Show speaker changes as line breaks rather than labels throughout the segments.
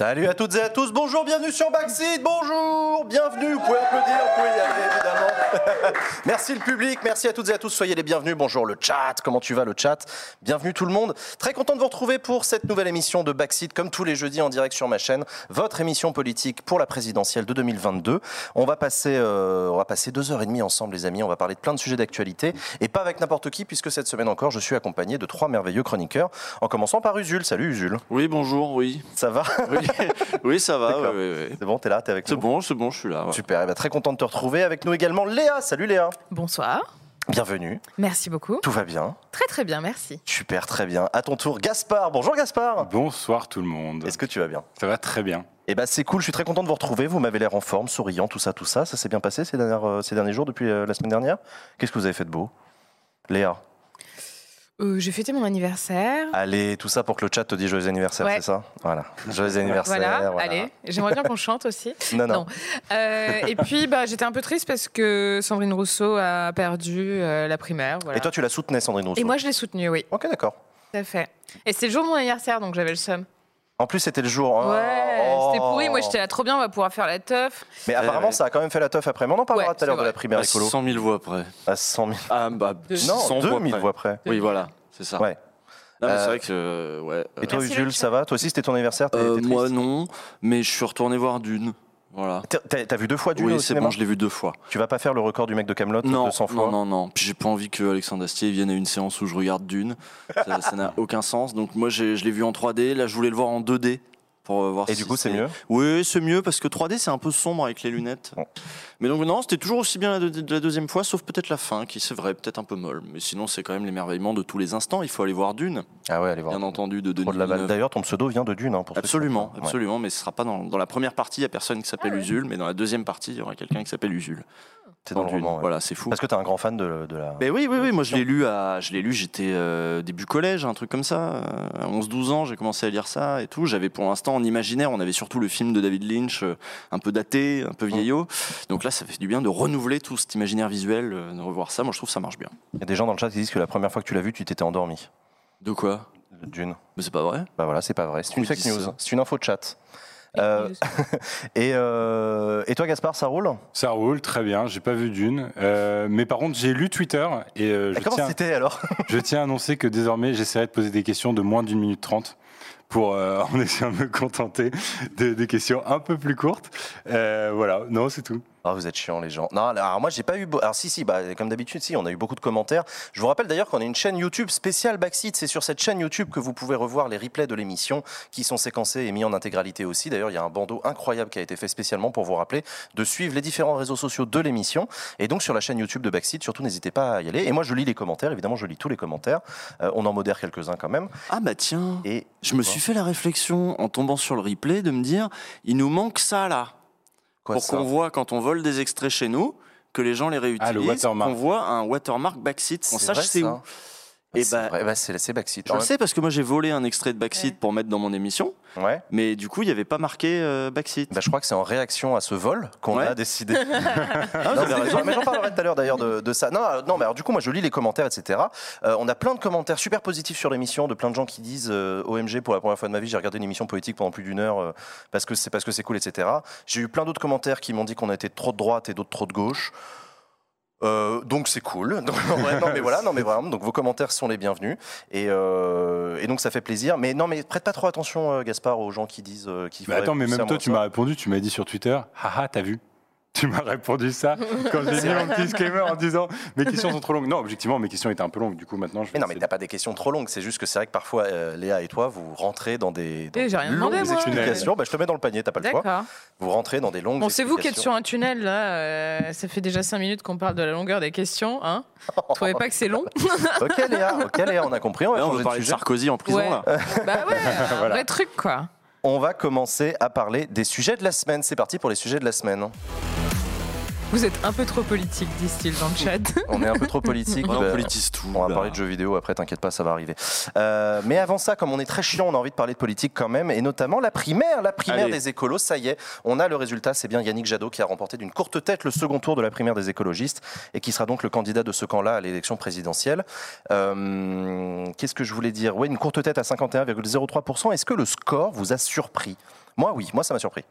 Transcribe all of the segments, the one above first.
Salut à toutes et à tous, bonjour, bienvenue sur Backseat, bonjour, bienvenue, vous pouvez applaudir, vous pouvez y aller évidemment. merci le public, merci à toutes et à tous, soyez les bienvenus, bonjour le chat, comment tu vas le chat? Bienvenue tout le monde, très content de vous retrouver pour cette nouvelle émission de Backseat, comme tous les jeudis en direct sur ma chaîne, votre émission politique pour la présidentielle de 2022. On va passer, euh, on va passer deux heures et demie ensemble les amis, on va parler de plein de sujets d'actualité, et pas avec n'importe qui, puisque cette semaine encore, je suis accompagné de trois merveilleux chroniqueurs, en commençant par Usul, salut Usul.
Oui, bonjour, oui.
Ça va?
Oui, oui ça va. Oui, oui.
C'est bon, t'es là, t'es avec
C'est
nous?
bon, c'est bon, je suis là. ouais.
Super, eh ben, très content de te retrouver avec nous également Léa. Salut Léa.
Bonsoir.
Bienvenue.
Merci beaucoup.
Tout va bien.
Très très bien, merci.
Super, très bien. À ton tour, Gaspard. Bonjour Gaspard.
Bonsoir tout le monde.
Est-ce que tu vas bien?
Ça va très bien.
Eh ben c'est cool, je suis très content de vous retrouver. Vous m'avez l'air en forme, souriant, tout ça, tout ça. Ça s'est bien passé ces, dernières, euh, ces derniers jours depuis euh, la semaine dernière? Qu'est-ce que vous avez fait de beau? Léa
Euh, J'ai fêté mon anniversaire.
Allez, tout ça pour que le chat te dise joyeux anniversaire,
Ouais.
c'est ça Voilà. Joyeux anniversaire.
Voilà,
voilà.
allez. J'aimerais bien qu'on chante aussi.
Non, non.
Non. Euh, et puis, bah, j'étais un peu triste parce que Sandrine Rousseau a perdu euh, la primaire. Voilà.
Et toi, tu la soutenais, Sandrine Rousseau
Et moi, je l'ai soutenue, oui,
Ok, d'accord.
tout à fait. Et c'est le jour de mon anniversaire, donc j'avais le seum.
En plus, c'était le jour.
Ouais,
Oh.
c'était pourri. Moi, j'étais là trop bien, on va pouvoir faire la teuf.
Mais apparemment,
ouais.
ça a quand même fait la teuf après. Mais on en parlera
Ouais,
tout à l'heure
c'est
de la primaire
À
écolo.
100 000 voix près.
À 100 000.
Ah, bah,
Deux.
100
Non, 2000
près.
voix près.
Oui, voilà, c'est ça.
Ouais.
Non, mais
Euh,
c'est vrai que. euh, ouais.
Et toi,
Merci,
Jules,
le
ça va? Toi aussi, c'était ton anniversaire
Euh, moi, non, mais je suis retourné voir Dune. Voilà.
T'as- vu deux fois Dune
oui, c'est bon, je l'ai vu deux fois.
Tu vas pas faire le record du mec de Camelot
Non,
de 100 fois
non, non, non. Puis j'ai pas envie que Alexandre Astier vienne à une séance où je regarde Dune. Ça n'a aucun sens. Donc moi, je l'ai vu en 3D. Là, je voulais le voir en 2D. Pour euh, voir
Et
si
du coup, c'est mieux
Oui, c'est mieux parce que 3D, c'est un peu sombre avec les lunettes.
Bon.
Mais donc, non, c'était toujours aussi bien la, deux- la deuxième fois, sauf peut-être la fin, qui c'est vrai, peut-être un peu molle. Mais sinon, c'est quand même l'émerveillement de tous les instants. Il faut aller voir Dune,
Ah ouais, allez voir.
bien entendu, de Denis
de. D'ailleurs, ton pseudo vient de Dune. hein, pour
Absolument.
Ouais.
absolument, mais ce sera pas dans, dans la première partie, il y a personne qui s'appelle
Ah ouais.
Usul, mais dans la deuxième partie, il y aura quelqu'un qui s'appelle Usul.
C'est dans le roman. ouais.
Voilà, c'est fou.
Parce que t'es un grand fan de, de la.
Mais oui, oui, oui, moi je l'ai lu, à, je l'ai lu, j'étais euh, début collège, un truc comme ça. euh, À 11-12 ans, j'ai commencé à lire ça et tout. J'avais pour l'instant en imaginaire, on avait surtout le film de David Lynch, euh, un peu daté, un peu vieillot. Donc là, ça fait du bien de renouveler tout cet imaginaire visuel, euh, de revoir ça. Moi, je trouve que ça marche bien.
Il y a des gens dans le chat qui disent que la première fois que tu l'as vu, tu t'étais endormi.
De quoi?
Dune.
Mais c'est pas vrai?
Bah voilà, c'est pas vrai. C'est une fake news. C'est une info de chat. Euh, et, euh, et toi, Gaspard, ça roule?
Ça roule très bien. J'ai pas vu d'une. Euh, mais par contre, j'ai lu Twitter et euh, je,
Et Comment
tiens,
c'était alors?
Je tiens à annoncer que désormais, j'essaierai de poser des questions de moins d'une minute trente pour euh, en essayant de me contenter de, des questions un peu plus courtes. Euh, voilà, non, c'est tout.
Ah, vous êtes chiants, les gens. Non, alors moi, j'ai pas eu. Alors, si, si, bah, comme d'habitude, si, on a eu beaucoup de commentaires. Je vous rappelle d'ailleurs qu'on a une chaîne YouTube spéciale Backseat. C'est sur cette chaîne YouTube que vous pouvez revoir les replays de l'émission qui sont séquencés et mis en intégralité aussi. D'ailleurs, il y a un bandeau incroyable qui a été fait spécialement pour vous rappeler de suivre les différents réseaux sociaux de l'émission. Et donc, sur la chaîne YouTube de Backseat, surtout, n'hésitez pas à y aller. Et moi, je lis les commentaires. Évidemment, je lis tous les commentaires. Euh, on en modère quelques-uns quand même.
Ah bah tiens,
Et
je me suis fait la réflexion en tombant sur le replay de me dire, il nous manque ça là.
Quoi
pour
ça
qu'on voit quand on vole des extraits chez nous, que les gens les réutilisent,
Ah, le watermark.
qu'on voit un watermark backseat, qu'on
C'est
sache c'est où. Et
C'est
bah,
vrai, bah, c'est c'est Backseat.
je le sais parce que moi j'ai volé un extrait de backseat
Ouais.
pour mettre dans mon émission,
Ouais.
mais du coup il n'y avait pas marqué euh, backseat.
Bah, je crois que c'est en réaction à ce vol qu'on
Ouais.
a décidé.
Ah,
Non,
vous avez
mais,
raison.
mais j'en parlerai tout à l'heure d'ailleurs de, de ça. Non, euh, non, mais alors du coup, moi je lis les commentaires, etc. Euh, on a plein de commentaires super positifs sur l'émission, de plein de gens qui disent euh, OMG pour la première fois de ma vie, j'ai regardé une émission politique pendant plus d'une heure euh, parce que c'est parce que c'est cool, etc. J'ai eu plein d'autres commentaires qui m'ont dit qu'on a été trop de droite et d'autres trop de gauche. Euh, donc c'est cool. Donc, non mais voilà, non mais vraiment. Donc vos commentaires sont les bienvenus et, euh, et donc ça fait plaisir. Mais non mais prête pas trop attention, euh, Gaspard, aux gens qui disent euh, faudrait
attends, mais même toi, tu m'as répondu, tu m'as dit sur Twitter, haha, t'as vu Tu m'as répondu ça quand j'ai mis mon petit disclaimer en disant mes questions sont trop longues. Non, objectivement, mes questions étaient un peu longues. Du coup, maintenant, je vais
Mais non, mais t'as pas des questions trop longues. C'est juste que c'est vrai que parfois, euh, Léa et toi, vous rentrez dans des, dans
j'ai rien demandé,
longues
moi.
explications. Bah, je te mets dans le panier, t'as pas le choix. Vous rentrez dans des longues
Bon, c'est vous qui êtes sur un tunnel là. euh, ça fait déjà 5 minutes qu'on parle de la longueur des questions. Hein Vous trouvez pas que c'est long?
Ok, Léa, ok, Léa, on a compris. On va
on veut parler de
sujet.
Sarkozy en prison
Ouais.
là.
Bah ouais, un
Voilà.
vrai truc quoi.
On va commencer à parler des sujets de la semaine. C'est parti pour les sujets de la semaine.
Vous êtes un peu trop politique, disent-ils dans le chat.
On est un peu trop politique.
On
bah,
politise tout.
On va
là.
parler de jeux vidéo après, t'inquiète pas, ça va arriver. Euh, mais avant ça, comme on est très chiant, on a envie de parler de politique quand même, et notamment la primaire, la primaire
Allez.
des écolos, ça y est, on a le résultat, c'est bien Yannick Jadot qui a remporté d'une courte tête le second tour de la primaire des écologistes, et qui sera donc le candidat de ce camp-là à l'élection présidentielle. Euh, Qu'est-ce que je voulais dire? Oui, une courte tête à 51,03%. Est-ce que le score vous a surpris? Moi, oui, moi, ça m'a surpris.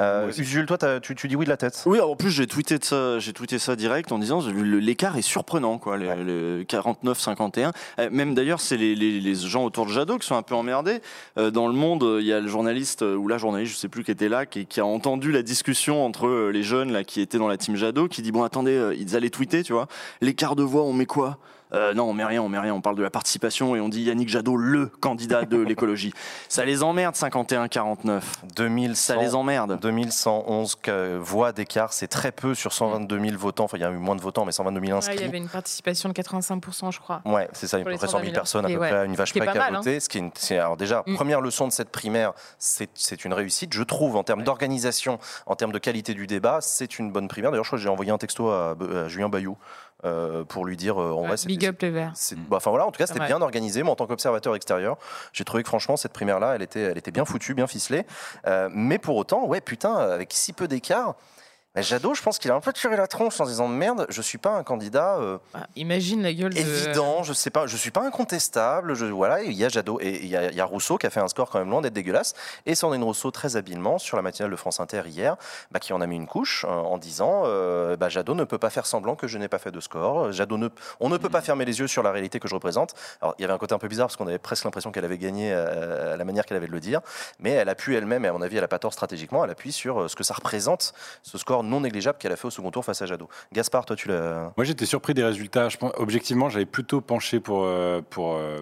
Euh. Usul, toi, tu, tu dis oui de la tête
Oui, en plus j'ai tweeté de ça, j'ai tweeté ça direct en disant l'écart est surprenant quoi, le,
Ouais.
le 49-51. Euh, Même d'ailleurs c'est les, les- les gens autour de Jadot qui sont un peu emmerdés. Euh, dans le monde, il y a le journaliste euh, ou la journaliste, je sais plus qui était là, qui, qui a entendu la discussion entre les jeunes là qui étaient dans la team Jadot, qui dit bon attendez, ils allaient tweeter, tu vois, l'écart de voix, on met quoi? Euh, non, on met rien, on met rien. On parle de la participation et on dit Yannick Jadot, le candidat de l'écologie. Ça les emmerde, 51-49.
2100,
Ça les emmerde.
2111 que- voix d'écart, c'est très peu sur 122 000 votants. Enfin, il y a eu moins de votants, mais 122 000
Ouais,
inscrits.
il y avait une participation de 85%, je crois.
Ouais, c'est ça, il y a à peu près 100 000
120 000
personnes à peu près une vache
qui
a
mal, hein.
voté. Ce qui est une- alors déjà,
Mm.
première leçon de cette primaire, c'est une réussite, je trouve, en termes d'organisation, en termes de qualité du débat, c'est une bonne primaire. D'ailleurs, je crois que j'ai envoyé un texto à, à Julien Bayou euh, pour lui dire, euh, en
Ouais,
vrai,
Big up les Verts.
c'est- bah, Enfin voilà, en tout cas, c'était
Ouais.
bien organisé. Moi, en tant qu'observateur extérieur, j'ai trouvé que franchement, cette primaire-là, elle était, elle était bien foutue, bien ficelée. Euh, mais pour autant, ouais, putain, avec si peu d'écart. Bah, Jadot, je pense qu'il a un peu tiré la tronche en disant merde, je suis pas un candidat euh,
Ah, imagine la gueule de.
évident, je sais pas, je suis pas incontestable. Je, voilà, il y a Jadot et il y a, il y a Rousseau qui a fait un score quand même loin d'être dégueulasse. Et Sandrine Rousseau très habilement sur la matinale de France Inter hier, bah, qui en a mis une couche euh, en disant euh, bah, Jadot ne peut pas faire semblant que je n'ai pas fait de score. Jadot ne, on ne peut pas fermer les yeux sur la réalité que je représente. Alors il y avait un côté un peu bizarre parce qu'on avait presque l'impression qu'elle avait gagné à la manière qu'elle avait de le dire, mais elle a pu elle-même, et à mon avis elle a pas tort stratégiquement, elle appuie sur ce que ça représente, ce score non négligeable qu'elle a fait au second tour face à Jadot. Gaspard, toi tu l'as.
Moi, j'étais surpris des résultats. Je pense, objectivement, j'avais plutôt penché pour, euh, pour euh,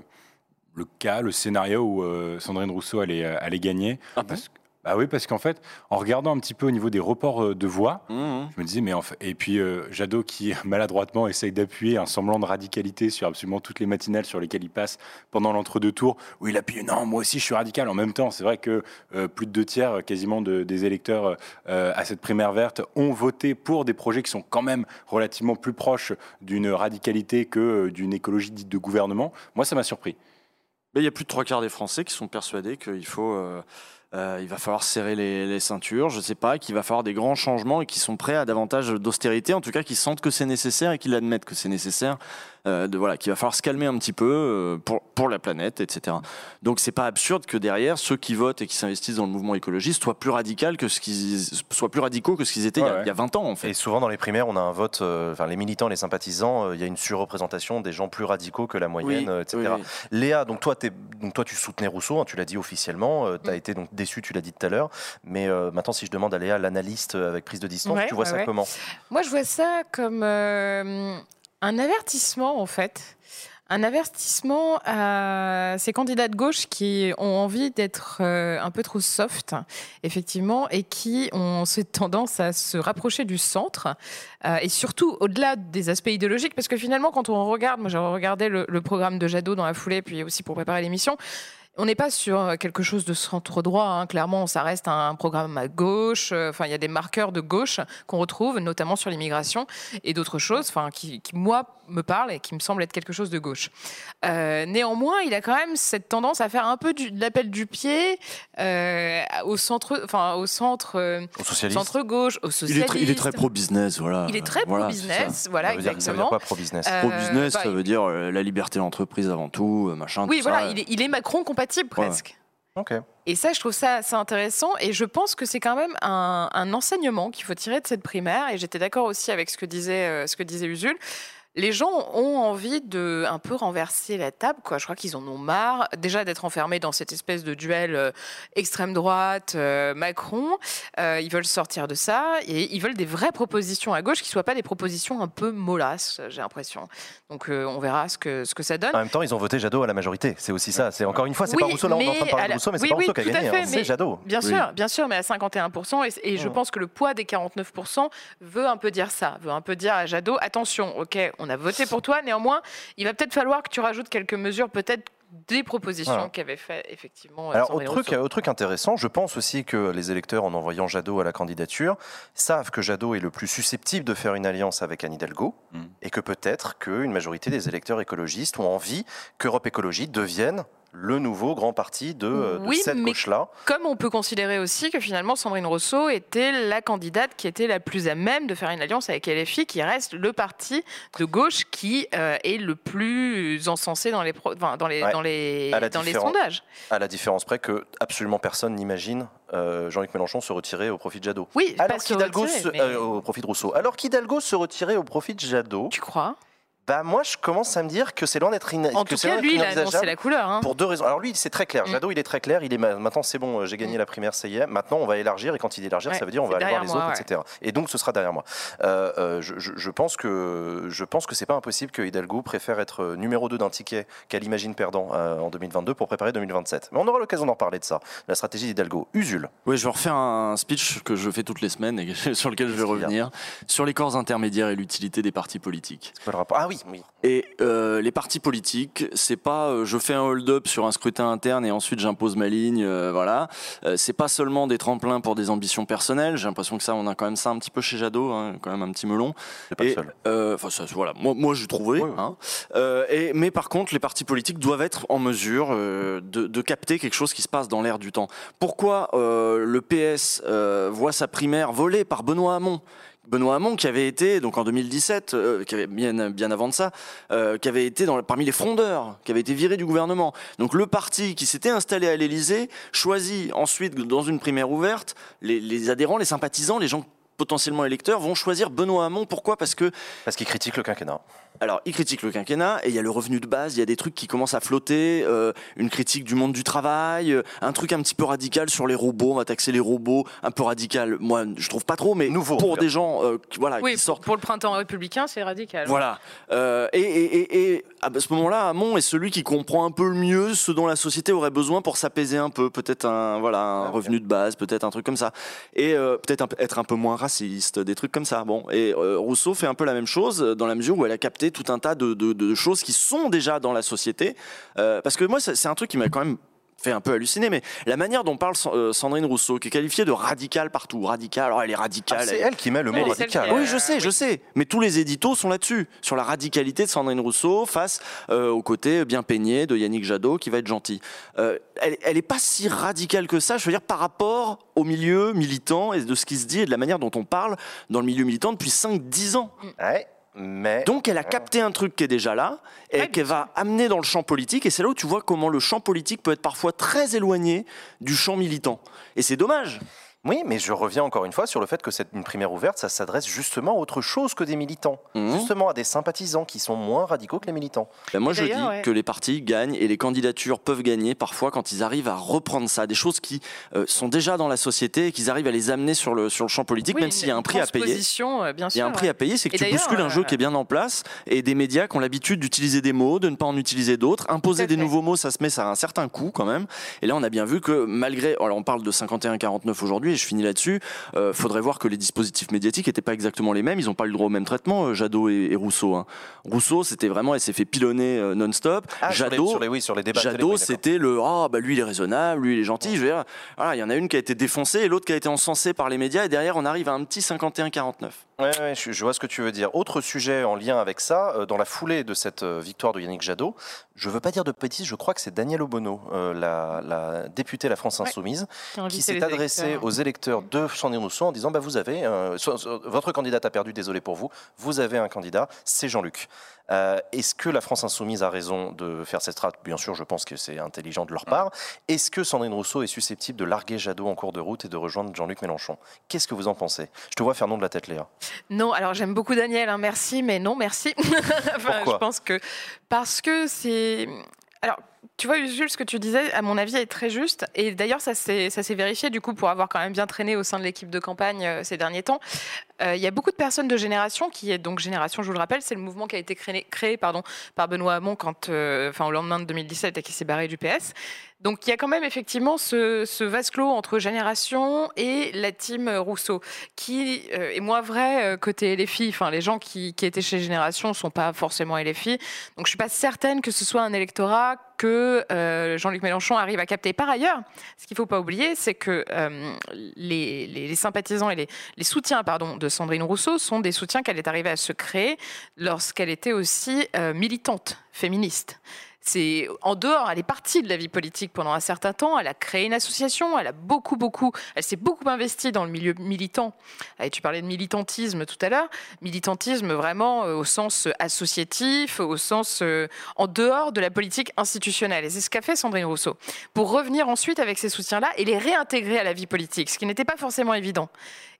le cas, le scénario où euh, Sandrine Rousseau allait, allait gagner.
Ah
Parce que- bah oui, parce qu'en fait, en regardant un petit peu au niveau des reports euh, de voix,
Mmh.
je me disais, mais en fait, et puis euh, Jadot qui maladroitement essaye d'appuyer un semblant de radicalité sur absolument toutes les matinales sur lesquelles il passe pendant l'entre-deux tours, où il appuie, non, moi aussi je suis radical. En même temps, c'est vrai que euh, plus de deux tiers euh, quasiment de- des électeurs euh, à cette primaire verte ont voté pour des projets qui sont quand même relativement plus proches d'une radicalité que euh, d'une écologie dite de gouvernement. Moi, ça m'a surpris.
Mais il y a plus de trois quarts des Français qui sont persuadés qu'il faut, euh, il va falloir serrer les, les ceintures, je sais pas, qu'il va falloir des grands changements et qui sont prêts à davantage d'austérité, en tout cas qui sentent que c'est nécessaire et qui l'admettent que c'est nécessaire, euh, de voilà, qu'il va falloir se calmer un petit peu euh, pour pour la planète, etc. Donc c'est pas absurde que derrière ceux qui votent et qui s'investissent dans le mouvement écologiste soient plus radicaux que ce qu'ils soient plus radicaux que ce qu'ils étaient il y a-
Ouais, ouais.
il y, a 20 ans en fait.
Et souvent dans les primaires, on a un vote, euh, enfin les militants, les sympathisants, euh, il y a une surreprésentation des gens plus radicaux que la moyenne, euh, etc.
oui, oui.
Léa, donc toi, t'es- donc toi tu soutenais Rousseau, hein, tu l'as dit officiellement, tu as
Mm.
été donc déçu, tu l'as dit tout à l'heure, mais euh, maintenant si je demande à Léa, l'analyste euh, avec prise de distance,
Ouais,
tu vois
ouais,
ça
ouais.
comment?
Moi, je vois ça comme euh, un avertissement, en fait. Un avertissement à ces candidats de gauche qui ont envie d'être euh, un peu trop soft, effectivement, et qui ont cette tendance à se rapprocher du centre, euh, et surtout au-delà des aspects idéologiques, parce que finalement, quand on regarde, moi j'ai regardé le, le programme de Jadot dans la foulée, puis aussi pour préparer l'émission, on n'est pas sur quelque chose de centre droit, hein. clairement, ça reste un programme à gauche. euh, Enfin, il y a des marqueurs de gauche qu'on retrouve, notamment sur l'immigration et d'autres choses, enfin, qui, moi me parlent et qui me semblent être quelque chose de gauche. Euh, néanmoins, il a quand même cette tendance à faire un peu du, de l'appel du pied euh, au centre, enfin, au centre, euh,
Au socialiste
centre gauche, au
Il est,
socialiste.
très, il est très pro-business, voilà.
Il est très
Voilà, c'est ça.
voilà,
ça veut dire, ça veut dire
exactement.
quoi pro-business
Euh,
Pro-business,
bah,
ça veut dire euh, la liberté d'entreprise avant tout, machin.
Oui,
tout
voilà,
ça.
il est, il est Macron compatible
Ouais.
presque.
Ok.
Et ça, je trouve ça assez intéressant. Et je pense que c'est quand même un, un enseignement qu'il faut tirer de cette primaire. Et j'étais d'accord aussi avec ce que disait, euh, ce que disait Usul. Les gens ont envie de un peu renverser la table, quoi. Je crois qu'ils en ont marre déjà d'être enfermés dans cette espèce de duel euh, extrême droite euh, Macron. Euh, ils veulent sortir de ça et ils veulent des vraies propositions à gauche qui soient pas des propositions un peu mollasses. J'ai l'impression. Donc on verra ce que ce que ça donne.
En même temps, ils ont voté Jadot à la majorité. C'est aussi ça. C'est encore une fois, c'est
Oui,
pas Rousseau. Là, on est en train de parler de Rousseau, mais c'est pas
oui,
Rousseau qui a gagné. hein, C'est Jadot.
Bien sûr, bien sûr, mais à 51%. Et, et je
Mm.
pense que le poids des 49% veut un peu dire ça, veut un peu dire à Jadot, attention, ok, on a voté pour toi, néanmoins, il va peut-être falloir que tu rajoutes quelques mesures, peut-être des propositions
Voilà.
qu'avait fait effectivement. euh,
Alors, au
Sandrine
truc,
Rousseau.
au truc intéressant, je pense aussi que les électeurs, en envoyant Jadot à la candidature, savent que Jadot est le plus susceptible de faire une alliance avec Anne Hidalgo
Mm.
et que peut-être qu'une majorité des électeurs écologistes ont envie qu'Europe Écologie devienne le nouveau grand parti de, euh, de
Oui,
cette gauche-là.
Comme on peut considérer aussi que finalement Sandrine Rousseau était la candidate qui était la plus à même de faire une alliance avec LFI, qui reste le parti de gauche qui euh, est le plus encensé dans les, pro- enfin, dans les,
Ouais.
dans les,
À la
dans les
différence-
sondages.
À la différence près que absolument personne n'imagine euh, Jean-Luc Mélenchon se retirer au profit de Jadot.
Oui,
Alors
se
qu'Hidalgo
retirer,
se-
mais-
euh, au profit de Rousseau. Alors qu'Hidalgo se retirait au profit de Jadot,
Tu crois?
Bah moi je commence à me dire que c'est loin d'être ina-
En
que
tout
c'est
cas, lui, il a annoncé la couleur. hein.
Pour deux raisons. Alors lui, c'est très clair.
Mm.
Jadot, il est très clair. Il est ma- maintenant, c'est bon. J'ai gagné la primaire, ça y est. Maintenant, on va élargir. Et quand il élargir,
Ouais,
ça veut dire on va aller voir les
moi,
autres, etc. Et donc, ce sera derrière moi. Euh, euh, je, je- je pense que je pense que c'est pas impossible que Hidalgo préfère être euh, numéro 2 d'un ticket qu'elle imagine perdant euh, en 2022 pour préparer 2027. Mais on aura l'occasion d'en reparler de ça. La stratégie d'Hidalgo. Usul.
Oui, je vais refaire un speech que je fais toutes les semaines et sur lequel je vais revenir sur les corps intermédiaires et l'utilité des partis politiques.
C'est quoi le rapport? Ah oui, oui.
Et euh, les partis politiques, c'est pas euh, je fais un hold-up sur un scrutin interne et ensuite j'impose ma ligne, euh, voilà. Euh, c'est pas seulement des tremplins pour des ambitions personnelles. J'ai l'impression que ça, on a quand même ça un petit peu chez Jadot, hein, quand même un petit melon.
C'est pas le
Et,
seul.
Enfin, ça, voilà. Moi, moi j'ai trouvé.
Oui, oui.
hein. Euh, et, mais par contre, les partis politiques doivent être en mesure euh, de, de capter quelque chose qui se passe dans l'air du temps. Pourquoi euh, le PS euh, voit sa primaire volée par Benoît Hamon? Benoît Hamon, qui avait été, donc en 2017, euh, bien, bien avant de ça, euh, qui avait été parmi les frondeurs, qui avait été viré du gouvernement. Donc le parti qui s'était installé à l'Élysée choisit ensuite, dans une primaire ouverte, les, les adhérents, les sympathisants, les gens potentiellement électeurs vont choisir Benoît Hamon. Pourquoi? Parce que
Parce qu'il critique le quinquennat.
Alors, il critique le quinquennat et il y a le revenu de base, il y a des trucs qui commencent à flotter, euh, une critique du monde du travail, euh, un truc un petit peu radical sur les robots, on va taxer les robots, un peu radical. Moi, je trouve pas trop, mais
Nouveau,
pour des gens euh, qui, voilà,
Oui,
qui sortent.
pour le printemps républicain, c'est radical.
Voilà. Euh, et, et, et, et à ce moment-là, Hamon est celui qui comprend un peu le mieux ce dont la société aurait besoin pour s'apaiser un peu. Peut-être un, voilà, un
Ah,
revenu de base, peut-être un truc comme ça. Et euh, peut-être être un peu moins raciste, des trucs comme ça. Bon. Et euh, Rousseau fait un peu la même chose dans la mesure où elle a capté tout un tas de, de- de choses qui sont déjà dans la société. Euh, parce que moi, c'est un truc qui m'a quand même fait un peu halluciner, mais la manière dont parle euh, Sandrine Rousseau, qui est qualifiée de radicale partout, radicale, alors elle est radicale.
Ah, c'est
elle-
elle qui met le mot radical.
oui,
Euh,
je sais, je sais. Mais tous les éditos sont là-dessus, sur la radicalité de Sandrine Rousseau face euh, au côté bien peigné de Yannick Jadot, qui va être gentil. Euh, elle, elle est pas si radicale que ça, je veux dire, par rapport au milieu militant et de ce qui se dit et de la manière dont on parle dans le milieu militant depuis 5-10 ans.
Ouais, mais
Donc elle a capté un truc qui est déjà là et qu'elle va amener dans le champ politique. Et c'est là où tu vois comment le champ politique peut être parfois très éloigné du champ militant. Et c'est dommage.
Oui, mais je reviens encore une fois sur le fait que c'est une primaire ouverte, ça s'adresse justement à autre chose que des militants,
Mhm.
justement à des sympathisants qui sont moins radicaux que les militants.
Ben moi, je dis
ouais.
que les partis gagnent et les candidatures peuvent gagner parfois quand ils arrivent à reprendre ça, des choses qui euh, sont déjà dans la société et qu'ils arrivent à les amener sur le, sur le champ politique,
Oui,
même s'il y a un prix à payer.
euh, bien
Il y a
sûr.
un prix à payer, c'est que
Et
tu bouscules un jeu
euh,
qui est bien en place et des médias qui ont l'habitude d'utiliser des mots, de ne pas en utiliser d'autres. Imposer
à
des
fait.
nouveaux mots, ça se met, ça a un certain coût quand même. Et là, on a bien vu que malgré, alors on parle de 51-49 aujourd'hui et je finis là-dessus, euh, faudrait voir que les dispositifs médiatiques n'étaient pas exactement les mêmes. Ils n'ont pas eu le droit au même traitement, euh, Jadot et, et Rousseau. hein. Rousseau, c'était vraiment, elle s'est fait pilonner euh, non-stop.
Ah,
Jadot,
sur les, oui, sur les débats. de télé,
Jadot,
oui, d'accord.
c'était le ah bah lui il est raisonnable, lui il est gentil. Je veux dire, voilà, il y en a une qui a été défoncée et l'autre qui a été encensée par les médias et derrière on arrive à un petit 51-49.
Ouais, ouais, je, vois ce que tu veux dire. Autre sujet en lien avec ça, euh, dans la foulée de cette euh, victoire de Yannick Jadot, je veux pas dire de bêtises, je crois que c'est Daniel Obono, euh, la, la députée de la France. Insoumise,
Qui,
s'est
les
adressé
électeurs.
aux électeurs de Sandrine Rousseau en disant bah, Vous avez, euh, votre candidate a perdu, désolé pour vous, vous avez un candidat, c'est Jean-Luc. Euh, Est-ce que la France Insoumise a raison de faire cette strate? Bien sûr, je pense que c'est intelligent de leur part. Est-ce que Sandrine Rousseau est susceptible de larguer Jadot en cours de route et de rejoindre Jean-Luc Mélenchon? Qu'est-ce que vous en pensez? Je te vois faire non de la tête, Léa.
Non, alors j'aime beaucoup Daniel, hein, merci, mais non, merci. Enfin,
Pourquoi?
je pense que parce que c'est. Alors, tu vois, Jules, ce que tu disais, à mon avis, est très juste. Et d'ailleurs, ça s'est ça s'est vérifié, du coup, pour avoir quand même bien traîné au sein de l'équipe de campagne euh, ces derniers temps. Euh, Il y a beaucoup de personnes de génération, qui est donc Génération, je vous le rappelle, c'est le mouvement qui a été créé, par Benoît Hamon quand, euh, enfin, au lendemain de 2017 et qui s'est barré du PS. Donc il y a quand même effectivement ce, ce vase clos entre Génération et la team Rousseau, qui euh, est moins vrai euh, côté LFI. Enfin, les gens qui, étaient chez Génération ne sont pas forcément LFI. Donc je suis pas certaine que ce soit un électorat que euh, Jean-Luc Mélenchon arrive à capter. Par ailleurs, ce qu'il faut pas oublier, c'est que euh, les, sympathisants et les, soutiens de Sandrine Rousseau sont des soutiens qu'elle est arrivée à se créer lorsqu'elle était aussi euh, militante féministe. C'est en dehors, elle est partie de la vie politique pendant un certain temps. Elle a créé une association. Elle a beaucoup, beaucoup, elle s'est beaucoup investie dans le milieu militant. Et tu parlais de militantisme tout à l'heure. Militantisme vraiment euh, au sens associatif, au sens euh, en dehors de la politique institutionnelle. Et c'est ce qu'a fait Sandrine Rousseau pour revenir ensuite avec ces soutiens-là et les réintégrer à la vie politique, ce qui n'était pas forcément évident.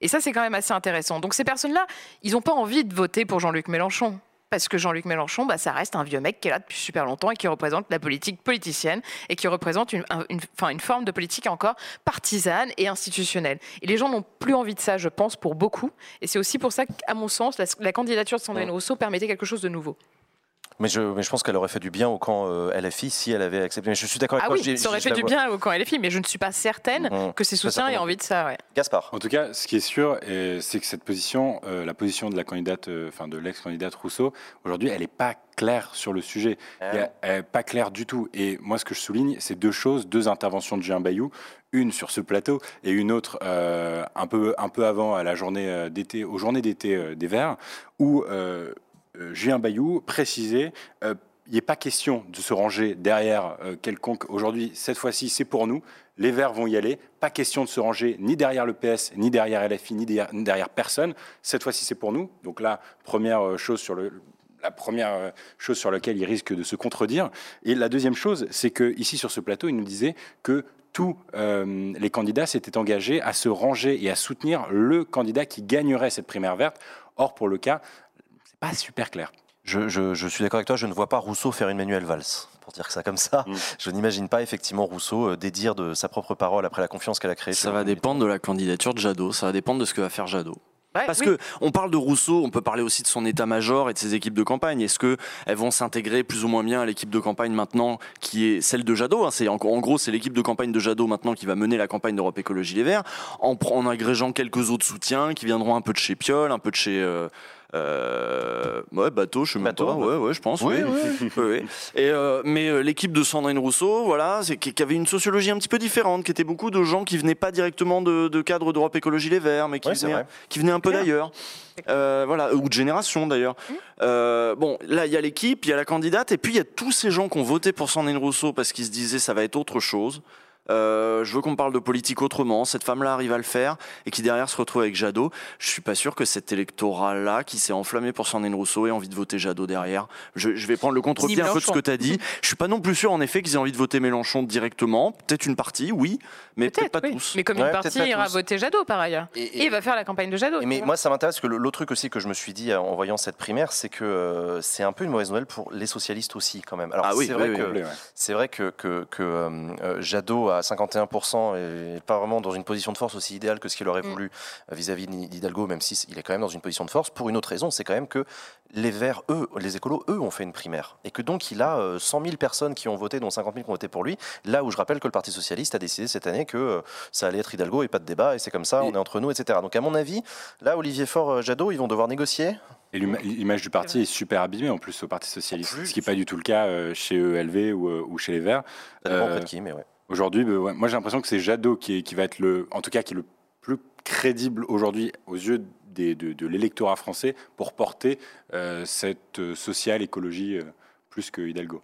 Et ça, c'est quand même assez intéressant. Donc ces personnes-là, ils n'ont pas envie de voter pour Jean-Luc Mélenchon parce que Jean-Luc Mélenchon, bah, ça reste un vieux mec qui est là depuis super longtemps et qui représente la politique politicienne et qui représente une, une forme de politique encore partisane et institutionnelle. Et les gens n'ont plus envie de ça, je pense, pour beaucoup. Et c'est aussi pour ça qu'à mon sens, la, candidature de Sandrine Rousseau permettait quelque chose de nouveau.
Mais je, mais je pense qu'elle aurait fait du bien au camp euh, LFI si elle avait accepté. Mais je suis d'accord avec
ah Oui, ça aurait fait du bien au camp LFI, mais je ne suis pas certaine mmh. que ses soutiens aient envie de ça. Ouais.
Gaspard.
En tout cas, ce qui est sûr, c'est que cette position, euh, la position de la candidate, euh, enfin de l'ex-candidate Rousseau, aujourd'hui, elle n'est pas claire sur le sujet. Ah elle n'est pas claire du tout. Et moi, ce que je souligne, c'est deux choses, deux interventions de Jean Bayou, une sur ce plateau et une autre un peu un peu avant à la journée d'été, aux journées d'été des Verts, où euh, Julien Bayou précisait euh, il n'est pas question de se ranger derrière euh, quelconque. Aujourd'hui, cette fois-ci, c'est pour nous. Les Verts vont y aller. Pas question de se ranger ni derrière le PS, ni derrière LFI, ni derrière, personne. Cette fois-ci, c'est pour nous. Donc là, première chose sur la première chose sur laquelle il risque de se contredire. Et la deuxième chose, c'est que ici sur ce plateau, il nous disait que tous les candidats s'étaient engagés à se ranger et à soutenir le candidat qui gagnerait cette primaire verte. Or, pour le cas, pas super clair.
Je, suis d'accord avec toi, je ne vois pas Rousseau faire une Manuel Valls, pour dire ça comme ça. Mm. Je n'imagine pas effectivement Rousseau euh, dédire de sa propre parole après la confiance qu'elle a créée.
Ça va dépendre de la candidature de Jadot, ça va dépendre de ce que va faire Jadot. Parce que on parle de Rousseau, on peut parler aussi de son état-major et de ses équipes de campagne. Est-ce que elles vont s'intégrer plus ou moins bien à l'équipe de campagne maintenant, qui est celle de Jadot hein? C'est en, gros, c'est l'équipe de campagne de Jadot maintenant qui va mener la campagne d'Europe Écologie Les Verts, en, en agrégeant quelques autres soutiens qui viendront un peu de chez Piolle, un peu de chez euh, euh, ouais, bateau, je sais bateau, pas. Ouais, ouais, je pense. Oui. oui. Et euh, mais euh, l'équipe de Sandrine Rousseau, voilà, c'est qui avait une sociologie un petit peu différente, qui était beaucoup de gens qui venaient pas directement de, de cadre d'Europe Écologie Les Verts, mais qui, venaient, qui venaient un peu d'ailleurs. Euh, voilà, ou de génération d'ailleurs. Mmh. Euh, bon, là, il y a l'équipe, il y a la candidate, et puis il y a tous ces gens qui ont voté pour Sandrine Rousseau parce qu'ils se disaient ça va être autre chose. Euh, je veux qu'on parle de politique autrement. Cette femme-là arrive à le faire et qui derrière se retrouve avec Jadot. Je suis pas sûr que cet électorat-là, qui s'est enflammé pour Sandrine Rousseau, ait envie de voter Jadot derrière. Je, vais prendre le contre-pied un peu de ce que tu as dit. Je suis pas non plus sûr, en effet, qu'ils aient envie de voter Mélenchon directement. Peut-être une partie, oui, mais peut-être pas tous.
Mais comme une partie ira voter Jadot par ailleurs. Et, il va faire la campagne de Jadot.
Mais moi, ça m'intéresse que l'autre truc aussi que je me suis dit en voyant cette primaire, c'est que euh, c'est un peu une mauvaise nouvelle pour les socialistes aussi, quand même. Alors, ah c'est vrai, que, c'est vrai que, que, euh, Jadot a 51% et pas vraiment dans une position de force aussi idéale que ce qu'il aurait mm. voulu vis-à-vis d'Hidalgo, même s'il est quand même dans une position de force, pour une autre raison, c'est quand même que les Verts, eux, les écolos, eux, ont fait une primaire. Et que donc il a 100 euh, 000 personnes qui ont voté, dont 50 000 qui ont voté pour lui, là où je rappelle que le Parti Socialiste a décidé cette année que euh, ça allait être Hidalgo et pas de débat, et c'est comme ça, on est entre nous, etc. Donc à mon avis, là, Olivier Faure-Jadot, euh, ils vont devoir négocier
et l'image du parti est super abîmée en plus au Parti socialiste, ce qui n'est pas du tout le cas chez ELV ou, chez les Verts.
Ça dépend de qui, mais ouais.
Aujourd'hui, bah, moi j'ai l'impression que c'est Jadot qui, va être le, en tout cas, qui est le plus crédible aujourd'hui aux yeux de, l'électorat français pour porter euh, cette euh, sociale écologie euh, plus que Hidalgo.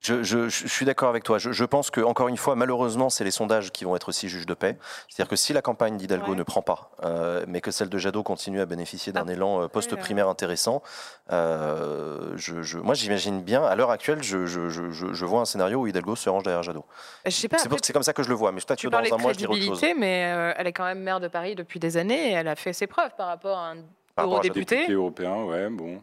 Je, suis d'accord avec toi. Je, pense que, encore une fois, malheureusement, c'est les sondages qui vont être aussi juges de paix. C'est-à-dire que si la campagne d'Hidalgo ne prend pas, euh, mais que celle de Jadot continue à bénéficier d'un ah. élan euh, post-primaire intéressant, euh, je, moi, j'imagine bien, à l'heure actuelle, je, vois un scénario où Hidalgo se range derrière Jadot. C'est comme ça que je le vois. Mais
peut-être que dans un mois, je dirais autre chose. mais elle est quand même maire de Paris depuis des années et elle a fait ses preuves par rapport à un eurodéputé.
européen, ouais, bon.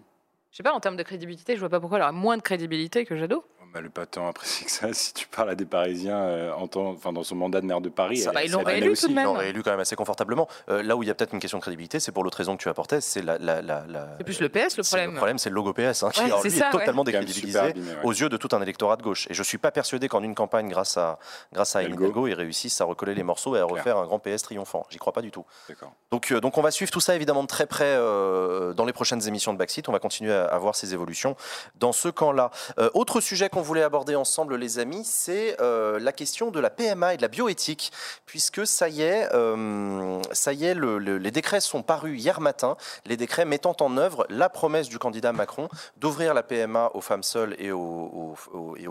Je sais pas, en termes de crédibilité, je vois pas pourquoi elle a moins de crédibilité que Jadot.
Bah, le pas tant apprécié que ça. Si tu parles à des Parisiens euh, en temps, enfin, dans son mandat de maire de Paris,
ça, ils l'ont réélu tout de même.
Ils l'ont réélu quand même assez confortablement. Euh, là où il y a peut-être une question de crédibilité, c'est pour l'autre raison que tu apportais, c'est la, la, la,
C'est plus le PS le problème.
Le problème, c'est le logo PS, hein, qui est, totalement décrédibilisé aux yeux de tout un électorat de gauche. Et je suis pas persuadé qu'en une campagne, grâce à grâce à Hidalgo, ils réussissent à recoller les morceaux et à refaire un grand PS triomphant. J'y crois pas du tout. Donc, euh, donc on va suivre tout ça évidemment de très près dans les prochaines émissions de Backseat. On va continuer à, à voir ces évolutions dans ce camp-là. autre sujet qu'on voulait aborder ensemble, les amis, c'est euh, la question de la PMA et de la bioéthique, puisque ça y est, euh, ça y est, le- le- les décrets sont parus hier matin, les décrets mettant en œuvre la promesse du candidat Macron d'ouvrir la PMA aux femmes seules et aux,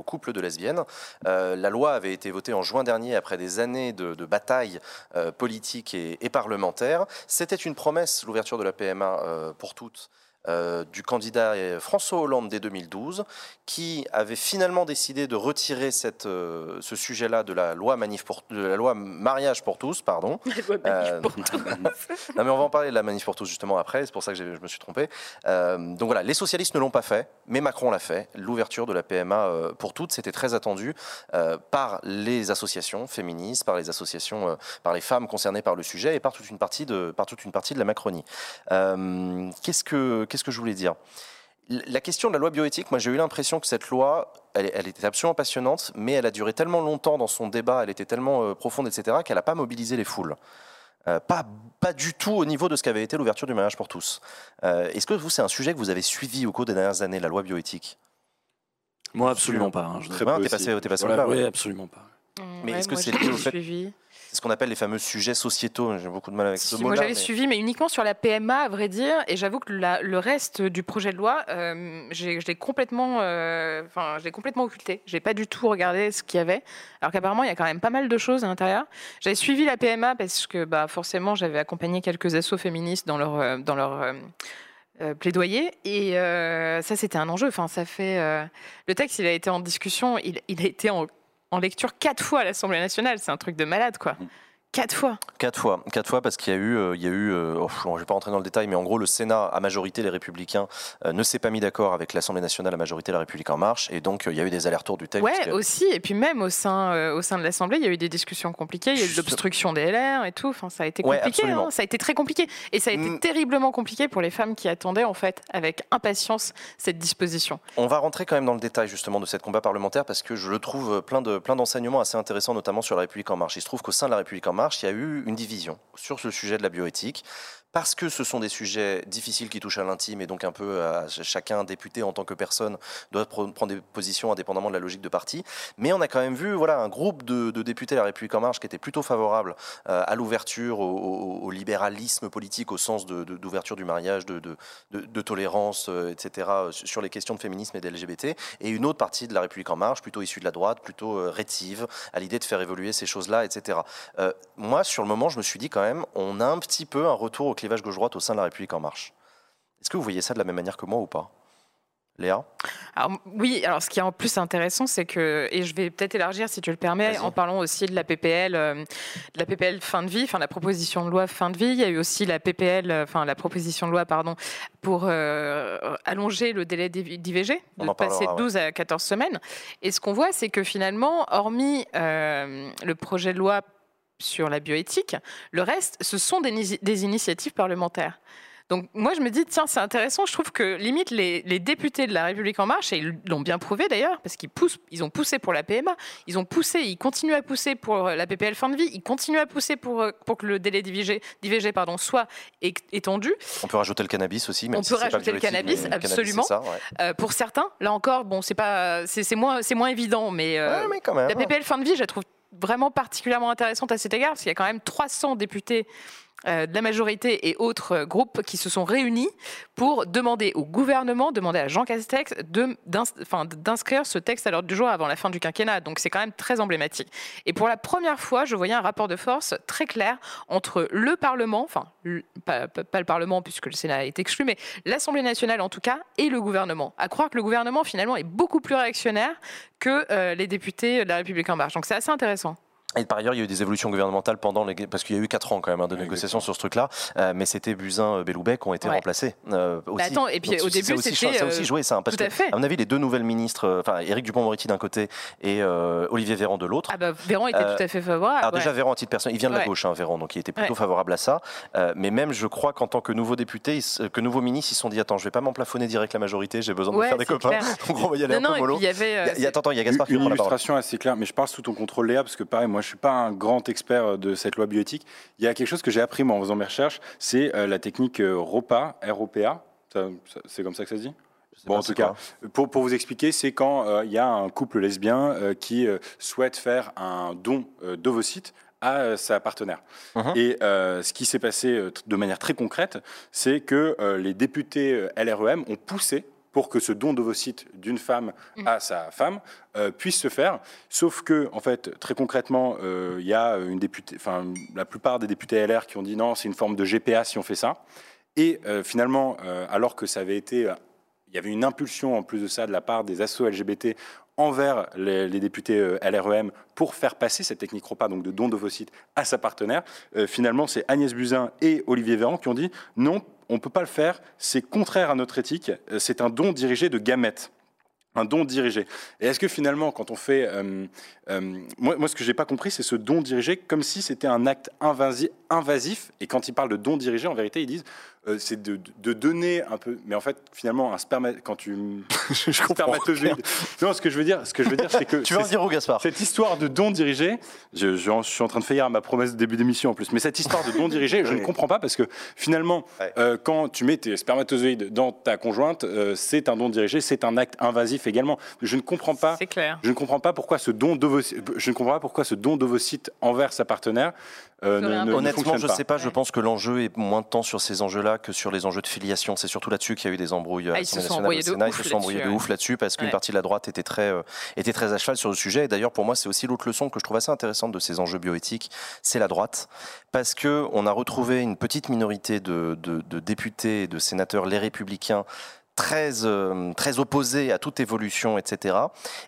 couples de lesbiennes. Euh, la loi avait été votée en juin dernier après des années de, de batailles euh, politiques et, et parlementaires. C'était une promesse, l'ouverture de la PMA euh, pour toutes. Euh, du candidat euh, François Hollande dès 2012, qui avait finalement décidé de retirer cette, euh, ce sujet-là de la loi manif pour, de la loi mariage pour tous, pardon. Non mais on va en parler de la manif pour tous justement après, c'est pour ça que je me suis trompé. Donc voilà, les socialistes ne l'ont pas fait, mais Macron l'a fait. L'ouverture de la PMA pour toutes, c'était très attendu par les associations féministes, par les associations, par les femmes concernées par le sujet et par toute une partie de, par toute une partie de la Macronie. Qu'est-ce que qu'est-ce que je voulais dire? La question de la loi bioéthique, moi j'ai eu l'impression que cette loi, elle, elle était absolument passionnante, mais elle a duré tellement longtemps dans son débat, elle était tellement euh, profonde, etc., qu'elle n'a pas mobilisé les foules. Euh, pas, pas du tout au niveau de ce qu'avait été l'ouverture du mariage pour tous. Euh, Est-ce que vous, c'est un sujet que vous avez suivi au cours des dernières années, la loi bioéthique?
Moi, absolument pas. hein, je
Très bien, t'es passé, t'es passé
Voilà,
ouais.
oui, absolument pas.
Mais
Ouais,
est-ce que c'est lié au fait- ce qu'on appelle les fameux sujets sociétaux. J'ai beaucoup de mal avec ce
Si,
mot
moi j'avais suivi, mais uniquement sur la PMA, à vrai dire. Et j'avoue que la- le reste du projet de loi, euh, je l'ai complètement, euh, enfin, je complètement occulté. J'ai pas du tout regardé ce qu'il y avait. Alors qu'apparemment, il y a quand même pas mal de choses à l'intérieur. J'avais suivi la PMA parce que, bah, forcément, j'avais accompagné quelques assos féministes dans leur, euh, dans leur euh, euh, plaidoyer. Et euh, ça, c'était un enjeu. Enfin, ça fait. euh, le texte, il a été en discussion. Il, il a été en, en lecture quatre fois à l'Assemblée nationale. C'est un truc de malade, quoi. Quatre fois.
Quatre fois, quatre fois parce qu'il y a eu, euh, il y a eu, euh, oh, je ne vais pas rentrer dans le détail, mais en gros le Sénat à majorité les Républicains euh, ne s'est pas mis d'accord avec l'Assemblée nationale à majorité la République en marche, et donc il y a eu des allers-retours du texte.
Ouais, aussi. Et puis même au sein, euh, au sein de l'Assemblée, il y a eu des discussions compliquées. Il y a eu de l'obstruction des LR et tout. Enfin, ça a été compliqué. hein. Ça a été très compliqué. Et ça a été
Mm.
terriblement compliqué pour les femmes qui attendaient, en fait, avec impatience, cette disposition.
On va rentrer quand même dans le détail justement de cette combat parlementaire parce que je le trouve plein de plein d'enseignements assez intéressants, notamment sur la République en marche. Il se trouve qu'au sein de la République en marche, il y a eu une division sur ce sujet de la bioéthique. Parce que ce sont des sujets difficiles qui touchent à l'intime et donc un peu à ch- chacun député en tant que personne doit prendre des positions indépendamment de la logique de parti. Mais on a quand même vu voilà, un groupe de, de députés de la République en marche qui était plutôt favorable euh, à l'ouverture, au, libéralisme politique au sens de- de- d'ouverture du mariage, de, de- de, de tolérance, euh, etc., euh, sur les questions de féminisme et d'LGBT, et une autre partie de la République en marche, plutôt issue de la droite, plutôt rétive, à l'idée de faire évoluer ces choses-là, etc. Moi, sur le moment, je me suis dit quand même, on a un petit peu un retour au clivage gauche-droite au sein de la République en marche. Est-ce que vous voyez ça de la même manière que moi ou pas? Léa?
Alors, oui, alors ce qui est en plus intéressant, c'est que, et je vais peut-être élargir si tu le permets, en parlant aussi de la PPL, euh, de la PPL fin de vie, enfin la proposition de loi fin de vie. Il y a eu aussi la PPL, euh, enfin la proposition de loi, pardon, pour euh, allonger le délai d'IV- d'IVG, de passer de 12 à 14 semaines. Et ce qu'on voit, c'est que finalement, hormis euh, le projet de loi sur la bioéthique, le reste, ce sont des, ni- des initiatives parlementaires. Donc moi je me dis tiens c'est intéressant je trouve que limite les, les députés de la République en marche et ils l'ont bien prouvé d'ailleurs parce qu'ils poussent ils ont poussé pour la PMA ils ont poussé ils continuent à pousser pour la PPL fin de vie ils continuent à pousser pour euh, pour que le délai d'IVG d'IVG pardon soit étendu
On peut rajouter le cannabis aussi. même
On
si
peut
c'est pas
rajouter le cannabis, absolument.
c'est ça, ouais.
Euh, pour certains là encore bon c'est pas c'est c'est moins c'est moins évident mais, euh,
Ouais, mais quand même.
la PPL fin de vie, je la trouve vraiment particulièrement intéressante à cet égard, parce qu'il y a quand même 300 députés euh, de la majorité et autres euh, groupes qui se sont réunis pour demander au gouvernement, demander à Jean Castex d'inscrire ce texte à l'ordre du jour avant la fin du quinquennat. Donc c'est quand même très emblématique. Et pour la première fois, je voyais un rapport de force très clair entre le Parlement, enfin pas le Parlement puisque le Sénat est exclu, mais l'Assemblée nationale en tout cas, et le gouvernement. À croire que le gouvernement finalement est beaucoup plus réactionnaire que euh, les députés de la République en marche. Donc c'est assez intéressant.
Et par ailleurs, il y a eu des évolutions gouvernementales pendant les... Parce qu'il y a eu 4 ans quand même hein, de négociations sur ce truc-là, euh, mais c'était Buzyn, euh, Belloubet qui ont été
Ouais.
remplacés euh, aussi.
Bah attends, et puis
Donc,
au début,
ça aussi,
c'était,
ça a aussi
euh,
joué ça, hein, parce
tout à
que,
fait.
à mon avis, les deux nouvelles ministres, euh, enfin Éric Dupond-Moretti d'un côté et euh, Olivier Véran de l'autre.
Ah bah Véran était
Euh,
tout à fait favorable.
Alors déjà. Véran à titre personnel, il vient de la
Ouais.
gauche, hein, Véran, donc il était plutôt
Ouais.
favorable à ça. Euh, mais même, je crois qu'en tant que nouveau député, ils que nouveau ministre, ils se sont dit attends, je vais pas m'emplafonner direct la majorité, j'ai besoin de me faire des copains. Donc on va y aller
non,
un
non,
peu mollo.
il y avait. euh,
attends, il y a Gaspard qui
Une
prend la parole.
illustration assez claire, mais je parle sous ton contrôle Léa, parce que pareil, moi je suis pas un grand expert euh, de cette loi bioéthique. Il y a quelque chose que j'ai appris moi en faisant mes recherches, c'est euh, la technique euh, ROPA, R-O-P-A, c'est comme ça que ça se dit? Bon, en tout cas, pour, pour vous expliquer, c'est quand euh, il y a un couple lesbien euh, qui euh, souhaite faire un don d'ovocytes à sa partenaire.
Mhm.
Et ce qui s'est passé de manière très concrète, c'est que les députés LREM ont poussé pour que ce don d'ovocytes d'une femme
Mhm.
à sa femme euh, puisse se faire. Sauf que, en fait, très concrètement, euh, il y a une députée, enfin, la plupart des députés LR qui ont dit non, c'est une forme de GPA si on fait ça. Et euh, finalement, alors que ça avait été, il y avait une impulsion en plus de ça de la part des assos LGBT envers les, les députés LREM pour faire passer cette technique repas, donc de don d'ovocytes, à sa partenaire. Euh, finalement, c'est Agnès Buzyn et Olivier Véran qui ont dit non, on ne peut pas le faire, c'est contraire à notre éthique, euh, c'est un don dirigé de gamètes. Un don dirigé. Et est-ce que finalement, quand on fait. euh, euh, moi, moi, ce que j'ai pas compris, c'est ce don dirigé comme si c'était un acte invasi- invasif. Et quand ils parlent de don dirigé, en vérité, ils disent euh, c'est de, de donner un peu. Mais en fait, finalement, un sperma, quand tu.
je comprends.
spermatozoïde. Non, ce que je veux dire, ce que je veux dire, c'est que.
Tu en
c'est-
dire où, Gaspard
cette histoire de don dirigé, je, je- je suis en train de faillir à ma promesse de début d'émission en plus, mais cette histoire de don dirigé, je ne comprends pas parce que finalement,
Ouais.
euh, quand tu mets tes spermatozoïdes dans ta conjointe, euh, c'est un don dirigé, c'est un acte invasif également. Je ne comprends pas.
C'est clair.
Je ne comprends pas pourquoi ce don d'ovocytes, je ne comprends pas pourquoi ce don d'ovocytes envers sa partenaire euh, ne, ne- ne
Honnêtement, je
pas.
sais pas. Je pense que l'enjeu est moins de temps sur ces enjeux-là que sur les enjeux de filiation. C'est surtout là-dessus qu'il y a eu des embrouilles. à
Ah, ils se sont embrouillés de
Sénat.
ouf
Ils se sont embrouillés de
là-dessus,
ouf là-dessus parce qu'une
Ouais.
partie de la droite était très, euh, était très à cheval sur le sujet. Et d'ailleurs, pour moi, c'est aussi l'autre leçon que je trouve assez intéressante de ces enjeux bioéthiques, c'est la droite, parce que on a retrouvé une petite minorité de, de- de députés et de sénateurs, les républicains. Très, euh, très opposés à toute évolution, etc.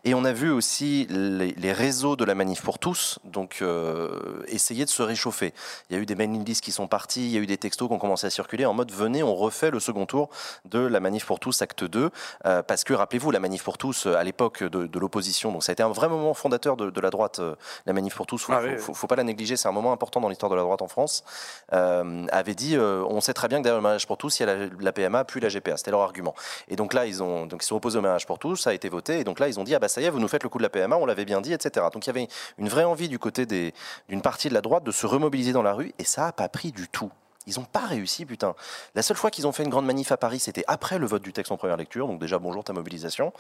Et on a vu aussi les, les réseaux de la manif pour tous, donc euh, essayer de se réchauffer. Il y a eu des mailing lists qui sont partis, il y a eu des textos qui ont commencé à circuler en mode venez, on refait le second tour de la manif pour tous, acte 2. Euh, parce que rappelez-vous, la manif pour tous, euh, à l'époque de, de l'opposition, donc ça a été un vrai moment fondateur de, de la droite, euh, la manif pour tous. Faut,
Ah
faut,
oui,
faut- faut pas la négliger, c'est un moment important dans l'histoire de la droite en France. Euh, avait dit euh, on sait très bien que derrière le mariage pour tous, il y a la, la PMA puis la GPA. C'était leur argument. Et donc là, ils ont donc ils sont opposés au mariage pour tous, ça a été voté. Et donc là, ils ont dit ah bah ça y est, vous nous faites le coup de la PMA, on l'avait bien dit, etc. Donc il y avait une vraie envie du côté d'une partie de la droite de se remobiliser dans la rue, et ça a pas pris du tout. Ils n'ont pas réussi, putain. La seule fois qu'ils ont fait une grande manif à Paris, c'était après le vote du texte en première lecture. Donc déjà, bonjour ta mobilisation.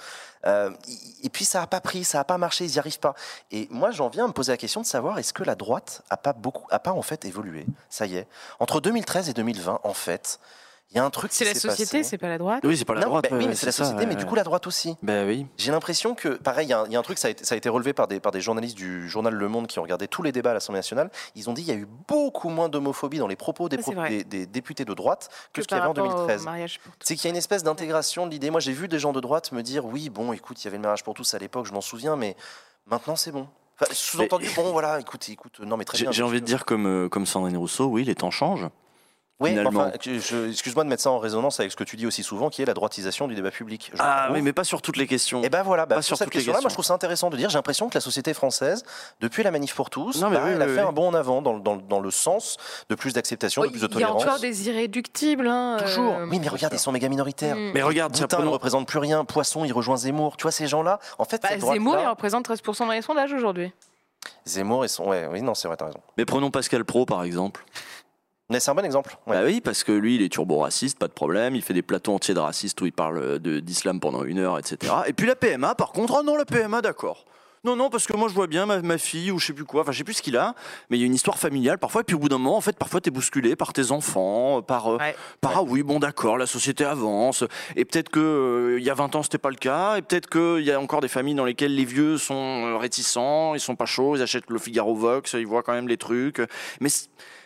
Euh, et puis ça n'a pas pris, ça n'a pas marché, ils n'y arrivent pas. Et moi, j'en viens à me poser la question de savoir est-ce que la droite a pas beaucoup, a pas en fait évolué? Ça y est. Entre 2013 et 2020, en fait, il y a un truc.
C'est la société, c'est pas la droite.
Oui, c'est pas la
Non,
droite.
bah oui, mais c'est la
ça,
société, mais
ouais.
du coup la droite aussi.
Ben oui.
J'ai l'impression que, pareil, il y, a un- il y a un truc, ça a, été, ça a été relevé par des, par des journalistes du journal Le Monde qui ont regardé tous les débats à l'Assemblée nationale. Ils ont dit qu'il y a eu beaucoup moins d'homophobie dans les propos des, pro- des députés de droite que, ce qu'il y avait en
rapport au
2013.
mariage pour tous.
C'est qu'il y a une espèce d'intégration de l'idée. Moi, j'ai vu des gens de droite me dire oui, bon, écoute, il y avait le mariage pour tous à l'époque, je m'en souviens, mais maintenant c'est bon. Enfin, Sous-entendu, bon, voilà, écoute, écoute, non, mais très
J'ai
bien.
j'ai envie de dire comme, euh, comme Sandrine Rousseau, oui, les temps changent.
Oui, enfin, excuse-moi de mettre ça en résonance avec ce que tu dis aussi souvent, qui est la droitisation du débat public. Je
Ah
trouve.
oui, mais pas sur toutes les questions.
Et ben voilà, bah,
Pas
sur
sur
cette
toutes les
question-là, moi je trouve ça intéressant de dire, j'ai l'impression que la société française, depuis la manif pour tous,
Non, mais
bah,
oui,
elle a
oui,
fait
oui.
un bond en avant dans, le- dans le- dans le sens de plus d'acceptation, de
Oh,
plus de
Il y a
tolérance.
encore des irréductibles. hein,
Toujours.
euh,
Oui, mais regarde, ils sont méga minoritaires.
Mm.
Mais regarde, tiens,
Boutin ne représente plus rien. Poisson, il rejoint Zemmour. Tu vois, ces gens-là, en fait,
Bah,
cette
Zemmour, il représente 13% dans les sondages aujourd'hui.
Zemmour, ils sont. Ouais, oui, non, c'est vrai, t'as raison.
mais prenons Pascal Pro par exemple.
Mais c'est un bon exemple. ouais.
Bah oui, parce que lui, il est turbo-raciste, pas de problème. Il fait des plateaux entiers de racistes où il parle euh, d'islam pendant une heure, etc. Et puis la PMA, par contre, oh non, la PMA, d'accord. Non, non, parce que moi je vois bien ma, ma fille ou je sais plus quoi, enfin je sais plus ce qu'il a, mais il y a une histoire familiale parfois, et puis au bout d'un moment, en fait, parfois t'es bousculé par tes enfants, par, euh,
Ouais.
par ah oui, bon d'accord, la société avance, et peut-être que euh, il y a 20 ans c'était pas le cas, et peut-être qu'il y a encore des familles dans lesquelles les vieux sont euh, réticents, ils sont pas chauds, ils achètent le Figaro Vox, ils voient quand même les trucs, mais,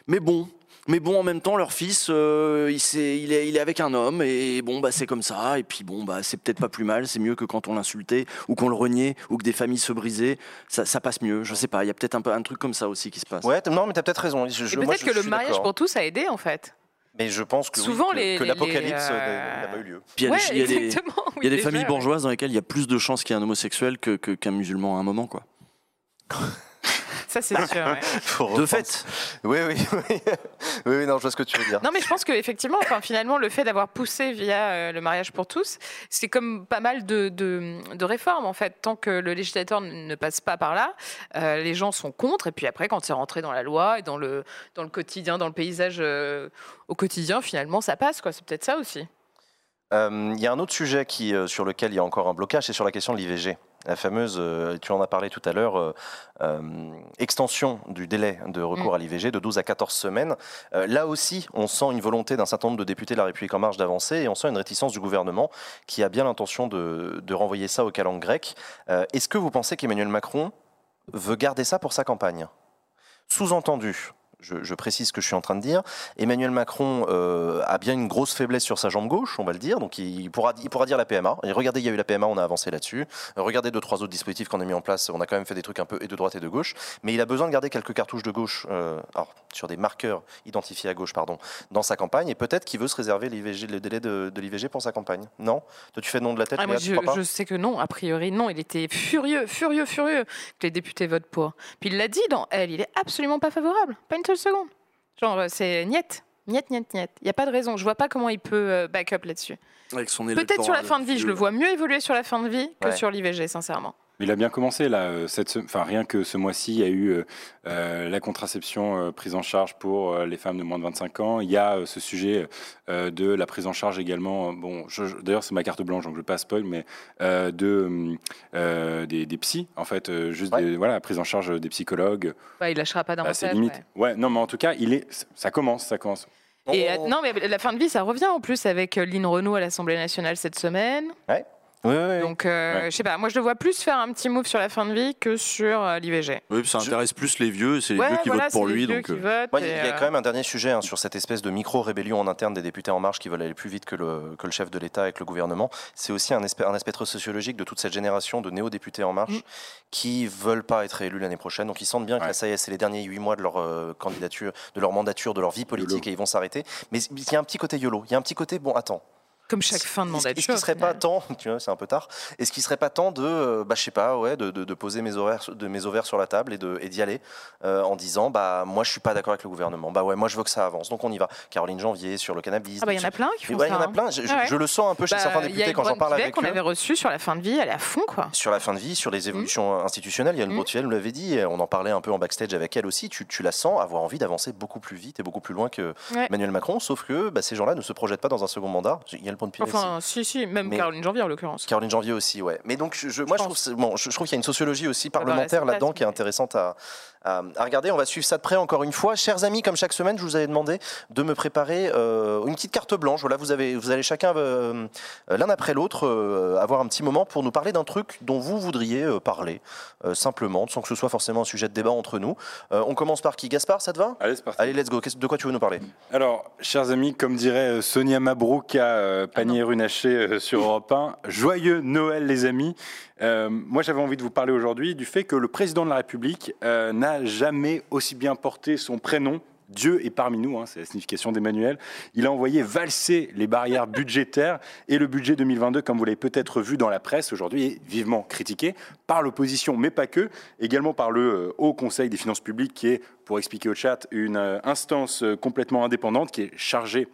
mais bon. Mais bon, en même temps, leur fils, euh, il, s'est- il, est, il est avec un homme, et bon, bah, c'est comme ça. Et puis bon, bah, c'est peut-être pas plus mal. C'est mieux que quand on l'insultait, ou qu'on le reniait, ou que des familles se brisaient. Ça, ça passe mieux. Je sais pas. Il y a peut-être un, peu- un truc comme ça aussi qui se passe.
Ouais, non, mais t'as peut-être raison. Je-
peut-être que
je
le mariage pour tous a aidé en fait.
Mais je pense que, oui,
Souvent,
que-
les-
que
les-
l'apocalypse euh,
euh,
n'a pas eu lieu.
Puis il y a
ouais,
des- il y a des,
exactement.
il y a des
oui,
familles bourgeoises dans lesquelles il y a plus de chances qu'il y ait un homosexuel qu'un musulman à un moment, quoi.
Ça, c'est sûr. ouais.
De fait.
Oui, oui, oui. oui, non, je vois ce que tu veux dire.
Non, mais je pense qu'effectivement, enfin, finalement, le fait d'avoir poussé via euh, le mariage pour tous, c'est comme pas mal de, de, de réformes, en fait. Tant que le législateur ne passe pas par là, euh, les gens sont contre. Et puis après, quand c'est rentré dans la loi et dans le, dans le quotidien, dans le paysage euh, au quotidien, finalement, ça passe. quoi. C'est peut-être ça aussi.
Euh, Il y a un autre sujet qui, euh, sur lequel il y a encore un blocage, c'est sur la question de l'IVG. La fameuse, euh, tu en as parlé tout à l'heure, euh, euh, extension du délai de recours
Mm.
à l'IVG de 12 à 14 semaines. Là aussi, on sent une volonté d'un certain nombre de députés de la République en marche d'avancer et on sent une réticence du gouvernement qui a bien l'intention de, de renvoyer ça au calendes grec. Est-ce que vous pensez qu'Emmanuel Macron veut garder ça pour sa campagne? Sous-entendu, je, précise ce que je suis en train de dire, Emmanuel Macron euh, a bien une grosse faiblesse sur sa jambe gauche, on va le dire, donc il pourra, il pourra dire la PMA. Regardez, il y a eu la PMA, on a avancé là-dessus. Euh, Regardez deux, trois autres dispositifs qu'on a mis en place, on a quand même fait des trucs un peu et de droite et de gauche, mais il a besoin de garder quelques cartouches de gauche, euh, sur des marqueurs identifiés à gauche, pardon, dans sa campagne, et peut-être qu'il veut se réserver l'IVG, le délai de, de l'IVG pour sa campagne. Non? Toi, tu fais non de la tête,
Ah,
tu
je,
crois pas?
je sais que non, a priori, non. Il était furieux, furieux, furieux que les députés votent pour. Puis il l'a dit dans Elle, il est absolument pas favorable. Pas une seule seconde. Genre, euh, c'est niet. Niet, niet, niet. Il n'y a pas de raison. Je vois pas comment il peut euh, back up là-dessus.
Avec son
Peut-être sur la fin de vie. Je le vois mieux évoluer sur la fin de vie que
Ouais.
sur l'IVG, sincèrement.
Mais il a bien commencé là. euh, Cette, enfin, rien que ce mois-ci, il y a eu euh, euh, la contraception euh, prise en charge pour euh, les femmes de moins de 25 ans. Il y a euh, ce sujet euh, de la prise en charge également. Bon, d'ailleurs, c'est ma carte blanche, donc je ne vais pas spoil, mais euh, de euh, des, des psys, en fait, euh, juste
Ouais.
des- voilà, la prise en charge des psychologues.
Ouais, il lâchera pas d'un
à ses
tête,
limites.
ouais.
Ouais. non, mais en tout cas, il est, ça commence, ça commence.
Et euh, non, mais la fin de vie, ça revient en plus avec Lynn Renault à l'Assemblée nationale cette semaine.
Oui, oui, oui.
Donc, euh,
Ouais.
je sais pas. Moi, je le vois plus faire un petit move sur la fin de vie que sur euh, l'IVG.
Oui, ça
Je-
intéresse plus les vieux, c'est les
Ouais,
vieux qui
voilà,
votent pour lui. Donc, euh,
il y
et,
a
euh,
quand même un dernier sujet hein, sur cette espèce de micro-rébellion en interne des députés En Marche qui veulent aller plus vite que le, que le chef de l'État avec le gouvernement. C'est aussi un aspect, un aspect très sociologique de toute cette génération de néo-députés En Marche
Mm.
qui veulent pas être élus l'année prochaine. Donc ils sentent bien que
Ouais.
là, ça y est, c'est les derniers huit mois de leur euh, candidature, de leur mandature, de leur vie politique et ils vont s'arrêter. Mais il y a un petit côté YOLO. Il y a un petit côté, bon, attends.
Comme chaque fin de
Est-ce- Est-ce qu'il
au
serait pas temps, tu vois, c'est un peu tard, est-ce qu'il serait pas temps de, euh, bah, je sais pas, ouais, de, de- de poser mes horaires, de mes ovaires sur la table et d'y aller euh, en disant, bah moi je suis pas d'accord avec le gouvernement, bah ouais, moi je veux que ça avance, donc on y va. Caroline Janvier sur le cannabis.
Ah bah il y en a plein qui font
Ouais, il y en a
hein.
plein. Je, je-
Ouais.
je le sens un peu chez
Bah,
certains députés quand j'en parle avec
qu'on
eux.
avait reçu sur la fin de vie, elle est à fond quoi.
Sur la fin de vie, sur les évolutions institutionnelles, il y a une
Mm.
Nous l'avait dit, on en parlait un peu en backstage avec elle aussi. Tu, tu la sens avoir envie d'avancer beaucoup plus vite et beaucoup plus loin que. Emmanuel Macron, sauf que bah, ces gens-là ne se projettent pas dans un second mandat. Il y a le
Enfin, si, si, même
Mais-
Caroline Janvier en l'occurrence.
Caroline Janvier aussi, ouais. Mais donc, je, je- moi, je trouve, bon, je, je trouve qu'il y a une sociologie aussi
va
parlementaire
rester
là-dedans qui est intéressante à, à- à regarder. On va suivre ça de près encore une fois. Chers amis, comme chaque semaine, je vous avais demandé de me préparer euh, une petite carte blanche. Voilà, vous, avez, vous allez chacun, euh, euh, l'un après l'autre, euh, avoir un petit moment pour nous parler d'un truc dont vous voudriez euh, parler, euh, simplement, sans que ce soit forcément un sujet de débat entre nous. Euh, on commence par qui? Gaspard, ça te va?
Allez, c'est parti.
Allez, let's go. De quoi tu veux nous parler?
Alors, chers amis, comme dirait euh, Sonia Mabrouk à euh, Panier Runaché euh, sur Europe 1, joyeux Noël les amis. Euh, moi j'avais envie de vous parler aujourd'hui du fait que le président de la République euh, n'a jamais aussi bien porté son prénom. Dieu est parmi nous, hein, c'est la signification d'Emmanuel. Il a envoyé valser les barrières budgétaires et le budget 2022, comme vous l'avez peut-être vu dans la presse aujourd'hui, est vivement critiqué par l'opposition, mais pas que, également par le euh, Haut Conseil des finances publiques, qui est, pour expliquer au chat, une euh, instance euh, complètement indépendante qui est chargée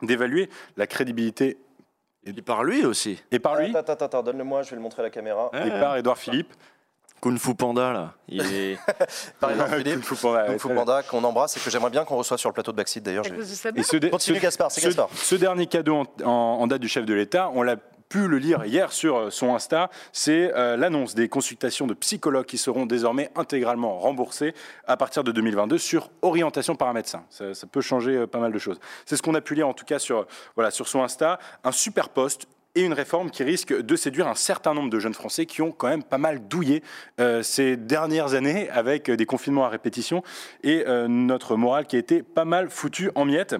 d'évaluer la crédibilité
Et par lui aussi.
et par lui
Attends, attends, attends, donne-le-moi, je vais le montrer à la caméra.
et par Édouard Philippe.
Kung Fu Panda, là. Il est...
Par Edouard Philippe.
Kung Fu Panda,
Kung
ouais,
Fu Panda qu'on embrasse et que j'aimerais bien qu'on reçoive sur le plateau de Backseat d'ailleurs.
Et ce,
Continue,
ce-
Gaspard, c'est
ce-
Gaspard.
ce dernier cadeau en, en- en date du chef de l'État, on l'a pu le lire hier sur euh, son Insta, c'est euh, l'annonce des consultations de psychologues qui seront désormais intégralement remboursées à partir de 2022 sur orientation par un médecin. Ça, ça peut changer euh, pas mal de choses. C'est ce qu'on a pu lire en tout cas sur, voilà, sur son Insta, un super poste et une réforme qui risque de séduire un certain nombre de jeunes Français qui ont quand même pas mal douillé euh, ces dernières années avec des confinements à répétition et euh, notre morale qui a été pas mal foutue en miettes.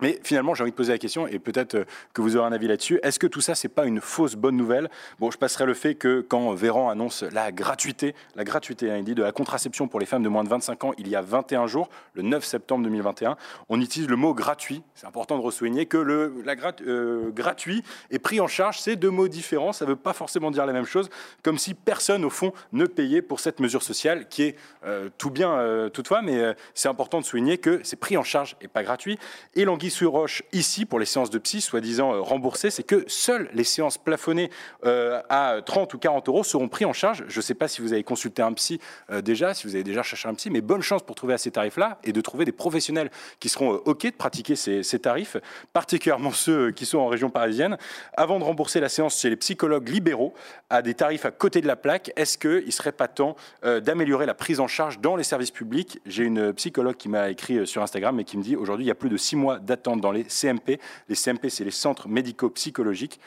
Mais finalement, j'ai envie de poser la question, et peut-être euh, que vous aurez un avis là-dessus. Est-ce que tout ça, c'est pas une fausse bonne nouvelle? Bon, je passerai le fait que quand Véran annonce la gratuité, la gratuité, hein, il dit de la contraception pour les femmes de moins de 25 ans, il y a 21 jours, le 9 septembre 2021, on utilise le mot gratuit. C'est important de ressouligner que le la grat- euh, gratuit et pris en charge, c'est deux mots différents. Ça ne veut pas forcément dire la même chose, comme si personne, au fond, ne payait pour cette mesure sociale qui est euh, tout bien toutefois, mais c'est important de souligner que c'est pris en charge et pas gratuit. Et qui surroche ici pour les séances de psy, soi-disant euh, remboursées, c'est que seules les séances plafonnées euh, à 30 ou 40 euros seront pris en charge. Je ne sais pas si vous avez consulté un psy euh, déjà, si vous avez déjà cherché un psy, mais bonne chance pour trouver à ces tarifs-là et de trouver des professionnels qui seront OK de pratiquer ces, ces tarifs, particulièrement ceux qui sont en région parisienne. Avant de rembourser la séance chez les psychologues libéraux à des tarifs à côté de la plaque, est-ce qu'il ne serait pas temps d'améliorer la prise en charge dans les services publics? J'ai une psychologue qui m'a écrit sur Instagram et qui me dit aujourd'hui il y a plus de six mois d'attente dans les CMP. Les CMP, c'est les centres médico-psychologiques.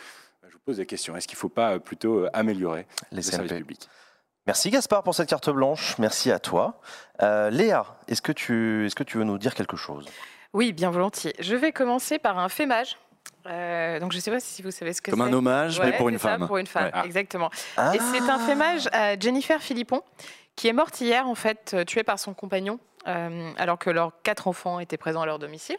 Je vous pose la question, est-ce qu'il ne faut pas euh, plutôt euh, améliorer
Les
services
CMP.
publics
Merci Gaspard pour cette carte blanche. Merci à toi. Euh, Léa, est-ce que, tu, est que tu veux nous dire quelque chose?
Oui, bien volontiers. Je vais commencer par un fémage. Euh, donc je ne sais pas si vous savez ce que c'est.
Comme un hommage, mais pour une
ça,
femme.
Pour une femme,
Ouais.
Exactement.
Ah
Et c'est un fémage à Jennifer Philippon, qui est morte hier, en fait, euh, tuée par son compagnon, euh, alors que leurs quatre enfants étaient présents à leur domicile.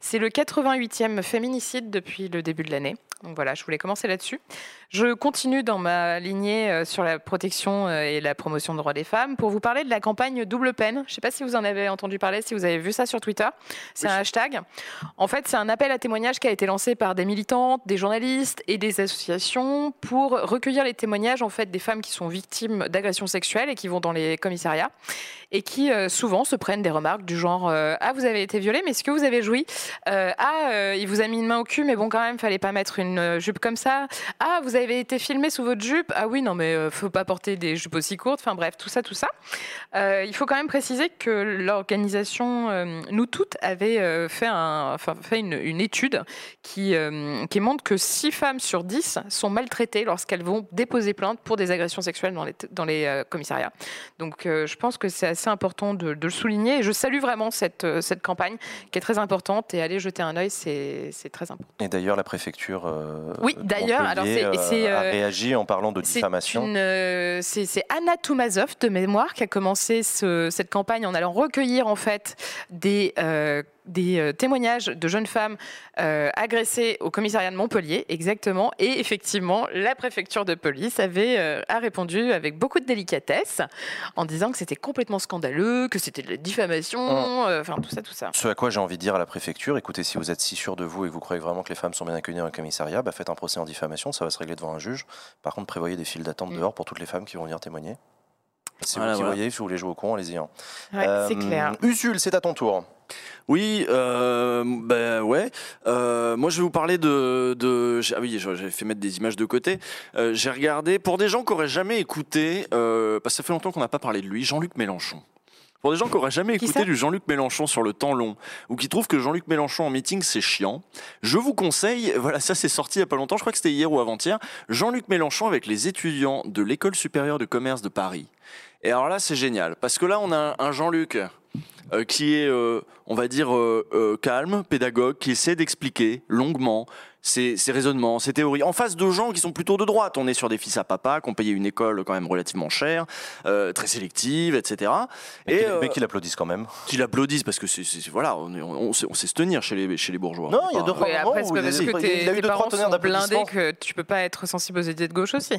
C'est le 88e féminicide depuis le début de l'année. Donc voilà, je voulais commencer là-dessus. Je continue dans ma lignée euh, sur la protection euh, et la promotion des droits des femmes pour vous parler de la campagne Double Peine. Je ne sais pas si vous en avez entendu parler, si vous avez vu ça sur Twitter. C'est
Oui.
un hashtag. En fait, c'est un appel à témoignages qui a été lancé par des militantes, des journalistes et des associations pour recueillir les témoignages en fait des femmes qui sont victimes d'agressions sexuelles et qui vont dans les commissariats et qui euh, souvent se prennent des remarques du genre euh, ah vous avez été violée mais est-ce que vous avez joui? Euh, ah il vous a mis une main au cul mais bon quand même fallait pas mettre une jupe comme ça. Ah vous avez été filmé sous votre jupe? Ah oui non mais faut pas porter des jupes aussi courtes. Enfin bref tout ça tout ça. Il faut quand même préciser que l'organisation Nous Toutes avait fait, un, fait une, étude qui, qui montre que 6 femmes sur 10 sont maltraitées lorsqu'elles vont déposer plainte pour des agressions sexuelles dans les, dans les commissariats. Donc je pense que c'est assez important de, de le souligner et je salue vraiment cette, euh, cette campagne qui est très importante et aller jeter un œil, c'est très important.
Et d'ailleurs, la préfecture euh,
Oui,
de
d'ailleurs, alors
Montpellier,
c'est- c'est,
a
euh,
réagi en parlant de diffamation.
euh, C'est Anna Toumazov de mémoire qui a commencé ce- cette campagne en allant recueillir en fait des, euh, des euh, témoignages de jeunes femmes euh, agressées au commissariat de Montpellier, exactement. Et effectivement, la préfecture de police avait euh, a répondu avec beaucoup de délicatesse en disant que c'était complètement scandaleux, que c'était de la diffamation, euh, enfin tout ça, tout ça.
Ce à quoi j'ai envie de dire à la préfecture, écoutez, si vous êtes si sûr de vous et que vous croyez vraiment que les femmes sont bien accueillies dans un commissariat, bah faites un procès en diffamation, ça va se régler devant un juge. Par contre, prévoyez des files d'attente
Mm.
dehors pour toutes les femmes qui vont venir témoigner. Si
Voilà,
vous qui
voilà.
voyez, si vous voulez jouer au con, allez-y. hein.
Ouais, c'est clair.
Usul, c'est à ton tour.
Oui, euh, ben ouais. Euh, moi, je vais vous parler de. ah oui, j'avais fait mettre des images de côté. Euh, j'ai regardé pour des gens qui auraient jamais écouté, euh, parce que ça fait longtemps qu'on n'a pas parlé de lui, Jean-Luc Mélenchon. Pour des gens qui auraient jamais écouté du Jean-Luc Mélenchon sur le temps long, ou qui trouvent que Jean-Luc Mélenchon en meeting c'est chiant, je vous conseille, voilà, ça c'est sorti il y a pas longtemps, je crois que c'était hier ou avant-hier, Jean-Luc Mélenchon avec les étudiants de l'école supérieure de commerce de Paris. Et alors là, c'est génial, parce que là, on a un Jean-Luc euh, qui est, euh, on va dire, euh, euh, calme, pédagogue, qui essaie d'expliquer longuement ses, ses raisonnements, ses théories, en face de gens qui sont plutôt de droite. On est sur des fils à papa, qui ont payé une école quand même relativement chère, euh, très sélective, etc.
Mais
Et
qu'il-
euh,
mais qu'il applaudisse quand même.
qui l'applaudissent parce que c'est, c'est- voilà, on, est- on- on sait, on sait se tenir chez les, chez les bourgeois.
Non, il y a deux-
Oui, pas
il
parce
a-
que
il a
tes,
eu deux,
tes
trois
parents
tonnerres d'applaudissements.
que tu peux pas être sensible aux idées de gauche aussi.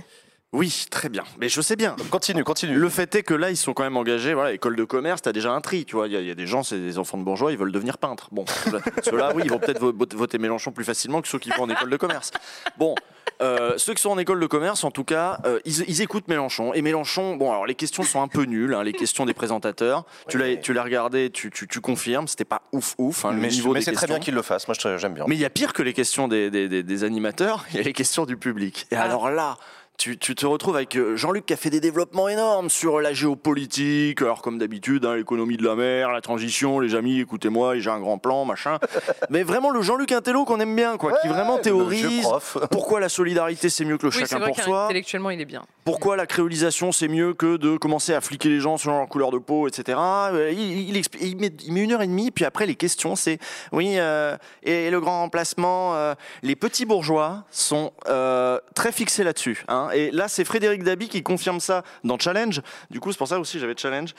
Oui, très bien. Mais je sais bien.
Continue, continue.
Le fait est que là, ils sont quand même engagés. Voilà, école de commerce, t'as déjà un tri. Tu vois, il y, a- il y a des gens, c'est des enfants de bourgeois, ils veulent devenir peintres. Bon, ceux-là, oui, ils vont peut-être vo- voter Mélenchon plus facilement que ceux qui vont en école de commerce. Bon, euh, ceux qui sont en école de commerce, en tout cas, euh, ils, ils écoutent Mélenchon. Et Mélenchon, bon, alors les questions sont un peu nulles, hein, les questions des présentateurs. Tu l'as, tu l'as regardé, tu, tu, tu confirmes, c'était pas ouf, ouf. hein, le
mais mais c'est très bien
questions.
qu'il le fasse. Moi, je- j'aime bien.
Mais il y a pire que les questions des, des- des- des animateurs, il y a les questions du public. Et
Ah.
alors là, tu, tu te retrouves avec euh, Jean-Luc qui a fait des développements énormes sur la géopolitique, alors comme d'habitude, hein, l'économie de la mer, la transition, les amis, écoutez-moi, j'ai un grand plan, machin. Mais vraiment le Jean-Luc Intello qu'on aime bien, quoi, qui vraiment théorise pourquoi la solidarité c'est mieux que le
Oui,
chacun
vrai
pour soi.
qu'intellectuellement, il est bien.
Pourquoi la créolisation c'est mieux que de commencer à fliquer les gens selon leur couleur de peau, etc. Euh, Il, il expli- il met, il met une heure et demie, puis après les questions c'est oui euh, et le grand remplacement. euh, les petits bourgeois sont euh, très fixés là-dessus. hein. et là c'est Frédéric Dabi qui confirme ça dans Challenge. Du coup c'est pour ça aussi j'avais Challenge.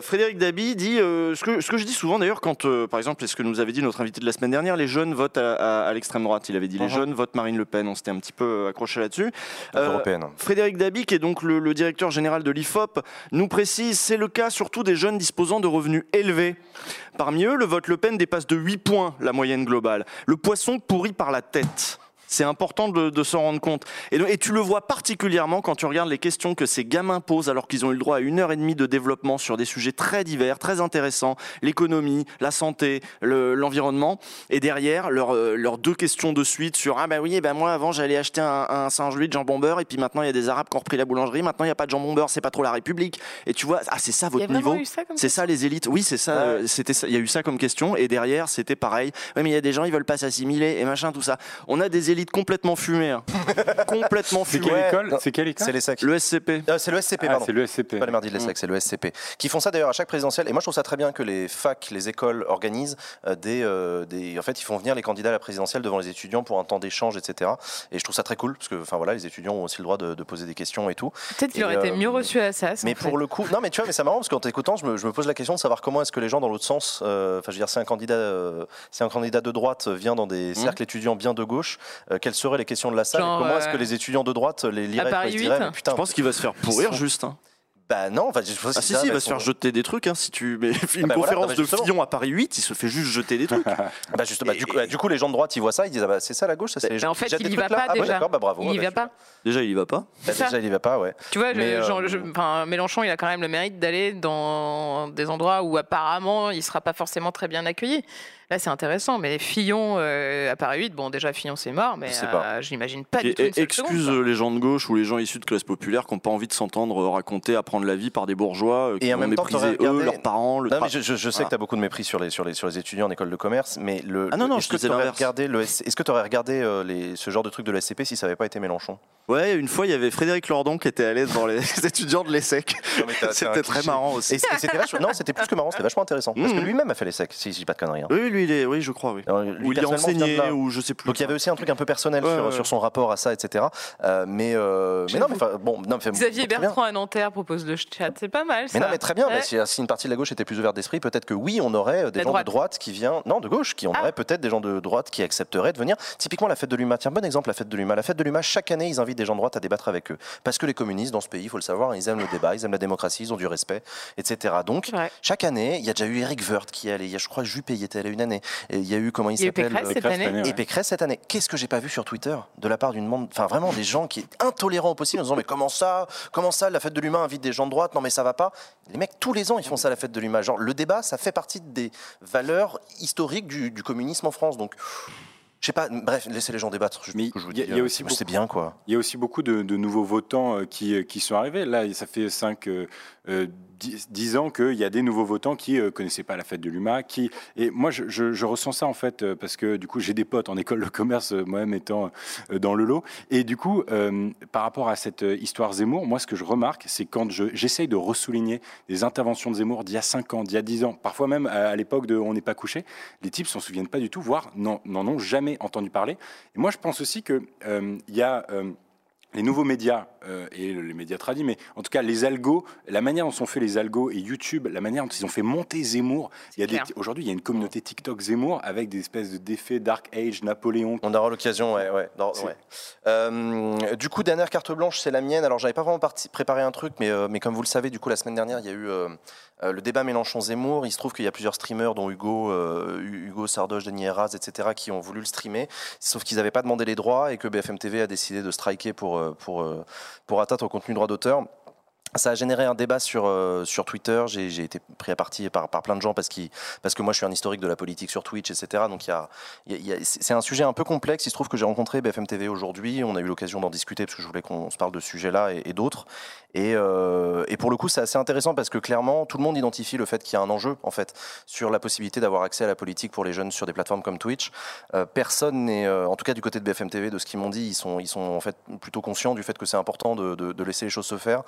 Frédéric Dabi dit ce que ce que je dis souvent d'ailleurs quand par exemple c'est ce que nous avait dit notre invité de la semaine dernière, les jeunes votent à, à- à l'extrême droite. Il avait dit les
Mhm.
jeunes votent Marine Le Pen. On s'était un petit peu accroché là-dessus.
Européenne.
Frédéric Dabi Qui est donc le, directeur général de l'IFOP, nous précise c'est le cas surtout des jeunes disposant de revenus élevés. Parmi eux, le vote Le Pen dépasse de 8 points la moyenne globale. Le poisson pourri par la tête. C'est important de, de s'en rendre compte. Et, donc- et tu le vois particulièrement quand tu regardes les questions que ces gamins posent alors qu'ils ont eu le droit à une heure et demie de développement sur des sujets très divers, très intéressants, l'économie, la santé, le- l'environnement. et derrière, leurs euh, leurs deux questions de suite sur Ah bah oui, ben moi avant j'allais acheter un, un Saint-Louis de jambon beurre et puis maintenant il y a des Arabes qui ont repris la boulangerie, maintenant il n'y a pas de jambon beurre, c'est pas trop la République. Et tu vois, ah c'est ça votre niveau. C'est ça les élites. Oui, c'est ça.
Ouais.
euh, C'était ça. Il y a eu ça comme question. Et derrière, c'était pareil. Oui, mais il y a des gens, ils veulent pas s'assimiler et machin, tout ça. On a des élites complètement fumées. hein. complètement
C'est quelle
Ouais,
école C'est quelle école
C'est les secs.
Le SCP.
Euh, c'est le SCP,
Ah,
pardon.
c'est le SCP.
Pas les mardis de l'ESSEC, c'est le SCP. Qui font ça d'ailleurs à chaque présidentielle. Et moi, je trouve ça très bien que les facs, les écoles organisent euh, des, euh, des. En fait, ils font venir les candidats à la présidentielle devant les étudiants pour un temps d'échange, etc. Et je trouve ça très cool parce que, enfin voilà, les étudiants ont aussi le droit de, de poser des questions et tout.
Peut-être qu'il
Et,
aurait été
euh,
mieux reçu à ça.
Mais pour le coup, non, mais tu vois, mais c'est marrant parce qu'en t'écoutant, je me, je me pose la question de savoir comment est-ce que les gens dans l'autre sens, euh, enfin, je veux dire, si un candidat, euh, si un candidat de droite vient dans des cercles étudiants bien de gauche, quelles seraient les questions de la salle
Genre,
et comment est-ce
euh,
que les étudiants de droite les liraient
à
quoi,
Paris
ils se diraient,
8,
mais putain,
Je pense qu'il va se faire pourrir
sont-
juste. hein.
bah non, enfin, je pense
Ah si
ça,
si, il va se faire jeter des trucs. Hein, si tu mets une
bah
conférence
mais
de. Fillon à Paris 8, il se fait juste jeter des trucs.
Bah justement, bah,
Et-
du, coup, bah, du coup, les gens de droite, ils voient ça, ils disent ah bah, c'est ça la gauche, ça c'est les
Mais
gens
en
qui
fait,
jettent
il y va pas
Ah
déjà.
bah bravo.
Il y
bah,
va
je-
pas.
Déjà, il y va pas.
bah, déjà, il y va pas, ouais.
Tu vois, je-
Mais, euh,
genre, je- enfin, Mélenchon, il a quand même le mérite d'aller dans des endroits où apparemment il sera pas forcément très bien accueilli. Là, c'est intéressant, mais Fillon euh, à Paris 8, bon, déjà Fillon c'est mort, mais
Je
euh, je l'imagine pas du tout. une
et-
seule
excuse
seconde,
euh, les gens de gauche ou les gens issus de classe populaire qui n'ont pas envie de s'entendre raconter, apprendre la vie par des bourgeois euh, qui
Et en
vont
même t'aurais
eux, leurs parents, le
Non,
tra-
mais je, je- je sais
Voilà.
que tu as beaucoup de mépris sur les, sur, les, sur les étudiants en école de commerce, mais le.
Ah non, non,
est-ce
je
que t'aurais
l'inverse.
regardé le Est-ce que tu aurais regardé euh, les, ce genre de truc de la SCP si ça n'avait pas été Mélenchon?
Ouais, une fois, il y avait Frédéric Lordon qui était allé dans les étudiants de l'ESSEC. C'était très marrant aussi.
c- et c'était vachement. Non, c'était plus que marrant, c'était vachement intéressant. Parce que lui-même a fait les secs, si je dis pas de conneries. hein.
Oui, lui, il est, oui, je crois, oui.
Alors, lui,
Ou il
de
enseigné,
là.
ou je sais plus.
Donc il y avait aussi un truc un peu personnel
Ouais,
sur,
ouais.
sur son rapport à ça, etc. Euh, mais, euh, mais non, mais bon, non, mais,
Xavier. Bertrand à Nanterre propose le chat, c'est pas mal.
Mais non, mais très bien.
Ouais.
bah, si, si une partie de la gauche était plus ouverte d'esprit, peut-être que oui, on aurait euh, des
La
gens
droite.
de droite qui viennent. Non, de gauche, qui on
Ah.
aurait peut-être des gens de droite qui accepteraient de venir. Typiquement, la fête de l'UMA. Tiens, bon exemple, la fête de l'UMA. La fête de l'UMA, chaque année, ils invitent des gens de droite à débattre avec eux. Parce que les communistes, dans ce pays, il faut le savoir, ils aiment le débat, ils aiment la démocratie, ils ont du respect, etc. Donc, chaque année, il y a déjà eu Eric Woerth qui est allé. Il y a, je crois, Juppé y était allé une année. Et il y a eu, comment il s'appelle
Pécresse
euh,
cette
Pécresse,
année.
et. Pécresse cette année. Qu'est-ce que j'ai pas vu sur Twitter de la part d'une monde, enfin vraiment des gens qui est intolérants au possible en disant mais comment ça, comment ça, la fête de l'humain invite des gens de droite, non mais ça va pas. Les mecs tous les ans ils font ça la fête de l'humain. Genre le débat ça fait partie des valeurs historiques du, du communisme en France donc. Je sais pas, bref, laissez les gens débattre. Je,
Mais
que je vous
il y a-
dis,
il y a aussi
c'est-
beaucoup-
c'est bien quoi.
Il y a aussi beaucoup de, de nouveaux votants euh, qui, euh, qui sont arrivés. Là, ça fait 5, 10, ans qu'il y a des nouveaux votants qui ne connaissaient pas la fête de l'UMA. Qui... Et moi, je, ressens ça, en fait, euh, parce que du coup, j'ai des potes en école de commerce, euh, moi-même étant euh, dans le lot. Et du coup, euh, par rapport à cette euh, histoire Zemmour, moi, ce que je remarque, c'est quand je- j'essaye de ressouligner des interventions de Zemmour d'il y a 5 ans, d'il y a 10 ans, parfois même à, l'époque de On n'est pas couché, les types s'en souviennent pas du tout, voire n'en ont jamais entendu parler. Et moi, je pense aussi qu'il y a euh, les nouveaux médias euh, et les médias tradis, mais en tout cas les algos, la manière dont sont faits les algos et YouTube, la manière dont ils ont fait monter Zemmour. Aujourd'hui, il y a une communauté TikTok Zemmour avec des espèces de défaits Dark Age, Napoléon.
On aura l'occasion, ouais. ouais, non,
C'est-
ouais. Euh, du coup, dernière carte blanche, c'est la mienne. Alors, j'avais pas vraiment préparé un truc, mais, euh, mais comme vous le savez, du coup, la semaine dernière, il y a eu le débat Mélenchon-Zemmour. Il se trouve qu'il y a plusieurs streamers, dont Hugo, euh, Hugo Sardoche, Denis Herraz, etc., qui ont voulu le streamer, sauf qu'ils n'avaient pas demandé les droits et que BFM TV a décidé de striker pour, euh, pour, euh, pour au contenu droit d'auteur. Ça a généré un débat sur, euh, sur Twitter. J'ai été pris à partie par, par plein de gens parce, qu'ils- parce que moi, je suis un historique de la politique sur Twitch, etc. Donc, y y a- c'est un sujet un peu complexe. Il se trouve que j'ai rencontré BFM TV aujourd'hui. On a eu l'occasion d'en discuter parce que je voulais qu'on se parle de ce sujet-là et, et d'autres. Et, euh, et pour le coup, c'est assez intéressant parce que clairement, tout le monde identifie le fait qu'il y a un enjeu, en fait, sur la possibilité d'avoir accès à la politique pour les jeunes sur des plateformes comme Twitch. Euh, personne n'est, euh, en tout cas du côté de BFM TV, de ce qu'ils m'ont dit, ils sont, ils sont en fait plutôt conscients du fait que c'est important de, laisser les choses se faire,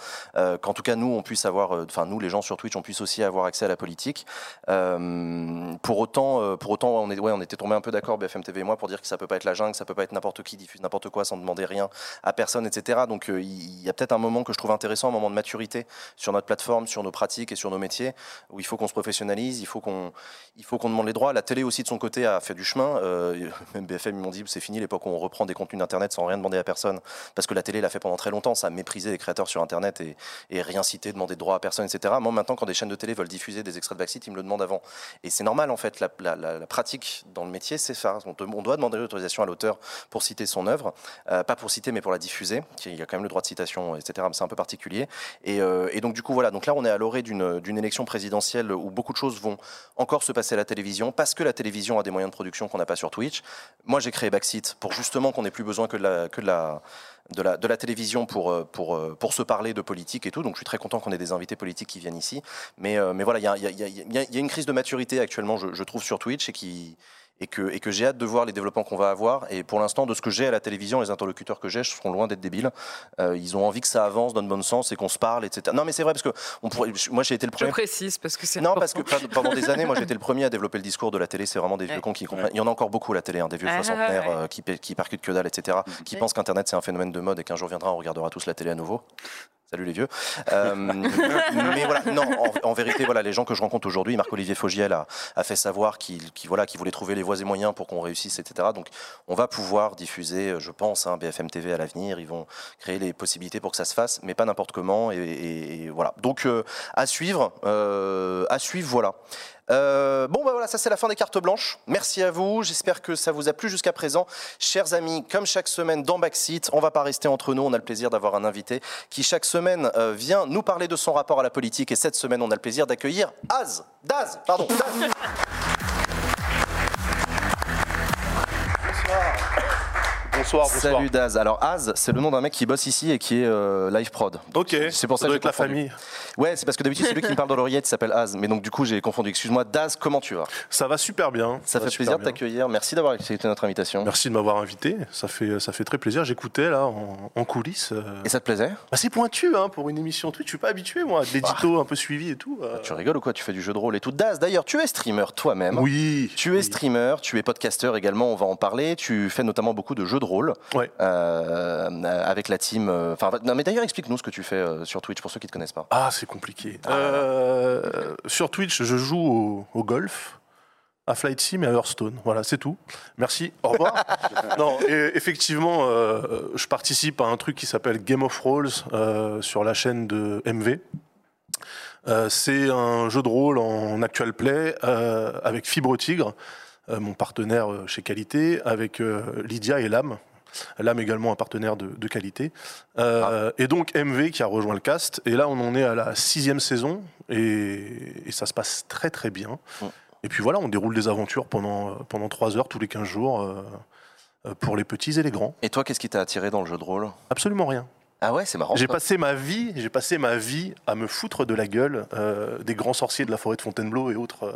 qu'en tout cas nous on puisse avoir, enfin nous les gens sur Twitch on puisse aussi avoir accès à la politique. Pour autant, pour autant on, est, ouais, on était tombé un peu d'accord BFM TV et moi pour dire que ça peut pas être la jungle, ça peut pas être n'importe qui diffuse n'importe quoi sans demander rien à personne, etc. Donc il y a peut-être un moment que je trouve intéressant, un moment de maturité sur notre plateforme, sur nos pratiques et sur nos métiers, où il faut qu'on se professionnalise, il faut qu'on, demande les droits. La télé aussi de son côté a fait du chemin. Euh, même BFM ils m'ont dit c'est fini l'époque où on reprend des contenus d'internet sans rien demander à personne, parce que la télé l'a fait pendant très longtemps, ça a méprisé les créateurs sur internet et, rien citer, demander de droits à personne, etc. Moi maintenant quand des chaînes de télé veulent diffuser des extraits de Backseat, ils me le demandent avant. Et c'est normal en fait, la, pratique dans le métier c'est ça. On, doit demander l'autorisation à l'auteur pour citer son œuvre, Euh, pas pour citer mais pour la diffuser. Il y a quand même le droit de citation, etc. C'est un peu particulier. Et, euh, et donc du coup voilà, donc là on est à l'orée d'une élection présidentielle où beaucoup de choses vont encore se passer à la télévision parce que la télévision a des moyens de production qu'on n'a pas sur Twitch. Moi j'ai créé Backseat pour justement qu'on ait plus besoin que de la, que de la de la, de la télévision pour, euh, pour, euh, pour se parler de politique et tout. Donc je suis très content qu'on ait des invités politiques qui viennent ici. Mais, mais voilà, il y a, y a- y y a une crise de maturité actuellement, je, je trouve, sur Twitch et qui et que, et que j'ai hâte de voir les développements qu'on va avoir. Et pour l'instant, de ce que j'ai à la télévision, les interlocuteurs que j'ai seront loin d'être débiles. Euh, ils ont envie que ça avance dans le bon sens et qu'on se parle, etc. Non, mais c'est vrai parce que on pourrait, moi j'ai été le
Je
premier.
précise parce que c'est
Non, parce que pendant des années, moi j'étais le premier à développer le discours de la télé. C'est vraiment des vieux
Ouais.
cons qui comprennent. Il y en a encore beaucoup à la télé, hein, des vieux
Ah,
soixantenaires
ouais.
euh, qui, qui percutent que dalle, etc. Qui
Ouais.
pensent qu'Internet c'est un phénomène de mode et qu'un jour viendra, on regardera tous la télé à nouveau. Salut les vieux. Euh, mais voilà, non, en, vérité, voilà, les gens que je rencontre aujourd'hui, Marc-Olivier Fogiel a, a fait savoir qu'il voilà, qu'il voulait trouver les voies et moyens pour qu'on réussisse, etc. Donc, on va pouvoir diffuser, euh, je pense, hein, BFM TV à l'avenir. Ils vont créer les possibilités pour que ça se fasse, mais pas n'importe comment. Et, voilà. Donc, euh, à suivre, à suivre, voilà. Euh, bon, bah voilà, ça c'est la fin des cartes blanches. Merci à vous. J'espère que ça vous a plu jusqu'à présent. Chers amis, comme chaque semaine dans Backseat, on va pas rester entre nous. On a le plaisir d'avoir un invité qui chaque semaine euh, vient nous parler de son rapport à la politique. Et cette semaine, on a le plaisir d'accueillir Az, Daz, pardon. Daz.
Bonsoir, bonsoir.
Salut Daz. Alors Az, c'est le nom d'un mec qui bosse ici et qui est euh, live prod.
Ok,
C'est pour ça que
doit
j'ai
être la
confondu.
famille.
Ouais, c'est parce que d'habitude c'est lui qui me parle dans l'oreillette, il s'appelle Az. Mais donc du coup j'ai confondu. Excuse-moi, Daz, comment tu vas?
Ça va super bien.
Ça fait plaisir de t'accueillir. Merci d'avoir accepté notre invitation.
Merci de m'avoir invité. Ça fait, ça fait très plaisir. J'écoutais là en, en coulisses. euh,
Et ça te plaisait?
Assez pointu hein, pour une émission Twitch. Je suis pas habitué moi, de l'édito un peu suivi et tout. euh.
Tu rigoles ou quoi? Tu fais du jeu de rôle et tout. Daz, d'ailleurs, tu es streamer toi-même.
Oui.
Tu es
oui.
streamer, tu es podcasteur également, on va en parler. Tu fais notamment beaucoup de jeux de rôle
Ouais.
euh, avec la team. euh, Enfin, non, mais d'ailleurs, explique-nous ce que tu fais euh, sur Twitch pour ceux qui ne te connaissent pas.
Ah, c'est compliqué. Euh, sur Twitch, je joue au, au golf, à Flight Sim et à Hearthstone. Voilà, c'est tout. Merci. Au revoir. non, et effectivement, euh, je participe à un truc qui s'appelle Game of Rolls euh, sur la chaîne de MV. Euh, c'est un jeu de rôle en actual play euh, avec Fibre Tigre, euh, mon partenaire euh, chez Qualité, avec euh, Lydia et Lame. Lame également un partenaire de, de qualité. Euh, Et donc MV qui a rejoint le cast. Et là, on en est à la sixième saison et, et ça se passe très très bien. Et puis voilà, on déroule des aventures pendant, euh, pendant trois heures tous les 15 jours euh, euh, pour les petits et les grands.
Et toi, qu'est-ce qui t'a attiré dans le jeu de rôle?
Absolument rien.
Ah ouais, c'est marrant.
J'ai passé ma vie, j'ai passé ma vie à me foutre de la gueule euh, des grands sorciers de la forêt de Fontainebleau et autres, euh,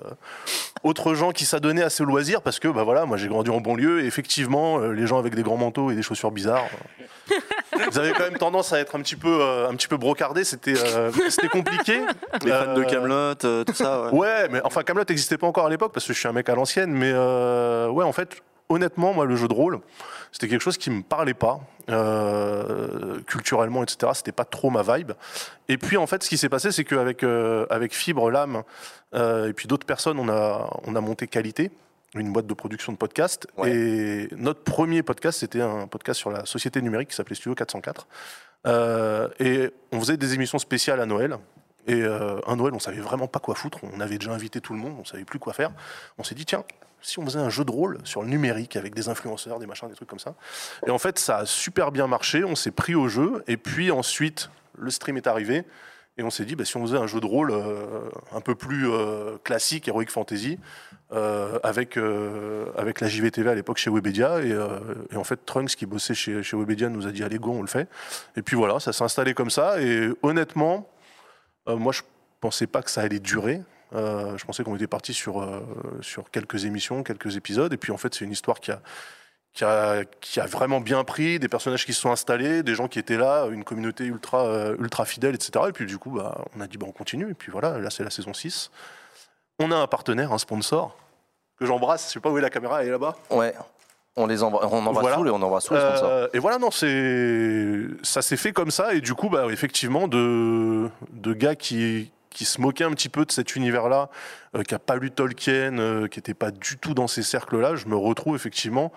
autres gens qui s'adonnaient à ces loisirs parce que bah voilà, moi j'ai grandi en banlieue et effectivement euh, les gens avec des grands manteaux et des chaussures bizarres, euh, ils avaient quand même tendance à être un petit peu, euh, un petit peu brocardés. C'était, euh, c'était compliqué.
Les fans de
Euh,
Camelot, tout ça. ouais.
Ouais, mais enfin Camelot n'existait pas encore à l'époque parce que je suis un mec à l'ancienne, mais euh, ouais, en fait, honnêtement, moi, le jeu de rôle, c'était quelque chose qui me parlait pas euh, culturellement, etc. C'était pas trop ma vibe. Et puis en fait, ce qui s'est passé, c'est qu'avec euh, avec Fibre, Lame euh, et puis d'autres personnes, on a on a monté Qualité. Une boîte de production de podcasts.
Ouais.
Et notre premier podcast, c'était un podcast sur la société numérique qui s'appelait Studio 404. Euh, et on faisait des émissions spéciales à Noël. Et un Noël, on savait vraiment pas quoi foutre. On avait déjà invité tout le monde, on savait plus quoi faire. On s'est dit, tiens, si on faisait un jeu de rôle sur le numérique avec des influenceurs, des machins, des trucs comme ça. Et en fait, ça a super bien marché. On s'est pris au jeu. Et puis ensuite, le stream est arrivé. Et on s'est dit, bah, si on faisait un jeu de rôle euh, un peu plus euh, classique, Heroic Fantasy, euh, avec, avec la JVTV à l'époque chez Webedia. Et, et en fait, Trunks, qui bossait chez, chez Webedia, nous a dit, allez, go, on le fait. Et puis voilà, ça s'est installé comme ça. Et honnêtement, moi, je pensais pas que ça allait durer. Euh, je pensais qu'on était parti sur, euh, sur quelques émissions, quelques épisodes. Et puis en fait, c'est une histoire qui a, qui a, qui a vraiment bien pris, des personnages qui se sont installés, des gens qui étaient là, une communauté ultra, euh, ultra fidèle, etc. Et puis du coup, bah, on a dit, bah, on continue. Et puis voilà, là, c'est la saison 6. On a un partenaire, un sponsor, que j'embrasse. Je sais pas où est la caméra, elle est là-bas.
Ouais. On les envoie, on embrasse
Voilà.
tous les, on embrasse tous les sponsors.
Euh, et voilà, non, c'est ça s'est fait comme ça. Et du coup, bah, effectivement, de, de gars qui, qui se moquaient un petit peu de cet univers-là, euh, qui n'a pas lu Tolkien, euh, qui n'était pas du tout dans ces cercles-là, je me retrouve effectivement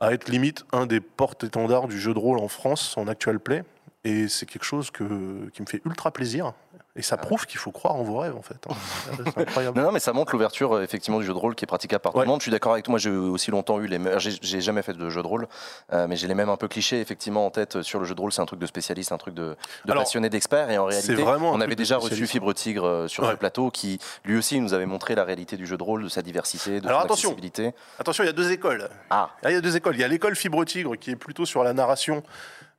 à être limite un des porte-étendards du jeu de rôle en France, en actual play. Et c'est quelque chose que, qui me fait ultra plaisir. Et ça prouve qu'il faut croire en vos rêves, en fait. hein. C'est incroyable.
Non, non, mais ça montre l'ouverture euh, effectivement du jeu de rôle qui est praticable par tout
Ouais.
le monde. Je suis d'accord avec toi. Moi, j'ai aussi longtemps eu les. mêmes- J'ai j'ai jamais fait de jeu de rôle, euh, mais j'ai les mêmes un peu clichés effectivement en tête euh, sur le jeu de rôle. C'est un truc de spécialiste, un truc de, de
Alors,
passionné, d'expert. Et en réalité,
vraiment un
on
truc
avait
de
déjà reçu
spécialiste.
Fibre Tigre euh, sur ce
Ouais.
plateau, qui lui aussi nous avait montré la réalité du jeu de rôle, de sa diversité, de
Alors,
son
attention.
accessibilité.
Attention, il y a deux écoles.
Ah,
Ah, il y a deux écoles. Il y a l'école Fibre Tigre qui est plutôt sur la narration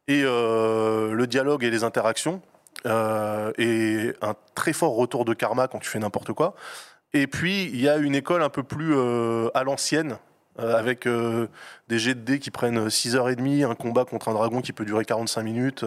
et euh, le dialogue et les interactions. Euh, et un très fort retour de karma quand tu fais n'importe quoi. Et puis, il y a une école un peu plus euh, à l'ancienne, euh, avec des jets de dés qui prennent 6h30, un combat contre un dragon qui peut durer 45 minutes,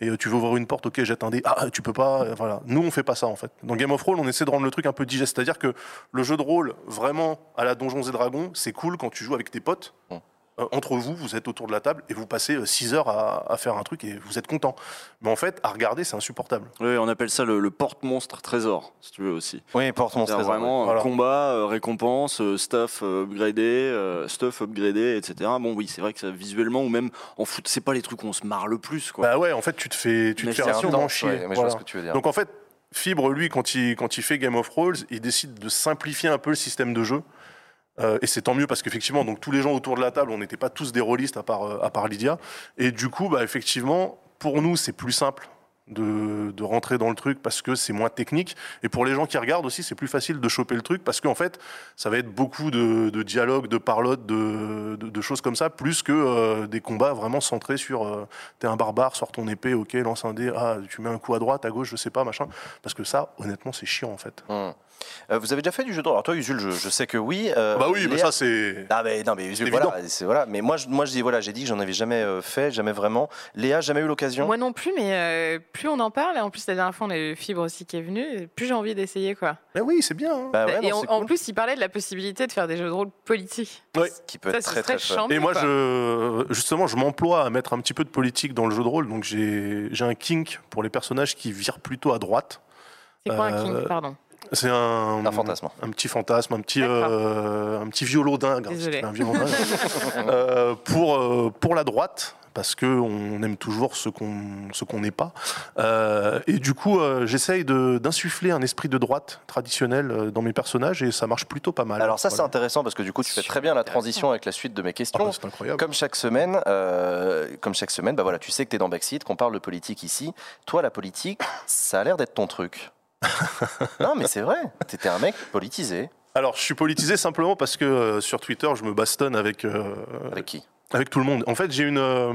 et tu veux ouvrir une porte, ok, jette un dé, ah, tu peux pas, voilà. Nous, on fait pas ça, en fait. Dans Game of Thrones, on essaie de rendre le truc un peu digeste, c'est-à-dire que le jeu de rôle, vraiment, à la Donjons et Dragons, c'est cool quand tu joues avec tes potes,
Mm.
Euh, entre vous, vous êtes autour de la table, et vous passez 6 heures à, à faire un truc, et vous êtes content. Mais en fait, à regarder, c'est insupportable.
Oui, on appelle ça le, le porte-monstre trésor, si tu veux aussi.
oui, porte mon
C'est
stress.
vraiment
Voilà.
euh, combat, euh, récompense, euh, stuff euh, upgradé, euh, stuff upgradé, etc. Bon, oui, c'est vrai que ça, visuellement, ou même en foot, c'est pas les trucs où on se marre le plus, quoi.
Bah ouais, en fait, tu te fais, tu te
Mais
fais absolument
intense,
chier.
ouais, mais je
Voilà.
vois ce que tu veux dire.
Donc en fait, Fibre, lui, quand il, quand il fait Game of Thrones, il décide de simplifier un peu le système de jeu. Euh, et c'est tant mieux parce qu'effectivement, donc tous les gens autour de la table, on n'était pas tous des rôlistes à part, euh, à part Lydia. Et du coup, bah, effectivement, pour nous, c'est plus simple de, de rentrer dans le truc parce que c'est moins technique. Et pour les gens qui regardent aussi, c'est plus facile de choper le truc parce qu'en fait, ça va être beaucoup de, de dialogues, de parlottes, de, de- choses comme ça, plus que euh, des combats vraiment centrés sur t'es un barbare, sors ton épée, ok, lance un dé, ah, tu mets un coup à droite, à gauche, je sais pas, machin. Parce que ça, honnêtement, c'est chiant en fait.
Hum. Euh, vous avez déjà fait du jeu de rôle? Alors toi, Usul, je, je sais que oui. Euh,
bah oui, mais ça, c'est.
Ah mais non mais Usul,
C'est
voilà, c'est voilà. Mais moi, je, moi, je dis voilà, j'ai dit que j'en avais jamais euh, fait, jamais vraiment. Léa, jamais eu l'occasion?
Moi non plus, mais euh, plus on en parle, et en plus la dernière fois on a eu Fibre aussi qui est venu, plus j'ai envie d'essayer quoi.
Mais oui, c'est bien. hein.
Bah ouais,
et
non,
en, plus, il parlait de la possibilité de faire des jeux de rôle politiques.
Ouais.
qui peut
Ça,
être très
serait
très.
Et moi,
quoi.
je, justement, je m'emploie à mettre un petit peu de politique dans le jeu de rôle. Donc, j'ai j'ai un kink pour les personnages qui virent plutôt à droite.
C'est quoi un king, pardon?
C'est un,
Un fantasme.
Un petit fantasme, un petit, euh, un petit violon dingue.
Désolée.
Un violon dingue. Euh, pour, euh, pour la droite, parce qu'on aime toujours ce qu'on ce qu'on n'est pas. Euh, et du coup, euh, j'essaye de- d'insuffler un esprit de droite traditionnel dans mes personnages et ça marche plutôt pas mal.
Alors ça, c'est intéressant parce que du coup, tu fais très bien la transition avec la suite de mes
Ah
questions.
bah, c'est incroyable.
Comme chaque semaine, euh, comme chaque semaine, bah voilà, tu sais que tu es dans Backseat, qu'on parle de politique ici. Toi, la politique, ça a l'air d'être ton truc. non, mais c'est vrai. T'étais un mec politisé.
Alors, je suis politisé simplement parce que euh, sur Twitter, je me bastonne avec, euh,
Avec qui?
avec tout le monde. En fait, j'ai une, euh,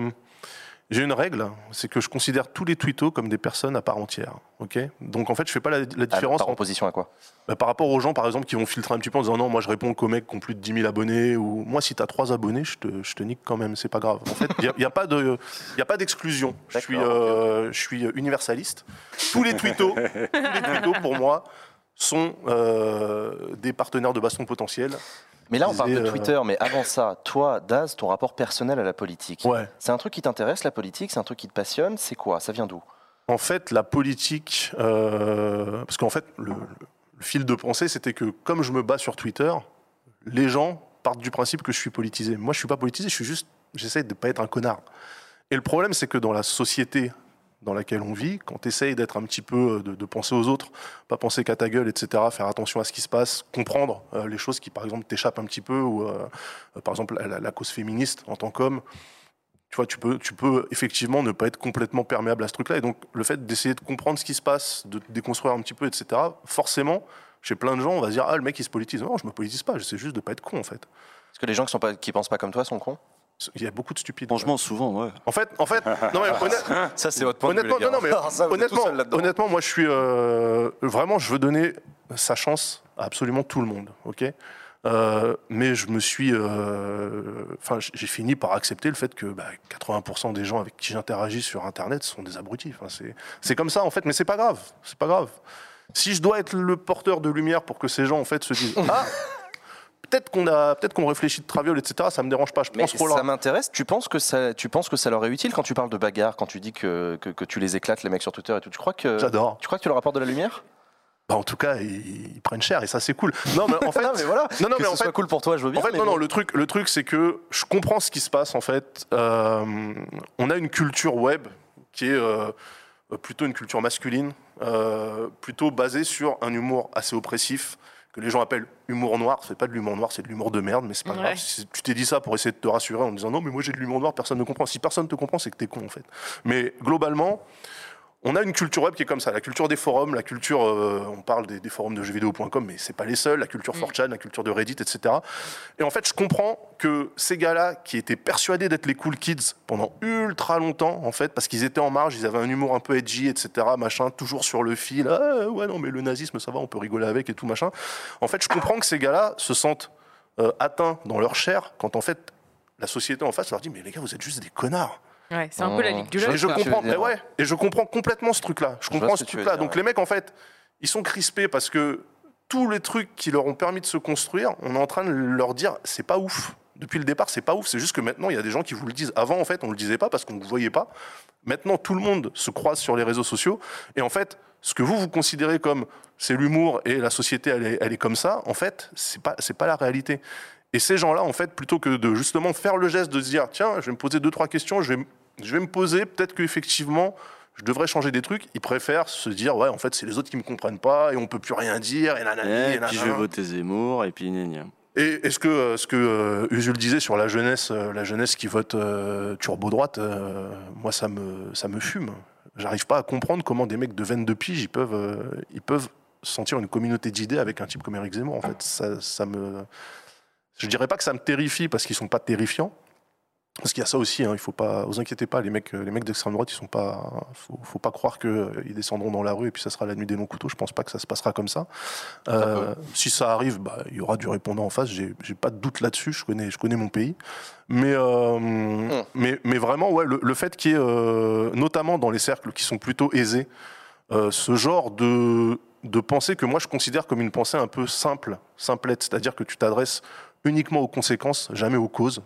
j'ai une règle, c'est que je considère tous les twittos comme des personnes à part entière. ok? Donc, en fait, je fais pas la, la
Ah,
différence
Par à quoi?
Bah, par rapport aux gens, par exemple, qui vont filtrer un petit peu en disant non, moi je réponds qu'aux mecs qui ont plus de 10 000 abonnés, ou moi si tu as 3 abonnés, je te, je te nique quand même, c'est pas grave. En fait, il n'y a, pas de- y a pas d'exclusion. Je suis, euh, je suis universaliste. Tous les twittos, tous les twittos pour moi, sont euh, des partenaires de baston potentiel.
Mais là, on parle de
euh,
Twitter, mais avant ça, toi, Daz, ton rapport personnel à la politique.
Ouais.
C'est un truc qui t'intéresse, la politique C'est un truc qui te passionne C'est quoi? Ça vient d'où?
En fait, la politique, euh, parce qu'en fait, le, le fil de pensée, c'était que comme je me bats sur Twitter, les gens partent du principe que je suis politisé. Moi, je suis pas politisé, je suis juste, j'essaie de pas être un connard. Et le problème, c'est que dans la société dans laquelle on vit, quand tu essayes d'être un petit peu, de, de penser aux autres, pas penser qu'à ta gueule, etc., faire attention à ce qui se passe, comprendre euh, les choses qui, par exemple, t'échappent un petit peu, ou euh, euh, par exemple la, la cause féministe en tant qu'homme, tu vois, tu peux, tu peux effectivement ne pas être complètement perméable à ce truc-là. Et donc, le fait d'essayer de comprendre ce qui se passe, de déconstruire un petit peu, etc., forcément, chez plein de gens, on va se dire Ah, le mec, il se politise. Non, je me politise pas, j'essaie juste de pas être con, en fait.
Est-ce que les gens qui, sont pas, qui pensent pas comme toi sont cons
Il y a beaucoup de stupides.
Franchement, souvent, ouais.
En fait, en fait, non, mais honnête-
Ça, c'est votre
honnêtement, non, non, mais honnêtement, honnêtement, moi, je suis euh, vraiment, je veux donner sa chance à absolument tout le monde, ok? Euh, mais je me suis, euh, enfin, j'ai fini par accepter le fait que bah, 80% des gens avec qui j'interagis sur Internet sont des abrutis. Enfin, c'est- c'est comme ça en fait, mais c'est pas grave, c'est pas grave. Si je dois être le porteur de lumière pour que ces gens en fait se disent ah peut-être qu'on a, peut-être qu'on réfléchit de traviole, etc. Ça me dérange pas. Je
Mais
pense qu'on
ça m'intéresse. Tu penses que ça, tu penses que ça leur est utile quand tu parles de bagarre, quand tu dis que, que, que tu les éclates les mecs sur Twitter et tout? Tu crois que
J'adore.
tu crois que tu leur apportes de la lumière?
Bah, en tout cas, ils, ils prennent cher et ça c'est cool. Non, mais en fait,
Non, mais voilà.
non, non,
que
mais en fait,
cool pour toi, je veux bien.
En fait,
mais
non,
bon.
non, le truc, le truc c'est que je comprends ce qui se passe, en fait. Euh, on a une culture web qui est euh, plutôt une culture masculine, euh, plutôt basée sur un humour assez oppressif, que les gens appellent humour noir. C'est pas de l'humour noir, c'est de l'humour de merde, mais c'est pas
Ouais.
grave. Tu t'es dit ça pour essayer de te rassurer en disant non, mais moi j'ai de l'humour noir, personne ne comprend. Si personne te comprend, c'est que t'es con, en fait. Mais globalement, on a une culture web qui est comme ça, la culture des forums, la culture, euh, on parle des, des forums de jeuxvideo.com, mais c'est pas les seuls, la culture 4chan, la culture de Reddit, etc. Et en fait, je comprends que ces gars-là, qui étaient persuadés d'être les cool kids pendant ultra longtemps, en fait, parce qu'ils étaient en marge, ils avaient un humour un peu edgy, etc., machin, toujours sur le fil, ah, ouais, non, mais le nazisme, ça va, on peut rigoler avec et tout, machin. En fait, je comprends que ces gars-là se sentent euh, atteints dans leur chair quand, en fait, la société en face leur dit, mais les gars, vous êtes juste des connards.
Ouais, c'est un peu la ligue du
Je-
Et
jeu.
je comprends, mais ouais, et je comprends complètement ce truc-là. Je comprends
ce
truc-là. Donc
ouais.
les mecs, en fait, ils sont crispés parce que tous les trucs qui leur ont permis de se construire, on est en train de leur dire, c'est pas ouf. Depuis le départ, c'est pas ouf. C'est juste que maintenant, il y a des gens qui vous le disent. Avant, en fait, on le disait pas parce qu'on ne vous voyait pas. Maintenant, tout le monde se croise sur les réseaux sociaux. Et en fait, ce que vous, vous considérez comme c'est l'humour et la société, elle est, elle est comme ça, en fait, c'est pas, c'est pas la réalité. Et ces gens-là, en fait, plutôt que de justement faire le geste de se dire, tiens, je vais me poser deux, trois questions, je vais, je vais me poser, peut-être qu'effectivement, je devrais changer des trucs, ils préfèrent se dire, ouais, en fait, c'est les autres qui me comprennent pas et on peut plus rien dire, et nanani,
Et
et
puis je vais voter Zemmour, et puis gna gna.
Et est-ce que euh, ce que euh, Usul disait sur la jeunesse, euh, la jeunesse qui vote euh, turbo droite, euh, moi ça me ça me fume. J'arrive pas à comprendre comment des mecs de 22 piges ils peuvent euh, ils peuvent sentir une communauté d'idées avec un type comme Eric Zemmour. En fait, ça, ça me je dirais pas que ça me terrifie parce qu'ils sont pas terrifiants. Parce qu'il y a ça aussi, hein, il faut pas, vous inquiétez pas, les mecs, les mecs d'extrême droite, ils sont pas, faut, faut pas croire que euh, descendront dans la rue et puis ça sera la nuit des longs couteaux. Je pense pas que ça se passera comme ça. Euh, si ça arrive, bah, il y aura du répondant en face. J'ai, j'ai pas de doute là-dessus. Je connais, je connais mon pays. Mais, euh, mais, mais vraiment, ouais, le, le fait qu'il y ait, euh, notamment dans les cercles qui sont plutôt aisés, euh, ce genre de, de pensée que moi je considère comme une pensée un peu simple, simplette, c'est-à-dire que tu t'adresses uniquement aux conséquences, jamais aux causes.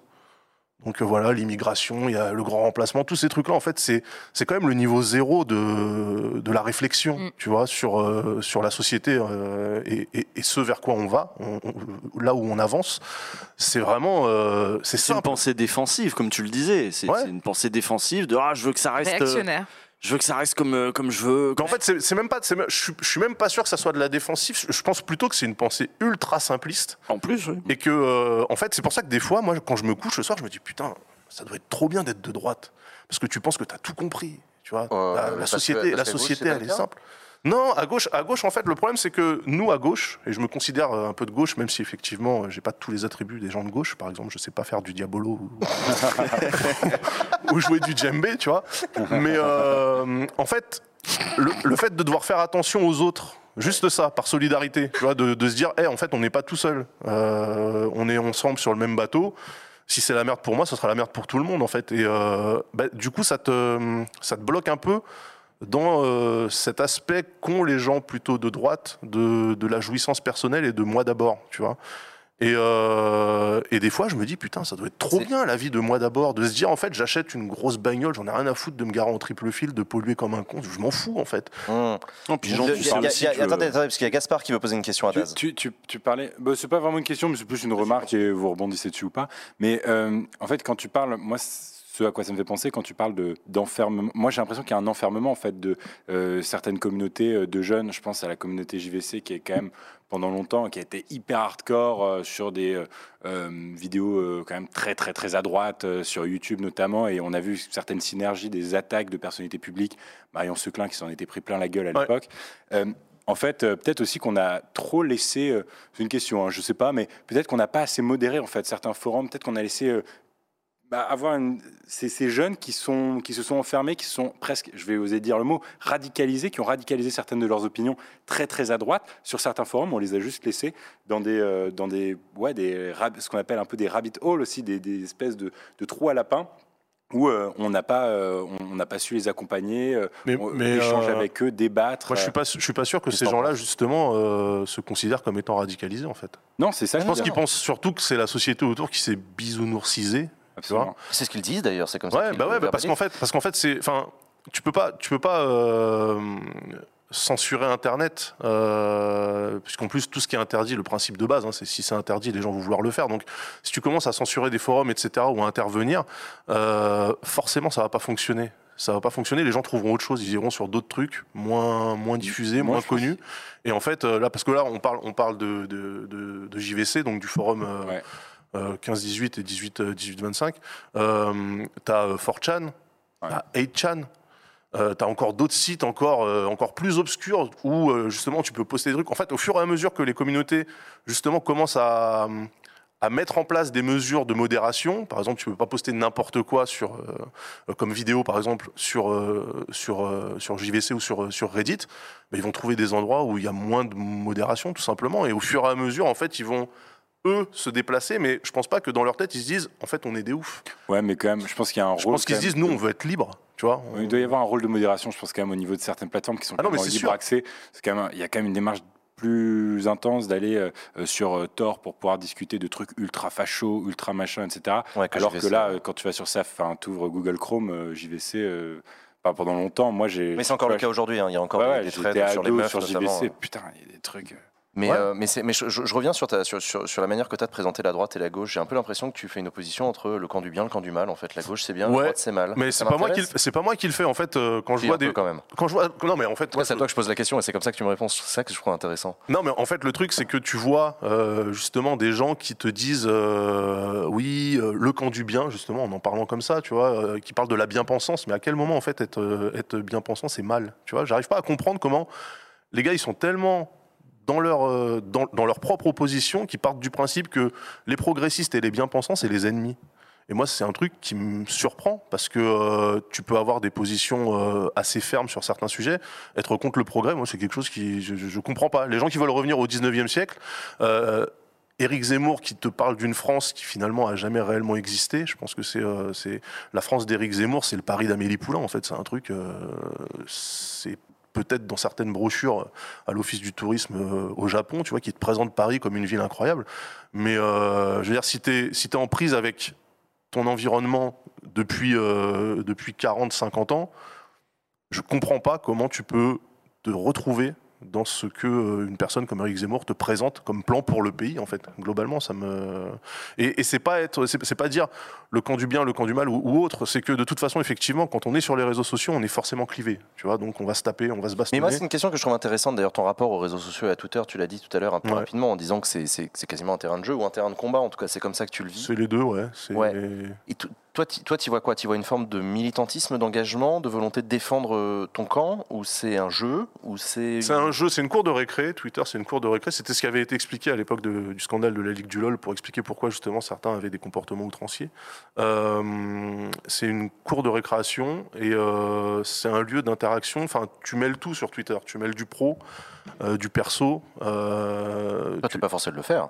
Donc euh, voilà, l'immigration, il y a le grand remplacement, tous ces trucs-là, en fait, c'est c'est quand même le niveau zéro de, de la réflexion,
Mm.
tu vois, sur, euh, sur la société euh, et, et- et ce vers quoi on va, on- on- là où on avance. C'est vraiment, euh, c'est
C'est une pensée défensive, comme tu le disais. C'est
Ouais.
une pensée défensive de ah, je veux que ça reste, euh,
Réactionnaire.
Je veux que ça reste comme, euh, comme je veux.
En fait, c'est même pas, je suis- je suis même pas sûr que ça soit de la défensive. Je pense plutôt que c'est une pensée ultra simpliste.
En plus, oui.
Et que, euh, en fait, c'est pour ça que des fois, moi, quand je me couche le soir, je me dis putain, ça doit être trop bien d'être de droite. Parce que tu penses que tu as tout compris. Tu vois,
Euh,
la, société,
que-
la société elle
le
est simple. Non, à gauche, à gauche, en fait, le problème, c'est que nous, à gauche, et je me considère euh, un peu de gauche, même si effectivement, euh, j'ai pas tous les attributs des gens de gauche. Par exemple, je sais pas faire du diabolo ou, ou jouer du djembé, tu vois. Mais euh, en fait, le, fait de devoir faire attention aux autres, juste ça, par solidarité, tu vois, de, se dire, Eh, en fait, on n'est pas tout seul, on est ensemble sur le même bateau. Si c'est la merde pour moi, ce sera la merde pour tout le monde, en fait. Et bah, du coup, ça te, ça te bloque un peu dans euh, cet aspect qu'ont les gens plutôt de droite de, de la jouissance personnelle et de moi d'abord, tu vois. Et, euh, et des fois, je me dis, putain, ça doit être trop bien la vie de moi d'abord, de se dire, en fait, j'achète une grosse bagnole, j'en ai rien à foutre de me garer en triple fil, de polluer comme un con, je m'en fous, en fait.
Mmh.
Non, puis Jean, tu parles aussi
Attendez, attendez, parce qu'il y a Gaspard qui veut poser une question à
Tu,
Daz.
tu, tu, tu parlais, bah, c'est pas vraiment une question, mais c'est plus une remarque et vous rebondissez dessus ou pas. Mais euh, en fait, quand tu parles, moi, ce à quoi ça me fait penser, quand tu parles de, d'enfermement, moi j'ai l'impression qu'il y a un enfermement en fait de euh, certaines communautés euh, de jeunes. Je pense à la communauté JVC qui est quand même pendant longtemps, qui a été hyper hardcore euh, sur des euh, vidéos quand même très très très à droite sur YouTube notamment, et on a vu certaines synergies des attaques de personnalités publiques. Marion Seclin qui s'en était pris plein la gueule à
Ouais.
l'époque. En fait, euh, peut-être aussi qu'on a trop laissé. euh, c'est une question, hein, je sais pas, mais peut-être qu'on n'a pas assez modéré en fait certains forums. Peut-être qu'on a laissé euh, bah, avoir une... ces jeunes qui, sont, qui se sont enfermés, qui sont presque, je vais oser dire le mot, radicalisés, qui ont radicalisé certaines de leurs opinions très très à droite. Sur certains forums, on les a juste laissés dans des, euh, dans des, ouais, des ce qu'on appelle un peu des rabbit holes aussi, des, des espèces de, de trous à lapin où euh, on n'a pas, euh, on n'a pas su les accompagner, euh,
Mais,
on-
mais,
échanger avec eux, débattre.
Moi, je suis pas, je suis pas sûr que ces gens-là, justement, se considèrent comme étant radicalisés, en fait.
Non, c'est ça.
Je pense qu'ils pensent surtout que c'est la société autour qui s'est bisounourcisée.
Absolument.
C'est ce qu'ils disent d'ailleurs, c'est comme ça.
Ouais,
qu'ils
bah ouais, bah parce qu'en fait, parce qu'en fait, c'est, enfin, tu peux pas, tu peux pas euh, censurer Internet, euh, puisqu'en plus tout ce qui est interdit, le principe de base, hein, c'est si c'est interdit, les gens vont vouloir le faire. Donc, si tu commences à censurer des forums, etc., ou à intervenir, euh, forcément, ça va pas fonctionner. Ça va pas fonctionner. Les gens trouveront autre chose. Ils iront sur d'autres trucs moins moins diffusés,
Moi,
moins connus. Et en fait, là, parce que là, on parle, on parle de, de, de- de JVC, donc du forum.
Ouais.
euh, 15-18 et 18-25. Euh, t'as euh, 4chan,
Ouais.
t'as 8chan, euh, t'as encore d'autres sites encore, euh, encore plus obscurs où euh, justement tu peux poster des trucs. En fait, au fur et à mesure que les communautés justement commencent à, à mettre en place des mesures de modération, par exemple, tu peux pas poster n'importe quoi sur, euh, comme vidéo par exemple sur, euh, sur, euh, sur JVC ou sur, euh, sur Reddit, mais ils vont trouver des endroits où il y a moins de modération tout simplement. Et au fur et à mesure, en fait, ils vont eux se déplacer, mais je pense pas que dans leur tête ils se disent en fait on est des oufs.
Ouais, mais quand même, je pense qu'il y a un rôle.
Je pense qu'ils se disent nous
de-
on veut être libre, tu vois.
Il doit y avoir un rôle de modération, je pense, quand même, au niveau de certaines plateformes qui sont
Ah non, mais
libre
sûr.
accès. C'est quand même, il y a quand même une démarche plus intense d'aller euh, euh, sur euh, Tor pour pouvoir discuter de trucs ultra fachos, ultra machin, etc.
Ouais, que
Alors que là, euh, quand tu vas sur ça, enfin, tu ouvres Google Chrome, euh, JVC, euh, pas pendant longtemps, moi j'ai.
Mais c'est encore le cas aujourd'hui. hein. Il y a encore
Ouais,
des-
ouais,
des threads sur les meufs
sur. JVC, putain, il y a des trucs.
Mais,
Ouais.
euh, mais, je, je- je reviens sur, ta, sur, sur, sur la manière que tu as de présenter la droite et la gauche. J'ai un peu l'impression que tu fais une opposition entre le camp du bien et le camp du mal. En fait, la gauche c'est bien, la
Ouais,
droite c'est mal.
Mais c'est pas moi qui, c'est pas moi qui le fais en fait euh, quand je vois des,
quand même.
quand je vois, non mais en fait,
c'est à toi que je pose la question et c'est comme ça que tu me réponds. C'est ça que je trouve intéressant.
Non, mais en fait, le truc, c'est que tu vois euh, justement des gens qui te disent oui, le camp du bien, justement, en en parlant comme ça, tu vois, qui parlent de la bien-pensance. Mais à quel moment, en fait, être, être bien-pensant, c'est mal Tu vois, j'arrive pas à comprendre comment les gars, ils sont tellement dans leur, euh, dans, leur propre opposition qu'ils partent du principe que les progressistes et les bien-pensants, c'est les ennemis. Et moi, c'est un truc qui me surprend parce que euh, tu peux avoir des positions euh, assez fermes sur certains sujets. Être contre le progrès, moi, c'est quelque chose qui je, je comprends pas. Les gens qui veulent revenir au 19e siècle, euh, Zemmour qui te parle d'une France qui finalement a jamais réellement existé. Je pense que c'est euh, la France d'Éric Zemmour, c'est le Paris d'Amélie Poulain. En fait, c'est un truc. euh, c'est peut-être dans certaines brochures euh, à l'Office du tourisme euh, au Japon, tu vois, qui te présente Paris comme une ville incroyable. Mais euh, je veux dire, si tu es, en prise avec ton environnement depuis, depuis 40, 50 ans, je comprends pas comment tu peux te retrouver dans ce que euh, une personne comme Eric Zemmour te présente comme plan pour le pays en fait globalement ça me et, et c'est pas être c'est pas dire le camp du bien le camp du mal ou, ou autre c'est que de toute façon effectivement quand on est sur les réseaux sociaux on est forcément clivé tu vois donc on va se taper on va se
Mais
bastonner
moi, c'est une question que je trouve intéressante. D'ailleurs, ton rapport aux réseaux sociaux et à Twitter, tu l'as dit tout à l'heure un peu
Ouais.
rapidement en disant que c'est- quasiment un terrain de jeu ou un terrain de combat. En tout cas, c'est comme ça que tu le vis.
c'est les deux ouais
Ouais. Et toi, tu toi, vois quoi? Tu vois une forme de militantisme, d'engagement, de volonté de défendre euh, ton camp? Ou c'est un jeu? Ou c'est.
C'est un jeu, c'est une cour de récré. Twitter, c'est une cour de récré. C'était ce qui avait été expliqué à l'époque du scandale de la Ligue du LOL pour expliquer pourquoi justement certains avaient des comportements outranciers. Euh, c'est une cour de récréation et euh, c'est un lieu d'interaction. Enfin, tu mêles tout sur Twitter. Tu mêles du pro, euh, du perso.
Toi,
tu-
t'es pas forcé de le faire.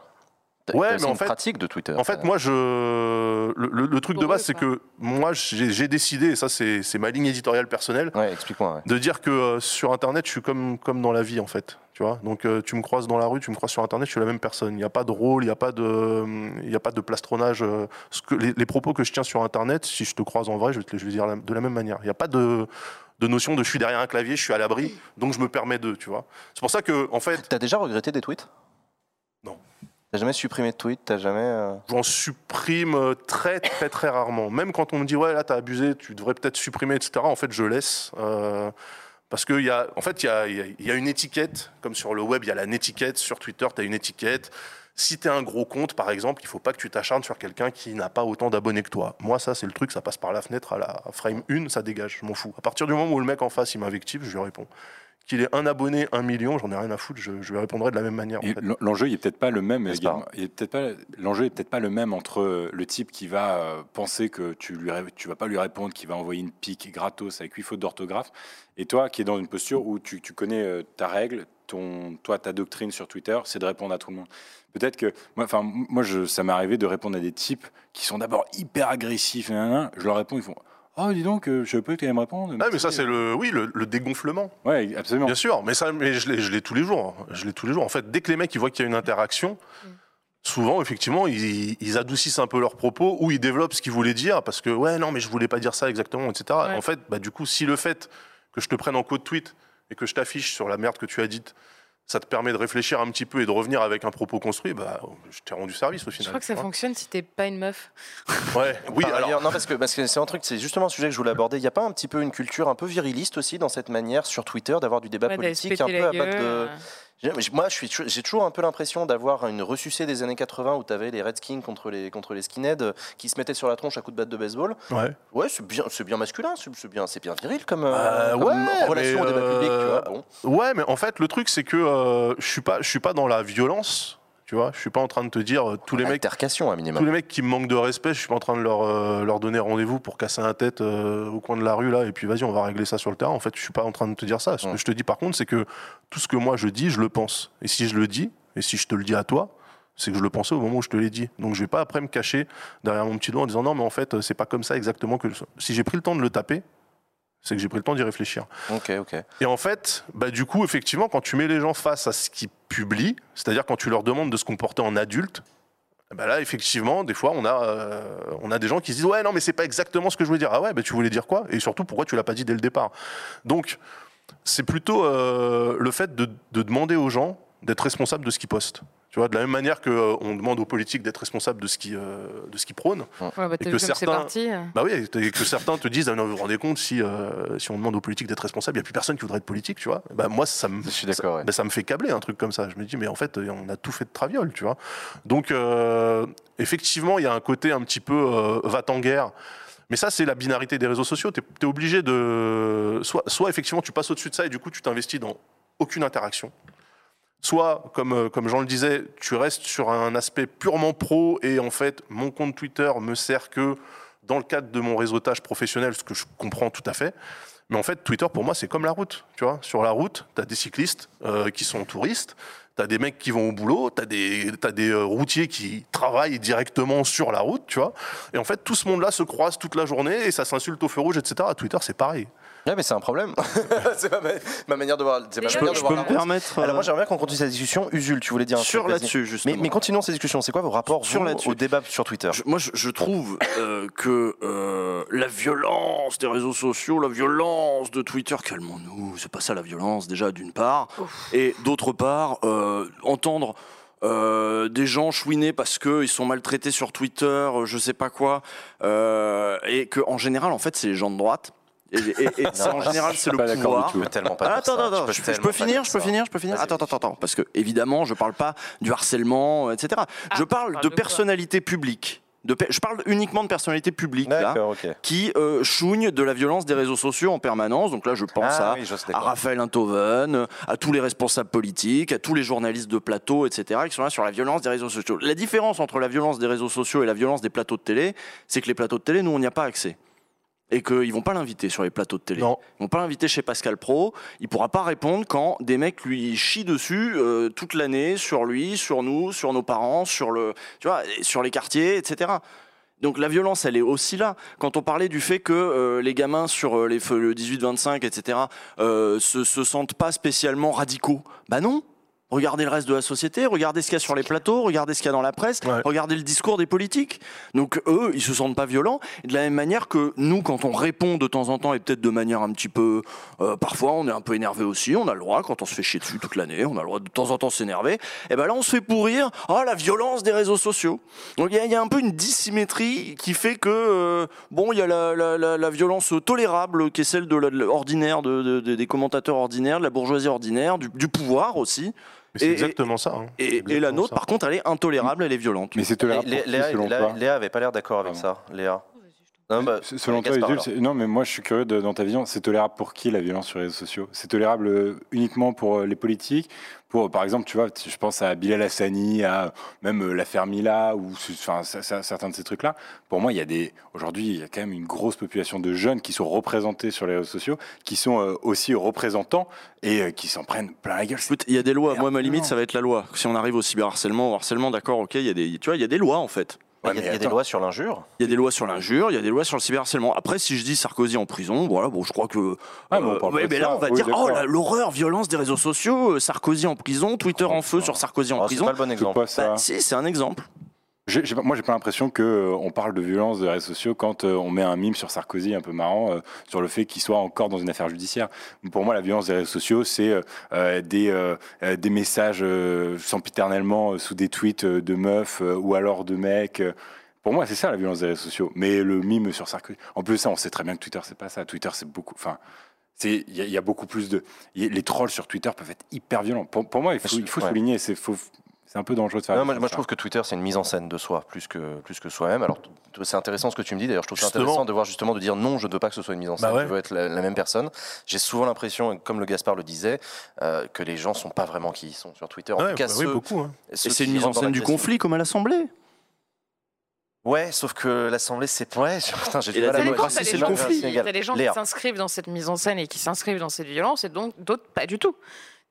Ouais, mais en
une
fait-
pratique de Twitter.
En fait, moi, je le, le- le truc de base, c'est que moi, j'ai j'ai décidé, et ça, c'est c'est ma ligne éditoriale personnelle,
Ouais, explique-moi. ouais.
de dire que euh, sur Internet, je suis comme, comme dans la vie, en fait. Tu vois Donc, euh, tu me croises dans la rue, tu me croises sur Internet, je suis la même personne. Il n'y a pas de rôle, il n'y a, pas de- il y a pas de plastronnage. euh, ce que, les, les propos que je tiens sur Internet, si je te croise en vrai, je vais te les je vais dire la- de la même manière. Il n'y a pas de, de notion de je suis derrière un clavier, je suis à l'abri, donc je me permets de, tu vois. C'est pour ça que, en fait,
T'as déjà regretté des tweets? T'as jamais supprimé de tweets T'as jamais. euh,
J'en supprime euh, très très très rarement. Même quand on me dit ouais là t'as abusé, tu devrais peut-être supprimer, etc. En fait je laisse euh, parce que il y a en fait il y a, une étiquette comme sur le web il y a la étiquette sur Twitter tu as une étiquette. Si tu es un gros compte par exemple, il faut pas que tu t'acharnes sur quelqu'un qui n'a pas autant d'abonnés que toi. Moi ça c'est le truc, ça passe par la fenêtre à la frame 1, ça dégage, je m'en fous. À partir du moment où le mec en face il m'invective, je lui réponds. Qu'il ait un abonné, un million, j'en ai rien à foutre, je, je lui répondrai de la même manière. en fait.
L'enjeu, il est peut-être pas le même. Peut-être pas. L'enjeu est peut-être pas le même entre euh, le type qui va euh, penser que tu lui, tu vas pas lui répondre, qui va envoyer une pique gratos avec huit fautes d'orthographe, et toi qui est dans une posture où tu, tu connais euh, ta règle, ton, toi ta doctrine sur Twitter, c'est de répondre à tout le monde. Peut-être que moi, enfin moi, je, ça m'est arrivé de répondre à des types qui sont d'abord hyper agressifs. je leur réponds, ils font. Oh, dis donc, euh, je savais pas que tu allais me répondre.
Ah, mais ça, c'est le, oui, le, le dégonflement.
Ouais, absolument.
Bien sûr, mais ça, mais je l'ai, je l'ai tous les jours. hein. Je l'ai tous les jours. En fait, dès que les mecs ils voient qu'il y a une interaction, souvent, effectivement, ils, ils adoucissent un peu leurs propos ou ils développent ce qu'ils voulaient dire parce que ouais, non, mais je voulais pas dire ça exactement, etc.
Ouais.
En fait, bah, du coup, si le fait que je te prenne en code tweet et que je t'affiche sur la merde que tu as dite, ça te permet de réfléchir un petit peu et de revenir avec un propos construit, bah, je t'ai rendu service au final.
Je crois que ça fonctionne si t'es pas une meuf.
Ouais, oui,
Par
alors.
ailleurs, non, parce que parce que c'est un truc, c'est justement un sujet que je voulais aborder. Il n'y a pas un petit peu une culture un peu viriliste aussi dans cette manière sur Twitter d'avoir du débat
Ouais,
politique un peu à
gueule,
de. Moi, j'ai toujours un peu l'impression d'avoir une ressucée des années 80 où tu avais les Redskins contre les, contre les skinheads euh, qui se mettaient sur la tronche à coups de batte de baseball.
Ouais.
Ouais, c'est bien, c'est bien masculin, c'est bien, c'est bien viril comme,
Euh,
euh, comme
ouais,
relation au débat public, tu vois. Bon.
Ouais, mais en fait, le truc, c'est que euh, je suis pas, je suis pas dans la violence, tu vois. Je suis pas en train de te dire euh, tous les mecs,
minimum.
tous les mecs qui me manquent de respect. Je suis pas en train de leur, euh, leur donner rendez-vous pour casser la tête euh, au coin de la rue là, et puis vas-y, on va régler ça sur le terrain. En fait, je suis pas en train de te dire ça. Ce que je te dis, par contre, c'est que tout ce que moi je dis, je le pense. Et si je le dis, et si je te le dis à toi. C'est que je le pensais au moment où je te l'ai dit. Donc je vais pas après me cacher derrière mon petit doigt en disant non, mais en fait, c'est pas comme ça exactement que. Si j'ai pris le temps de le taper, c'est que j'ai pris le temps d'y réfléchir.
Ok, ok.
Et en fait, bah, du coup, effectivement, quand tu mets les gens face à ce qu'ils publient, c'est-à-dire quand tu leur demandes de se comporter en adulte, bah là, effectivement, des fois, on a, euh, on a des gens qui se disent Ouais, non, mais c'est pas exactement ce que je voulais dire. Ah ouais, bah, tu voulais dire quoi? Et surtout, pourquoi tu l'as pas dit dès le départ? Donc, c'est plutôt euh, le fait de, de demander aux gens d'être responsables de ce qu'ils postent. Tu vois, de la même manière qu'on demande aux politiques d'être responsables de ce qu'ils euh, de ce qu'ils prônent.
Ouais, bah, t'as
que certains-
parti. euh.
Bah oui, et que certains te disent, ah, non, vous vous rendez compte, si, euh, si on demande aux politiques d'être responsables, il n'y a plus personne qui voudrait être politique, tu vois. Bah moi, ça me,
Je suis d'accord,
ça,
ouais.
bah, ça me fait câbler un truc comme ça. Je me dis, mais en fait, euh, on a tout fait de traviole, tu vois. Donc, euh, effectivement, il y a un côté un petit peu euh, va-t-en-guerre. Mais ça, c'est la binarité des réseaux sociaux. Tu es, obligé de. Soit, soit, effectivement, tu passes au-dessus de ça et du coup, tu t'investis dans aucune interaction. Soit, comme, euh, comme Jean le disait, tu restes sur un aspect purement pro et en fait, mon compte Twitter me sert que dans le cadre de mon réseautage professionnel, ce que je comprends tout à fait. Mais en fait, Twitter, pour moi, c'est comme la route. Tu vois, sur la route, tu as des cyclistes euh, qui sont touristes, tu as des mecs qui vont au boulot, tu as des, des euh, routiers qui travaillent directement sur la route, tu vois. Et en fait, tout ce monde-là se croise toute la journée et ça s'insulte au feu rouge, etc. À Twitter, c'est pareil.
Ouais, mais c'est un problème. c'est ma, ma- ma manière de voir. c'est ma
Je
manière
peux,
de
je
voir
peux
la
me permettre
Alors moi
euh,
j'aimerais bien qu'on continue cette discussion. Usul, tu voulais dire un
sur là-dessus justement.
Mais, mais continuons ces discussions. C'est quoi vos rapports
Sur
vous,
là-dessus.
au débat sur Twitter?
Je- moi, je, je trouve euh, que euh, la violence des réseaux sociaux, la violence de Twitter, calmons-nous, c'est pas ça la violence déjà d'une part, et d'autre part, euh, entendre euh, des gens chouiner parce qu'ils sont maltraités sur Twitter, je sais pas quoi, euh, et que en général, en fait, c'est les gens de droite. Et, et- et c'est- en général, c'est le pouvoir.
Je peux tellement pas
Ah, attends, attends,
peux
je, peux finir, je peux finir, je peux finir. Attends, attends, attends, parce que évidemment, je parle pas du harcèlement, etc. je parle de personnalités publiques. De, pe- je parle uniquement de personnalités publiques là, qui euh, chouignent de la violence des réseaux sociaux en permanence. Donc là, je pense
Ah
à,
oui,
à. Raphaël Enthoven, à tous les responsables politiques, à tous les journalistes de plateau, etc., qui sont là sur la violence des réseaux sociaux. La différence entre la violence des réseaux sociaux et la violence des plateaux de télé, c'est que les plateaux de télé, nous, on n'y a pas accès. Et qu'ils vont pas l'inviter sur les plateaux de télé.
Non.
Ils vont pas l'inviter chez Pascal Pro. Il pourra pas répondre quand des mecs lui chient dessus euh, toute l'année sur lui, sur nous, sur nos parents, sur le, tu vois, sur les quartiers, etc. Donc la violence, elle est aussi là. Quand on parlait du fait que euh, les gamins sur euh, les feux- le 18-25, etc., euh, se, se sentent pas spécialement radicaux, bah non. Regardez le reste de la société, regardez ce qu'il y a sur les plateaux, regardez ce qu'il y a dans la presse,
Ouais.
regardez le discours des politiques. Donc eux, ils se sentent pas violents. Et de la même manière que nous, quand on répond de temps en temps et peut-être de manière un petit peu, euh, parfois on est un peu énervé aussi. On a le droit quand on se fait chier dessus toute l'année, on a le droit de temps en temps s'énerver. Et ben là, on se fait pourrir. Ah la violence des réseaux sociaux. Donc il y, a- il y a un peu une dissymétrie qui fait que euh, bon, il y a la, la- la- la violence tolérable qui est celle de l'ordinaire, de, de- de- des commentateurs ordinaires, de la bourgeoisie ordinaire, du, du pouvoir aussi.
C'est exactement ça. hein.
Et, la nôtre,
ça.
par contre, elle est intolérable, elle est violente.
Mais c'est tolérable
Léa,
selon
Léa-
toi
Léa avait pas l'air d'accord avec ça. Léa. Non, bah,
Selon toi,
Gaspard,
Jules,
alors.
c'est- non, mais moi je suis curieux de- dans ta vision, c'est tolérable pour qui la violence sur les réseaux sociaux? C'est tolérable euh, uniquement pour euh, les politiques? Pour, par exemple, tu vois, je pense à Bilal Hassani, à même euh, l'affaire Mila, ou enfin, ça- ça- certains de ces trucs-là. Pour moi, il y a des, aujourd'hui, il y a quand même une grosse population de jeunes qui sont représentés sur les réseaux sociaux, qui sont aussi représentants et qui s'en prennent plein la gueule.
Écoute, il y a des lois. Moi, ma limite, ça va être la loi. Si on arrive au cyberharcèlement, au harcèlement, d'accord, ok, il y a des, tu vois, il y a des lois en fait.
Il y a-
Ouais,
il y a,
mais
des lois sur l'injure.
Il y a des lois sur l'injure, il y a des lois sur le cyberharcèlement. Après, si je dis Sarkozy en prison, voilà, bon, je crois que.
Ah, mais on parle
ouais,
pas de
mais là,
ça.
on va
Oui,
dire, oh, l'horreur, violence des réseaux sociaux, euh, Sarkozy en prison, Twitter en feu sur Sarkozy en
Oh, c'est
prison.
pas le bon
c'est
exemple.
pas ça.
Bah, si, c'est un exemple.
Moi, j'ai pas l'impression que euh, on parle de violence des réseaux sociaux quand euh, on met un mime sur Sarkozy un peu marrant euh, sur le fait qu'il soit encore dans une affaire judiciaire. Pour moi, la violence des réseaux sociaux, c'est des, des messages sempiternellement sous des tweets de meufs ou alors de mecs. Pour moi, c'est ça la violence des réseaux sociaux. Mais le mime sur Sarkozy. En plus, ça, on sait très bien que Twitter, c'est pas ça. Twitter, c'est beaucoup. Enfin. Il y, a- il y a beaucoup plus de. a- Les trolls sur Twitter peuvent être hyper violents. Pour, pour moi, il faut, il faut
Ouais.
souligner, c'est faux- c'est un peu dangereux de faire
Non, moi,
ça.
moi, je trouve que Twitter c'est une mise en scène de soi plus que plus que soi-même. Alors c'est intéressant ce que tu me dis. D'ailleurs, je trouve ça intéressant de voir justement de dire non, je ne veux pas que ce soit une mise en scène.
Bah ouais.
Je veux être la, la même personne. J'ai souvent l'impression, comme le Gaspard le disait, euh, que les gens sont pas vraiment qui ils sont sur Twitter. En
Ouais,
tout cas,
bah oui, beaucoup. hein.
ceux
Et c'est une mise en scène du conflit, comme à l'Assemblée.
Ouais, sauf que l'Assemblée, c'est ouais. je- Putain, j'ai du
la
mal à
démocratie, c'est le
gens
conflit.
T'as les gens
Léa.
qui s'inscrivent dans cette mise en scène et qui s'inscrivent dans cette violence, et donc d'autres pas du tout.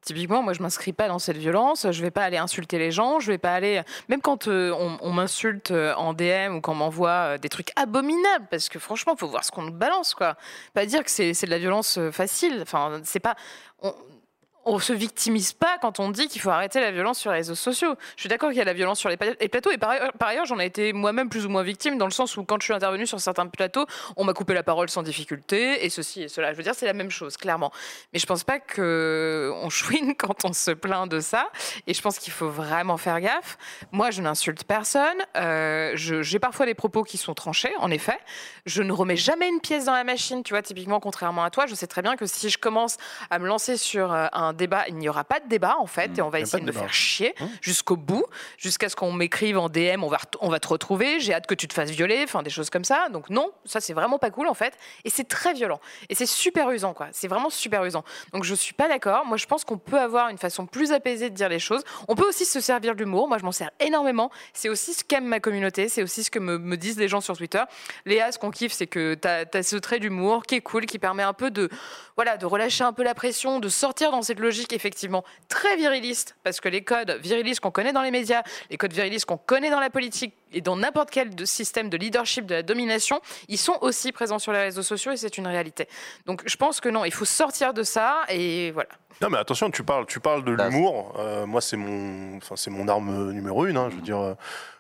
Typiquement, moi, je m'inscris pas dans cette violence. Je vais pas aller insulter les gens. Je vais pas aller, même quand euh, on, m'insulte euh, en DM ou qu'on m'envoie euh, des trucs abominables, parce que franchement, faut voir ce qu'on nous balance, quoi. Pas dire que c'est de la violence facile. Enfin, c'est pas. On se victimise pas quand on dit qu'il faut arrêter la violence sur les réseaux sociaux. Je suis d'accord qu'il y a la violence sur les plateaux et par ailleurs, j'en ai été moi-même plus ou moins victime dans le sens où quand je suis intervenue sur certains plateaux, on m'a coupé la parole sans difficulté et ceci et cela. Je veux dire, c'est la même chose, clairement. Mais je pense pas que on chouine quand on se plaint de ça et je pense qu'il faut vraiment faire gaffe. Moi, je n'insulte personne. Euh, J'ai parfois des propos qui sont tranchés, en effet. Je ne remets jamais une pièce dans la machine, tu vois, typiquement, contrairement à toi. Je sais très bien que si je commence à me lancer sur euh, un débat, il n'y aura pas de débat, en fait, et on va essayer de
de
me faire chier
Mmh.
jusqu'au bout, jusqu'à ce qu'on m'écrive en DM, on va, on va te retrouver, j'ai hâte que tu te fasses violer, enfin des choses comme ça. Donc non, ça c'est vraiment pas cool en fait, et c'est très violent, et c'est super usant quoi, c'est vraiment super usant. Donc je suis pas d'accord, moi je pense qu'on peut avoir une façon plus apaisée de dire les choses. On peut aussi se servir de l'humour, moi je m'en sers énormément, c'est aussi ce qu'aime ma communauté, c'est aussi ce que me, me disent les gens sur Twitter. Léa, ce qu'on kiffe, c'est que tu as, ce trait d'humour qui est cool, qui permet un peu de, voilà, de relâcher un peu la pression, de sortir dans cette logique effectivement très viriliste, parce que les codes virilistes qu'on connaît dans les médias, les codes virilistes qu'on connaît dans la politique et dans n'importe quel de système de leadership, de la domination, ils sont aussi présents sur les réseaux sociaux et c'est une réalité. Donc je pense que non, il faut sortir de ça et voilà.
Non, mais attention, tu parles, tu parles de
Là,
l'humour. Euh, moi, c'est mon, enfin, c'est mon arme numéro une. hein. Je veux dire, euh,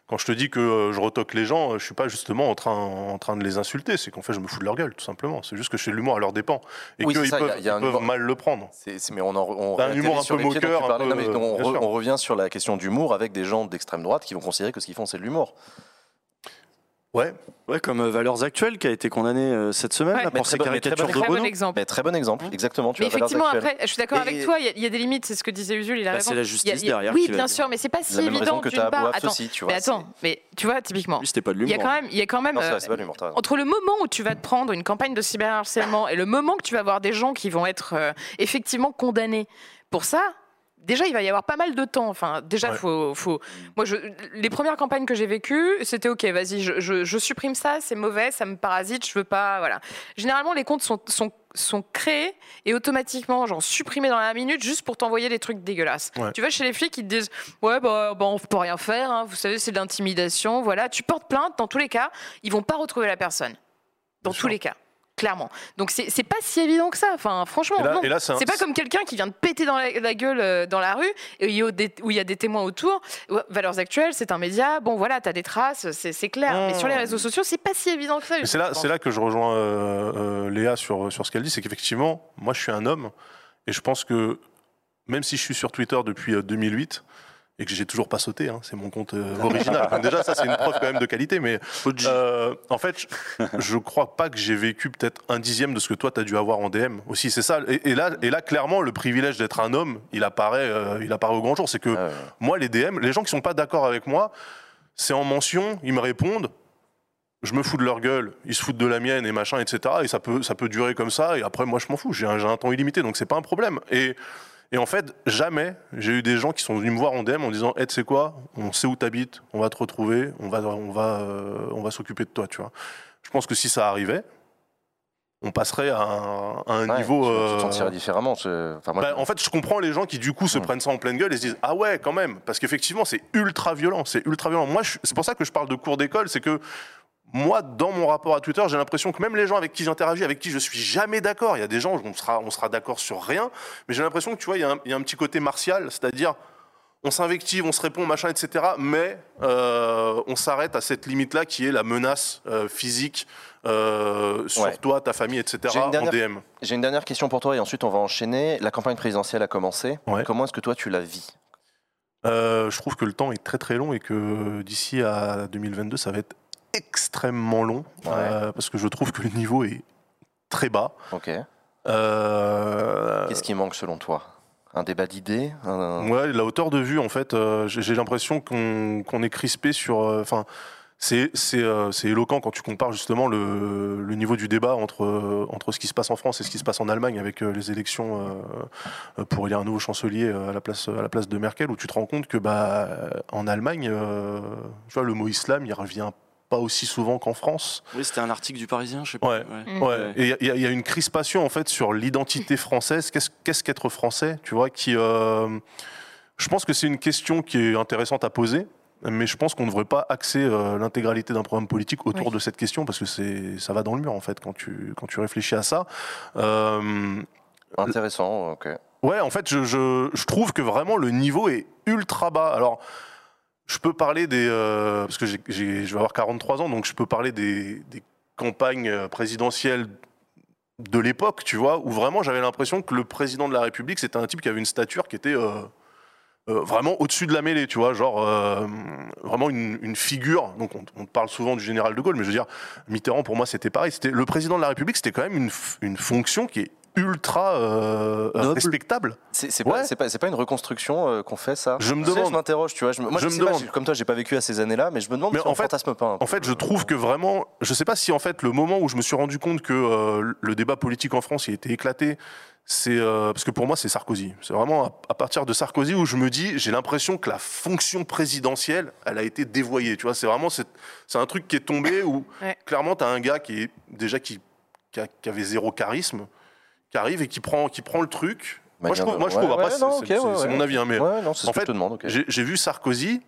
quand je te dis que euh, je retoque les gens, euh, je suis pas justement en train, en train de les insulter. C'est qu'en fait, je me fous de leur gueule, tout simplement. C'est juste que je fais de l'humour à leur dépens et
Oui,
qu'ils
y a-
peuvent,
y a
ils peuvent
humour-
mal le prendre.
C'est- c'est- mais on, en, on
T'as un humour un peu
pieds
moqueur, un
parlais.
peu,
Non, mais re- on revient sur la question d'humour avec des gens d'extrême droite qui vont considérer que ce qu'ils font c'est de l'humour.
Ouais.
Ouais, comme euh, Valeurs Actuelles qui a été condamné euh, cette semaine
Ouais.
là,
Mais
pour
très
ses
bon- très bon-
de
Très bon exemple.
Mais très bon exemple, exactement. Tu
Mais effectivement, après, je suis d'accord avec toi, il y, a- il y a des limites, c'est ce que disait Usul, il a
Bah,
raison.
c'est la
Il y a-
justice
y a-
derrière
Oui, bien sûr, mais c'est pas si évident
que
d'une part. Attends,
aussi, tu
mais attends, mais tu vois, typiquement,
Lui, c'était pas de
il y a
l'humour.
quand même, il y a quand même
Non,
euh,
vrai, pas l'humour,
entre le moment où tu vas te prendre une campagne de cyberharcèlement et le moment que tu vas avoir des gens qui vont être euh, effectivement condamnés pour ça, déjà il va y avoir pas mal de temps. Enfin, déjà
Ouais.
faut, faut. Moi, je, les premières campagnes que j'ai vécues, c'était ok, vas-y, je, je- je supprime ça, c'est mauvais, ça me parasite, je veux pas, voilà. Généralement, les comptes sont, sont sont créés et automatiquement genre supprimés dans la minute juste pour t'envoyer des trucs dégueulasses.
Ouais.
Tu vas chez les flics, ils te disent ouais bah, bah, on peut rien faire, hein, vous savez c'est de l'intimidation, voilà. Tu portes plainte, dans tous les cas, ils vont pas retrouver la personne. Dans
Bien
tous
sûr.
les cas, clairement. Donc c'est pas si évident que ça. Enfin franchement
c'est
pas comme quelqu'un qui vient de péter dans la, la gueule euh, dans la rue et où il y a des, témoins autour. Valeurs actuelles, c'est un média. Bon, voilà, t'as des traces, c'est clair.
Mmh.
Mais sur les réseaux sociaux, c'est pas si évident que ça.
C'est là, là que je rejoins euh, euh, Léa sur, sur ce qu'elle dit, c'est qu'effectivement, moi je suis un homme, et je pense que même si je suis sur Twitter depuis euh, 2008, et que j'ai toujours pas sauté, hein, c'est mon compte euh, original. Déjà, ça c'est une preuve quand même de qualité, mais euh, en fait, je, crois pas que j'ai vécu peut-être un dixième de ce que toi t'as dû avoir en DM aussi. C'est ça. Et, et là, et là, clairement, le privilège d'être un homme, il apparaît, euh, il apparaît au grand jour. C'est que
Ah ouais.
moi, les DM, les gens qui sont pas d'accord avec moi, c'est en mention, ils me répondent. je me fous de leur gueule, ils se foutent de la mienne et machin, etc. Et ça peut, ça peut durer comme ça. Et après, moi, je m'en fous. J'ai un, j'ai un temps illimité, donc c'est pas un problème. Et, et en fait, jamais j'ai eu des gens qui sont venus me voir en DM en disant Hey, tu sais quoi On sait où t'habites, on va te retrouver, on va, on va, euh, on va s'occuper de toi, tu vois. Je pense que si ça arrivait, on passerait à un, à un
Ouais,
niveau.
tu, tu
euh,
te sentirais différemment. je- Enfin, moi,
bah, en fait, je comprends les gens qui du coup se prennent ça en pleine gueule et se disent ah ouais quand même parce qu'effectivement c'est ultra violent, c'est ultra violent. Moi, je- c'est pour ça que je parle de cours d'école, c'est que moi, dans mon rapport à Twitter, j'ai l'impression que même les gens avec qui j'interagis, avec qui je suis jamais d'accord, il y a des gens où on sera, on sera d'accord sur rien, mais j'ai l'impression que tu vois, il y, a un- il y a un petit côté martial, c'est-à-dire on s'invective, on se répond, machin, etc. Mais euh, on s'arrête à cette limite-là qui est la menace euh, physique euh, sur
Ouais.
toi, ta famille, etc.
J'ai une
en
dernière-
DM.
J'ai une dernière question pour toi et ensuite on va enchaîner. La campagne présidentielle a commencé.
Ouais.
Comment est-ce que toi tu la vis?
Je trouve que le temps est très très long et que d'ici à 2022, ça va être extrêmement long
Ouais.
euh, parce que je trouve que le niveau est très bas.
Ok.
Euh,
Qu'est-ce qui manque selon toi? Un débat d'idées? Un-
Ouais, la hauteur de vue, en fait, euh, j'ai l'impression qu'on est crispé sur. Enfin, euh, c'est éloquent quand tu compares justement le, le niveau du débat entre entre ce qui se passe en France et ce qui se passe en Allemagne avec les élections pour élire un nouveau chancelier à la place à la place de Merkel, où tu te rends compte que bah en Allemagne, tu vois, le mot islam, il revient pas aussi souvent qu'en France.
Oui, c'était un article du Parisien, je sais pas.
Ouais.
Mm.
Ouais. Et il y, a- il y a une crispation en fait sur l'identité française. Qu'est-ce qu'être français Tu vois, qui. euh, je pense que c'est une question qui est intéressante à poser. Mais je pense qu'on ne devrait pas axer euh, l'intégralité d'un programme politique autour
Oui.
de cette question parce que c'est ça va dans le mur en fait quand tu quand tu réfléchis à ça. Euh,
Intéressant, ok.
Ouais, en fait, je, je, je trouve que vraiment le niveau est ultra bas. Alors, je peux parler des. euh, parce que je vais avoir 43 ans, donc je peux parler des, campagnes euh, présidentielles de l'époque, tu vois, où vraiment j'avais l'impression que le président de la République, c'était un type qui avait une stature qui était. euh, vraiment au-dessus de la mêlée, tu vois, genre vraiment une, figure. Donc on, parle souvent du général de Gaulle, mais je veux dire, Mitterrand pour moi c'était pareil. Le président de la République, c'était quand même une fonction qui est ultra euh,
Noble.
respectable.
C'est c'est
Ouais.
pas, c'est pas, c'est pas une reconstruction euh, qu'on fait ça
Je me
sais,
demande.
Je m'interroge, tu vois. Je me, moi,
Je
je,
me
sais pas,
demande.
j'ai- comme toi, j'ai pas vécu à ces années-là, mais je me demande
Mais
si
en
on
fait-
fantasme pas. un peu.
En fait, je trouve que vraiment, je sais pas si en fait le moment où je me suis rendu compte que euh, le débat politique en France il était éclaté, c'est euh, parce que pour moi c'est Sarkozy. C'est vraiment à, à partir de Sarkozy où je me dis, j'ai l'impression que la fonction présidentielle, elle a été dévoyée. Tu vois, c'est vraiment c'est c'est un truc qui est tombé où
Ouais.
clairement tu as un gars qui est déjà qui, qui, a- qui avait zéro charisme, qui arrive et qui prend qui prend le truc. Moi je trouve, moi, je trouve
ouais,
c'est mon avis, hein, mais
Ouais, non, c'est ce
en fait, j'ai vu Sarkozy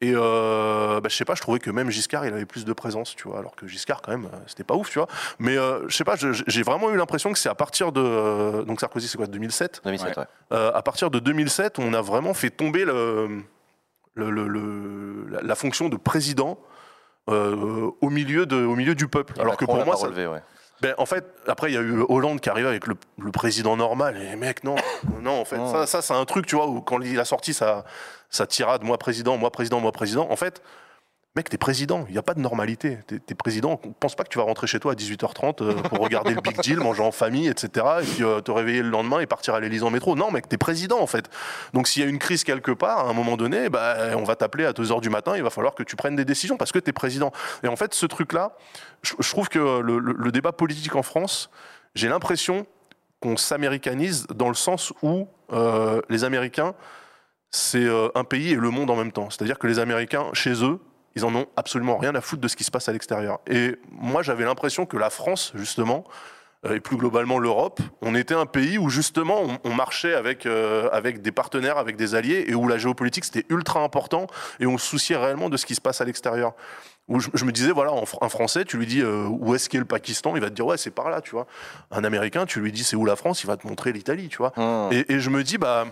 et euh, bah, je sais pas, je trouvais que même Giscard il avait plus de présence, tu vois, alors que Giscard quand même euh, c'était pas ouf, tu vois. Mais euh, je sais pas, j'ai vraiment eu l'impression que c'est à partir de euh, donc Sarkozy c'est quoi 2007
2007, ouais.
Euh, À partir de 2007, on a vraiment fait tomber le, le- le- le- la, la fonction de président. euh, au milieu de au milieu du peuple
Et
alors que pour moi ça,
relevé, ouais.
Ben, en fait, après, il y a eu Hollande qui arrivait avec le, le président normal. Et mec, non, non, en fait,
Non.
ça, ça c'est un truc, tu vois, où quand il a sorti sa, sa tirade, moi président, moi président, moi président, en fait, mec, t'es président, il n'y a pas de normalité. T'es t'es président, on pense pas que tu vas rentrer chez toi à 18h30 euh, pour regarder le Big Deal, manger en famille, etc. Et puis euh, te réveiller le lendemain et partir à l'Élysée en métro. Non, mec, t'es président, en fait. Donc s'il y a une crise quelque part, à un moment donné, bah, on va t'appeler à 2h du matin, il va falloir que tu prennes des décisions parce que t'es président. Et en fait, ce truc-là, je, trouve que le, le- débat politique en France, j'ai l'impression qu'on s'américanise dans le sens où euh, les Américains, c'est euh, un pays et le monde en même temps. C'est-à-dire que les Américains, chez eux, ils en ont absolument rien à foutre de ce qui se passe à l'extérieur. Et moi, j'avais l'impression que la France, justement, euh, et plus globalement l'Europe, on était un pays où justement on, on marchait avec, euh, avec des partenaires, avec des alliés, et où la géopolitique c'était ultra important, et on se souciait réellement de ce qui se passe à l'extérieur. Où je, je me disais, voilà, en un Français, tu lui dis euh, où est-ce qu'est le Pakistan, il va te dire, ouais, c'est par là, tu vois. Un Américain, tu lui dis, c'est où la France, il va te montrer l'Italie, tu vois.
Hum.
Et, et je me dis, bah,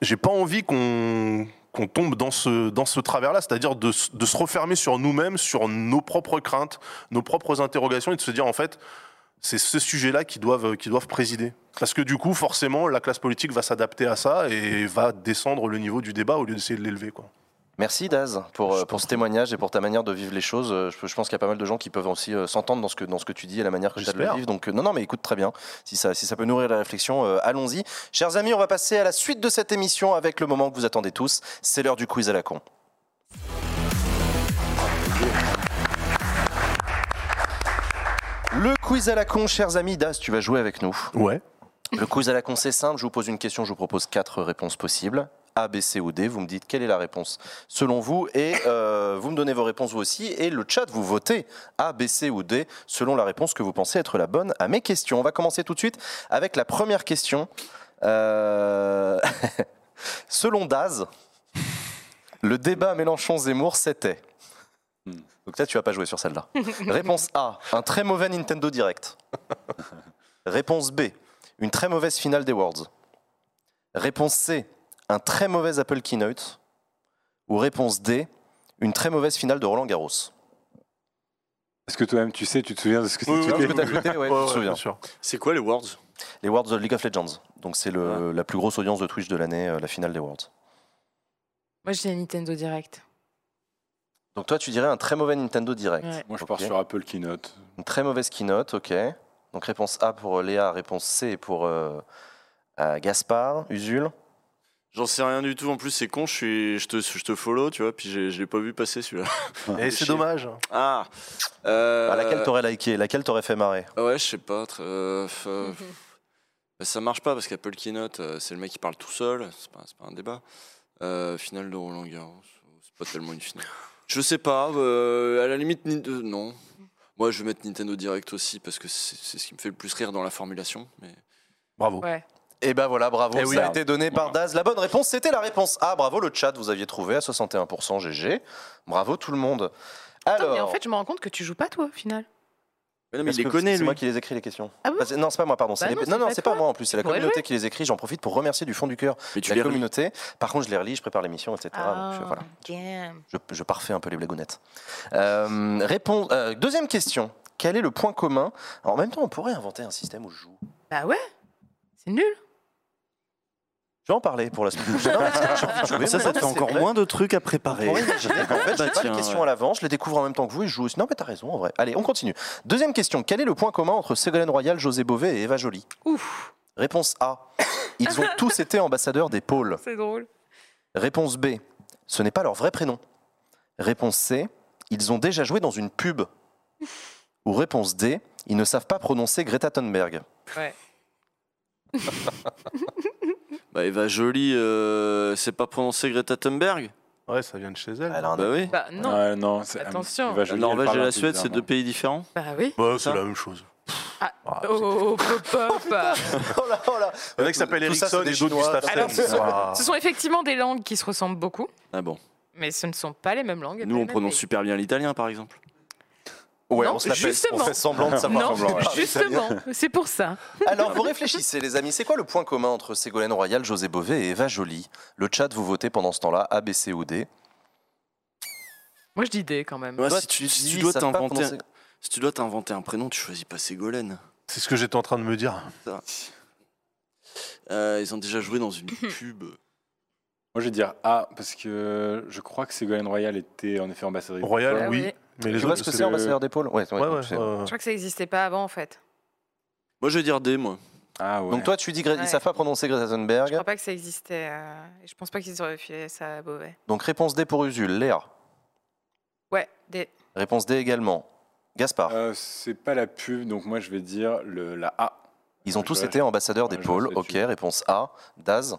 j'ai pas envie qu'on qu'on tombe dans ce, dans ce travers-là, c'est-à-dire de, de se refermer sur nous-mêmes, sur nos propres craintes, nos propres interrogations, et de se dire, en fait, c'est ce sujet-là qui doivent, qui doivent présider. Parce que du coup, forcément, la classe politique va s'adapter à ça et va descendre le niveau du débat au lieu d'essayer de l'élever.
Merci Daz pour, euh, pour ce témoignage et pour ta manière de vivre les choses. Euh, Je, je pense qu'il y a pas mal de gens qui peuvent aussi euh, s'entendre dans ce que dans ce que tu dis et la manière que tu as de le vivre. Donc non non mais écoute très bien. Si ça si ça peut nourrir la réflexion, euh, allons-y. Chers amis, on va passer à la suite de cette émission avec le moment que vous attendez tous. C'est l'heure du quiz à la con. Le quiz à la con, chers amis. Das, tu vas jouer avec nous.
Ouais.
Le quiz à la con, c'est simple. Je vous pose une question, je vous propose quatre réponses possibles. A, B, C ou D. Vous me dites quelle est la réponse selon vous et euh, vous me donnez vos réponses vous aussi. Et le chat, vous votez A, B, C ou D selon la réponse que vous pensez être la bonne à mes questions. On va commencer tout de suite avec la première question. Euh, selon Daz, le débat Mélenchon-Zemmour, c'était? Donc là, tu vas pas jouer sur celle-là. Réponse A, un très mauvais Nintendo Direct. Réponse B, une très mauvaise finale des Worlds. Réponse C, un très mauvais Apple Keynote. Ou réponse D, une très mauvaise finale de Roland Garros.
Est-ce que toi-même tu sais, tu te souviens de ce que
Oui, oui,
Ce que t'as ajouté, ouais, me
ouais,
souviens.
bien sûr.
C'est quoi les Worlds?
Les Worlds de League of Legends. Donc c'est le- la plus grosse audience de Twitch de l'année, euh, la finale des Worlds.
Moi, je dis Nintendo Direct.
Donc toi, tu dirais un très mauvais Nintendo Direct.
Ouais.
Moi je pars sur Apple Keynote.
Une très mauvaise keynote, ok. Donc réponse A pour Léa, réponse C pour euh, euh, Gaspard, Usul.
J'en sais rien du tout. En plus, c'est con. Je, suis, je, te, je te follow, tu vois, puis je l'ai pas vu passer celui-là.
Et c'est dommage.
Ah euh,
À laquelle t'aurais liké? Laquelle t'aurais fait marrer?
Ouais, je sais pas. très- euh, euh, bah, ça marche pas parce qu'Apple Keynote, euh, c'est le mec qui parle tout seul. C'est pas, c'est pas un débat. Euh, finale de Roland Garros, c'est pas tellement une finale. Je sais pas. euh, à la limite, euh, non. Moi, je vais mettre Nintendo Direct aussi parce que c'est c'est ce qui me fait le plus rire dans la formulation. Mais
Bravo.
Ouais.
Et ben voilà, bravo,
Eh oui.
ça a été donné par Daz. La bonne réponse, c'était la réponse A. Bravo le chat, vous aviez trouvé à 61% GG. Bravo tout le monde.
Attends,
Alors,
mais en fait, je me rends compte que tu joues pas, toi, au final.
Mais non, mais il les connaît,
C'est
lui.
moi qui les écris les questions.
Ah bon
non, c'est pas moi, pardon.
Bah
les-
non,
Non,
c'est
non,
pas
c'est pas
toi.
moi en plus. C'est la
pourrais
communauté qui les écrit. J'en profite pour remercier du fond du cœur
Mais tu
la
les relis.
communauté. Par contre, je les relis, je prépare l'émission, etc.
Ah,
Donc, je, voilà.
damn.
je, je parfais un peu les blagounettes. Euh, réponse, euh, deuxième question. Quel est le point commun? Alors, En même temps, on pourrait inventer un système où je joue.
Bah ouais. C'est nul.
Je vais en parler pour la semaine prochaine.
Ça,
mais
ça te fait encore
vrai.
moins de trucs à préparer.
Oui, j'ai- en fait,
Bah,
pas questions
ouais.
à l'avance, je les découvre en même temps que vous et je joue aussi. Non, mais t'as raison, en vrai. Allez, on continue. Deuxième question. Quel est le point commun entre Ségolène Royal, José Bové et Eva Joly?
Ouf.
Réponse A. Ils ont tous été ambassadeurs des pôles.
C'est drôle.
Réponse B. Ce n'est pas leur vrai prénom. Réponse C. Ils ont déjà joué dans une pub. Ou réponse D. Ils ne savent pas prononcer Greta Thunberg.
Ouais.
Bah, Eva Jolie, euh, c'est pas prononcé Greta Thunberg
Ouais, ça vient de chez elle.
A
Bah oui.
Bah non.
Ouais, non,
Attention.
il
La Norvège et la Suède, c'est deux pays différents
Bah oui.
Bah, c'est la même chose.
Ah,
Ah,
Oh, oh, oh, pop, pop.
Oh là, oh là.
Le mec s'appelle
Tout ça,
Ericsson et d'autres. Gustave
Alors, ce sont,
Waouh.
ce sont effectivement des langues qui se ressemblent beaucoup,
Ah bon.
mais ce ne sont pas les mêmes langues.
Nous, on prononce
pays.
super bien l'italien, par exemple.
Ouais,
Non,
on se la on fait semblant de savoir.
Non,
ouais.
justement, c'est pour ça.
Alors, vous réfléchissez, les amis. C'est quoi le point commun entre Ségolène Royal, José Bové et Eva Joly? Le chat, vous votez pendant ce temps-là, A, B, C ou D?
Moi, je dis D quand même.
Ouais,
Toi,
si, tu, si dois t'inventer,
prononcer.
si tu dois t'inventer un prénom, tu choisis pas Ségolène.
C'est ce que j'étais en train de me dire.
Euh, ils ont déjà joué dans une pub.
Moi, je vais dire A, parce que je crois que Ségolène Royal était en effet ambassadrice.
Royal, oui.
oui.
Mais les
Tu vois
autres,
ce que
c'est
ambassadeur d'épaule Ouais, ouais,
Ouais.
Je crois que ça n'existait pas avant, en fait.
Moi, je vais dire D, moi.
Ah ouais.
Donc toi, tu dis qu'ils
Ouais.
savent pas prononcer Greta
Je
Thunberg.
crois pas que ça existait. euh, je pense pas qu'ils auraient filé ça à Beauvais.
Donc réponse D pour Usul. Léa.
Ouais, D.
Réponse D également. Gaspard.
Euh, c'est pas la pub, donc moi je vais dire le, la A.
Ils ont
je
tous été ambassadeurs des
ouais, je
pôles.
reste
Ok, réponse A. Daz.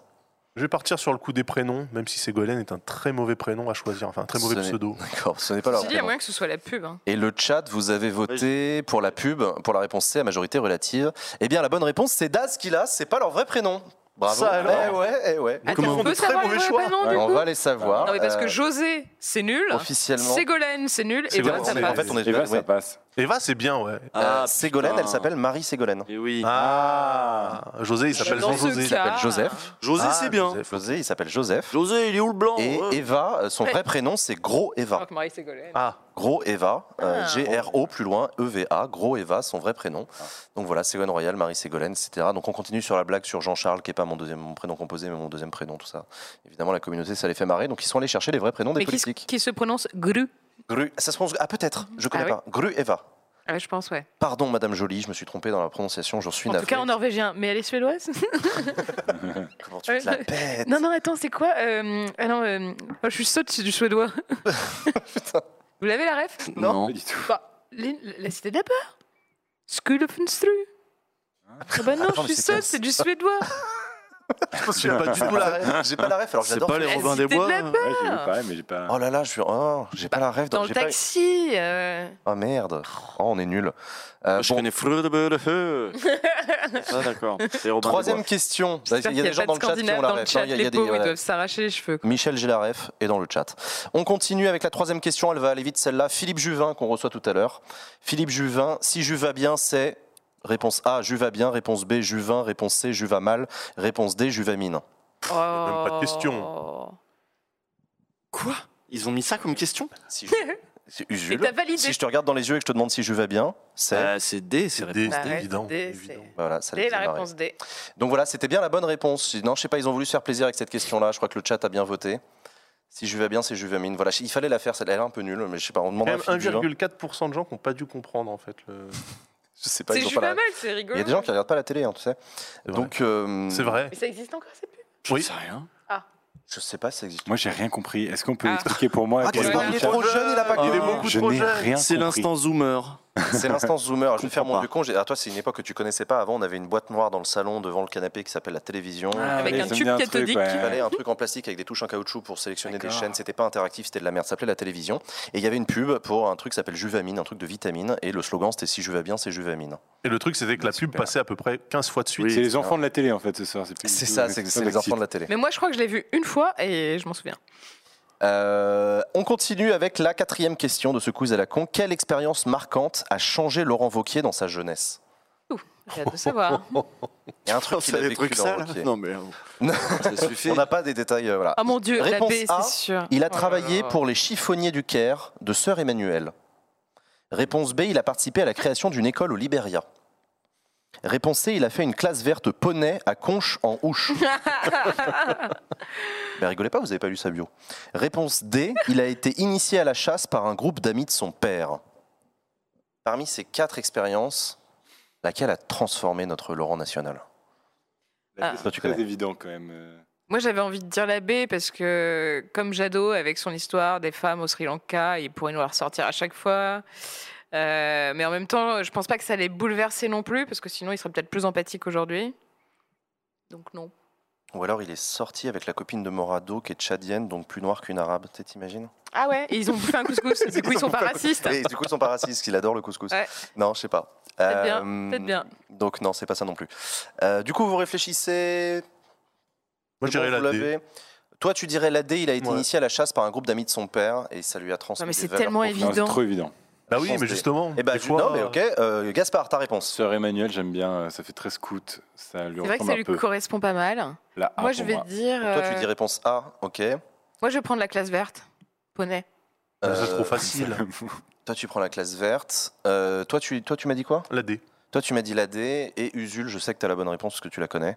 Je vais partir sur le coup des prénoms, même si Ségolène est un très mauvais prénom à choisir, enfin un très mauvais
Ce
pseudo.
D'accord, ce n'est pas leur
il y a
prénom.
moyen que ce soit la pub. hein.
Et le chat, vous avez voté pour la pub, pour la réponse C à majorité relative. Eh bien, la bonne réponse, c'est Daz qui l'a, c'est pas leur vrai prénom. Bravo.
Ça alors
Eh ouais, eh ouais.
Attends,
Comment
on
on
peut savoir les
choix.
prénoms,
on
coup
va les savoir.
Non, mais parce que
Euh,
José, c'est nul.
officiellement.
Ségolène, c'est nul. Et voilà, ça
c'est-
passe.
en fait, on est
Eva, ça passe.
Eva, c'est bien, ouais.
Euh, Ségolène,
putain.
elle s'appelle Marie Ségolène.
Et oui.
Ah José, il s'appelle Jean-José.
cas-
Il s'appelle Joseph.
José,
Ah,
c'est bien.
Joseph.
José, il s'appelle Joseph.
José, il est où le blanc
Et
Ouais.
Eva, euh, son vrai prénom, c'est Gros
Je
Eva.
crois que Marie Ségolène.
Ah,
Gros Eva, euh,
Ah.
G-R-O, plus loin, E-V-A, Gros Eva, son vrai prénom. Donc voilà, Ségolène Royal, Marie Ségolène, etc. Donc on continue sur la blague sur Jean-Charles, qui n'est pas mon, deuxième, mon prénom composé, mais mon deuxième prénom, tout ça. Évidemment, la communauté, ça les fait marrer. Donc ils sont allés chercher les vrais prénoms des
Mais qui, se-
politiques.
qui se prononce Gru.
Gru, ça se prononce. Ah, peut-être, je connais
Ah
pas. Gru Eva.
Ah ouais, je pense, ouais.
Pardon, Madame Jolie, je me suis trompé dans la prononciation, j'en suis
En
navré.
tout cas, en norvégien. Mais elle est suédoise
Comment tu te la pètes
Non, non, attends, c'est quoi euh, Ah non, euh, moi, je suis saute, c'est du suédois. Vous l'avez la ref?
Non.
Non.
Pas du tout.
bah, les- La cité de la peur Skulefenstru. Ah bah non,
Attends,
je
mais
suis seule, c'est du suédois.
J'ai pas du tout la ref. J'ai pas la ref alors que
C'est
j'adore.
pas les
La
Robins des
de
Bois
la
hein.
Peur.
Ouais, j'ai vu pareil, mais j'ai pas.
Oh là là, je suis. Oh, j'ai pas la ref.
Dans
donc
le
j'ai pas-
taxi. euh,
Oh merde. Oh, on est nul. Euh,
Je
bon,
connais Frödebeudefeu. Ah d'accord.
Troisième question. Il y a des gens dans le chat qui ont la
dans
ref. il y a- des-
pauvres, ils doivent s'arracher les cheveux.
Michel Gélaref est dans le chat. On continue avec la troisième question, elle va aller vite celle-là. Philippe Juvin qu'on reçoit tout à l'heure. Philippe Juvin, si Juve va bien, c'est réponse A, Juve va bien, réponse B, Juvin, réponse C, Juve va mal, réponse D, Juvamine.
Oh.
même pas de question.
Quoi? Ils ont mis ça comme question?
Si Juve- c'est
validé.
Si je te regarde dans les yeux et que je te demande si Juve va bien, c'est
Euh, C'est D, c'est
D,
D.
C'est évident.
D,
évident.
c'est-
voilà, ça
D, la
marrer.
réponse D.
Donc voilà, c'était bien la bonne réponse. Non, je sais pas, ils ont voulu se faire plaisir avec cette question-là. Je crois que le chat a bien voté. Si Juve va bien, c'est Juvamine. Voilà, il fallait la faire. Elle est un peu nulle, mais je sais pas. On demande
Quand
à
même
Philippe Juvin.
1,4% de gens qui n'ont pas dû comprendre en fait. Le...
Je sais pas.
C'est
pas la-
pas mal, c'est rigolo.
Il y a des gens qui regardent pas la télé, hein, tu sais.
C'est vrai.
Donc, euh,
C'est vrai.
Mais ça existe encore, c'est plus.
Je
Oui.
sais rien.
Je sais pas si ça existe.
Moi, j'ai rien compris. Est-ce qu'on peut
Ah.
expliquer pour moi
Ah, il est trop jeune, il a pas
Il est
compris.
beaucoup
Je
trop
n'ai
jeune.
rien
C'est
compris.
l'instant zoomer.
C'est l'instant zoomer. Je vais faire mon vieux con. Ah, toi, c'est une époque que tu connaissais pas. Avant, on avait une boîte noire dans le salon devant le canapé qui s'appelle la télévision.
Ah,
Avec
oui,
un
ça
tube cathodique.
ouais.
Il fallait un truc en plastique avec des touches en caoutchouc pour sélectionner des chaînes. C'était pas interactif, c'était de la merde. Ça s'appelait la télévision. Et il y avait une pub pour un truc qui s'appelle Juvamine, un truc de vitamine. Et le slogan c'était Si je vais bien, c'est Juvamine.
Et le truc, c'était que la pub
Super.
passait à peu près 15 fois de suite.
C'est les enfants de la télé en fait ce soir. plus
C'est
du
ça, c'est
pas
c'est les enfants de la télé.
Mais moi, je crois que je l'ai vu une fois et je m'en souviens.
Euh, on continue avec la quatrième question de ce quiz à la con. Quelle expérience marquante a changé Laurent Vauquier dans sa jeunesse
J'ai hâte de savoir.
Il y a un truc a
des
vécu
trucs
Wauquiez.
Non mais
Non.
ça suffit.
On n'a pas des détails. euh, voilà.
Oh mon dieu,
Réponse
la B,
A,
c'est sûr.
Il a
Oh là
travaillé
là.
pour les chiffonniers du Caire de Sœur Emmanuel. Réponse B, il a participé à la création d'une école au Libéria. Réponse C, il a fait une classe verte poney à Conche en Ouche. Mais rigolez pas, vous avez pas lu sa bio. Réponse D, il a été initié à la chasse par un groupe d'amis de son père. Parmi ces quatre expériences, laquelle a transformé notre Laurent national?
Ah.
C'est
connais.
évident quand même.
Moi, j'avais envie de dire la B parce que, comme Jadot, avec son histoire des femmes au Sri Lanka, il pourrait nous la ressortir à chaque fois. Euh, mais en même temps, je pense pas que ça allait bouleverser non plus, parce que sinon, il serait peut-être plus empathique aujourd'hui. Donc, non.
Ou alors il est sorti avec la copine de Morado qui est tchadienne, donc plus noire qu'une arabe, tu t'imagines?
Ah ouais Et ils ont bouffé un couscous, du coup, ils sont pas racistes.
Et du coup, ils sont pas racistes, il adore le couscous.
Ouais.
Non, je sais pas.
Peut-être bien,
Euh,
peut-être bien.
Donc non, c'est pas ça non plus. Euh, du coup, vous réfléchissez.
Moi, je dirais
bon,
la D.
Toi, tu dirais la D. Il a été
Ouais.
initié à la chasse par un groupe d'amis de son père et ça lui a transmis.
Non, mais
des
c'est tellement Évident.
c'est trop évident.
Bah oui, mais justement.
Eh ben,
des
du-
fois,
non, mais ok. Euh, Gaspard, ta réponse.
Sœur Emmanuel, j'aime bien. euh, Ça fait très scout. Ça lui
C'est vrai que
ressemble
ça
un
lui
peu.
correspond pas mal.
La A
moi,
pour
je vais
moi.
dire.
Donc, toi, tu
euh,
dis réponse A. Ok.
Moi, je vais prendre la classe verte. Poney.
C'est
Euh,
trop facile.
Toi, tu prends la classe verte. Euh, toi, tu, toi, tu m'as dit quoi?
La D.
Toi, tu m'as dit la D. Et Usul, je sais que tu as la bonne réponse parce que tu la connais.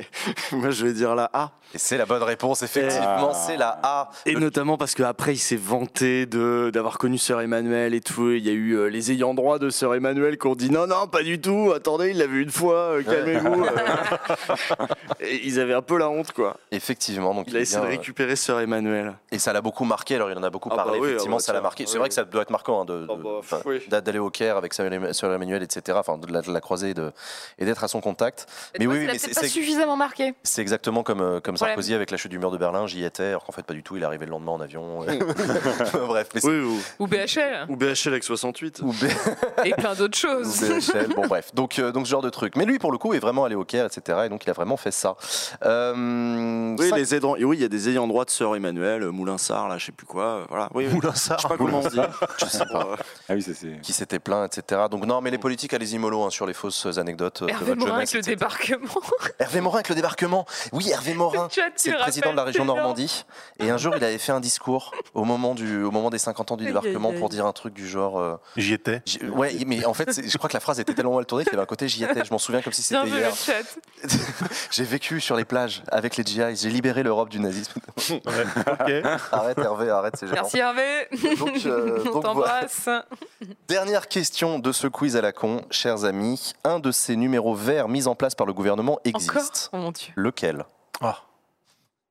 Moi je vais dire la A.
Et c'est la bonne réponse, effectivement,
Ah.
c'est la A.
Et notamment parce qu'après il s'est vanté d'avoir connu Sœur Emmanuel et tout. Il y a eu euh, les ayants droit de Sœur Emmanuel qui ont dit non non pas du tout. Attendez il l'a vu une fois. euh, Calmez-vous. euh. ils avaient un peu la honte quoi.
Effectivement, donc
Il a
est
essayé de
bien,
récupérer Sœur Emmanuel.
Et ça l'a beaucoup marqué, alors il en a beaucoup
Ah bah
parlé,
oui,
effectivement,
ah bah
ça l'a marqué. C'est vrai que ça doit être marquant hein, de,
Ah bah, oui.
d'aller au Caire avec Sœur Em- Sœur Emmanuel, etc., enfin de la, de la croiser et de- et d'être à son contact. Mais oui, mais c'est-
pas
c'est
suffisamment marqué.
c'est exactement comme, euh, comme
Problème.
Sarkozy avec la chute du mur de Berlin, j'y étais, alors qu'en fait pas du tout, il est arrivé le lendemain en avion. Bref, mais c'est-
Oui ou,
Ou BHL.
ou BHL avec 68.
ou B-
Et plein d'autres
ou
choses.
BHL, bon bref, donc, euh, donc ce genre de truc. Mais lui, pour le coup, est vraiment allé au Caire, etc., et donc il a vraiment fait ça. Euh,
Oui, les aidants. Oui, il y a des ayants droit de Sœur Emmanuel, Moulinsart, là, je sais plus quoi. euh, Voilà. Oui.
Oula,
Je sais pas comment on dit.
Je sais pas.
Euh,
Ah oui, ça c'est.
Qui s'était plaint, etc. Donc non, mais les politiques, allez-y mollo hein, sur les fausses anecdotes euh, de
Hervé
votre
Morin
jeunesse,
avec le débarquement.
Hervé Morin avec le débarquement. Oui, Hervé Morin. C'est le président de la région. Normandie. Et un jour, il avait fait un discours au moment, du, au moment des 50 ans du débarquement pour dire un truc du genre. euh,
J'y étais.
ouais, mais en fait, je crois que la phrase était tellement mal tournée qu'il y avait un côté j'y étais. Je m'en souviens comme si c'était hier. J'ai vécu sur les plages avec les GI. J'ai libéré l'Europe du nazisme.
Ouais.
arrête, Hervé, arrête, c'est gênant.
Merci Hervé.
Donc, euh,
On
donc
t'embrasse.
Dernière question de ce quiz à la con, chers amis. Un de ces numéros verts mis en place par le gouvernement
Encore?
Existe.
Oh mon dieu.
Lequel?
Ah.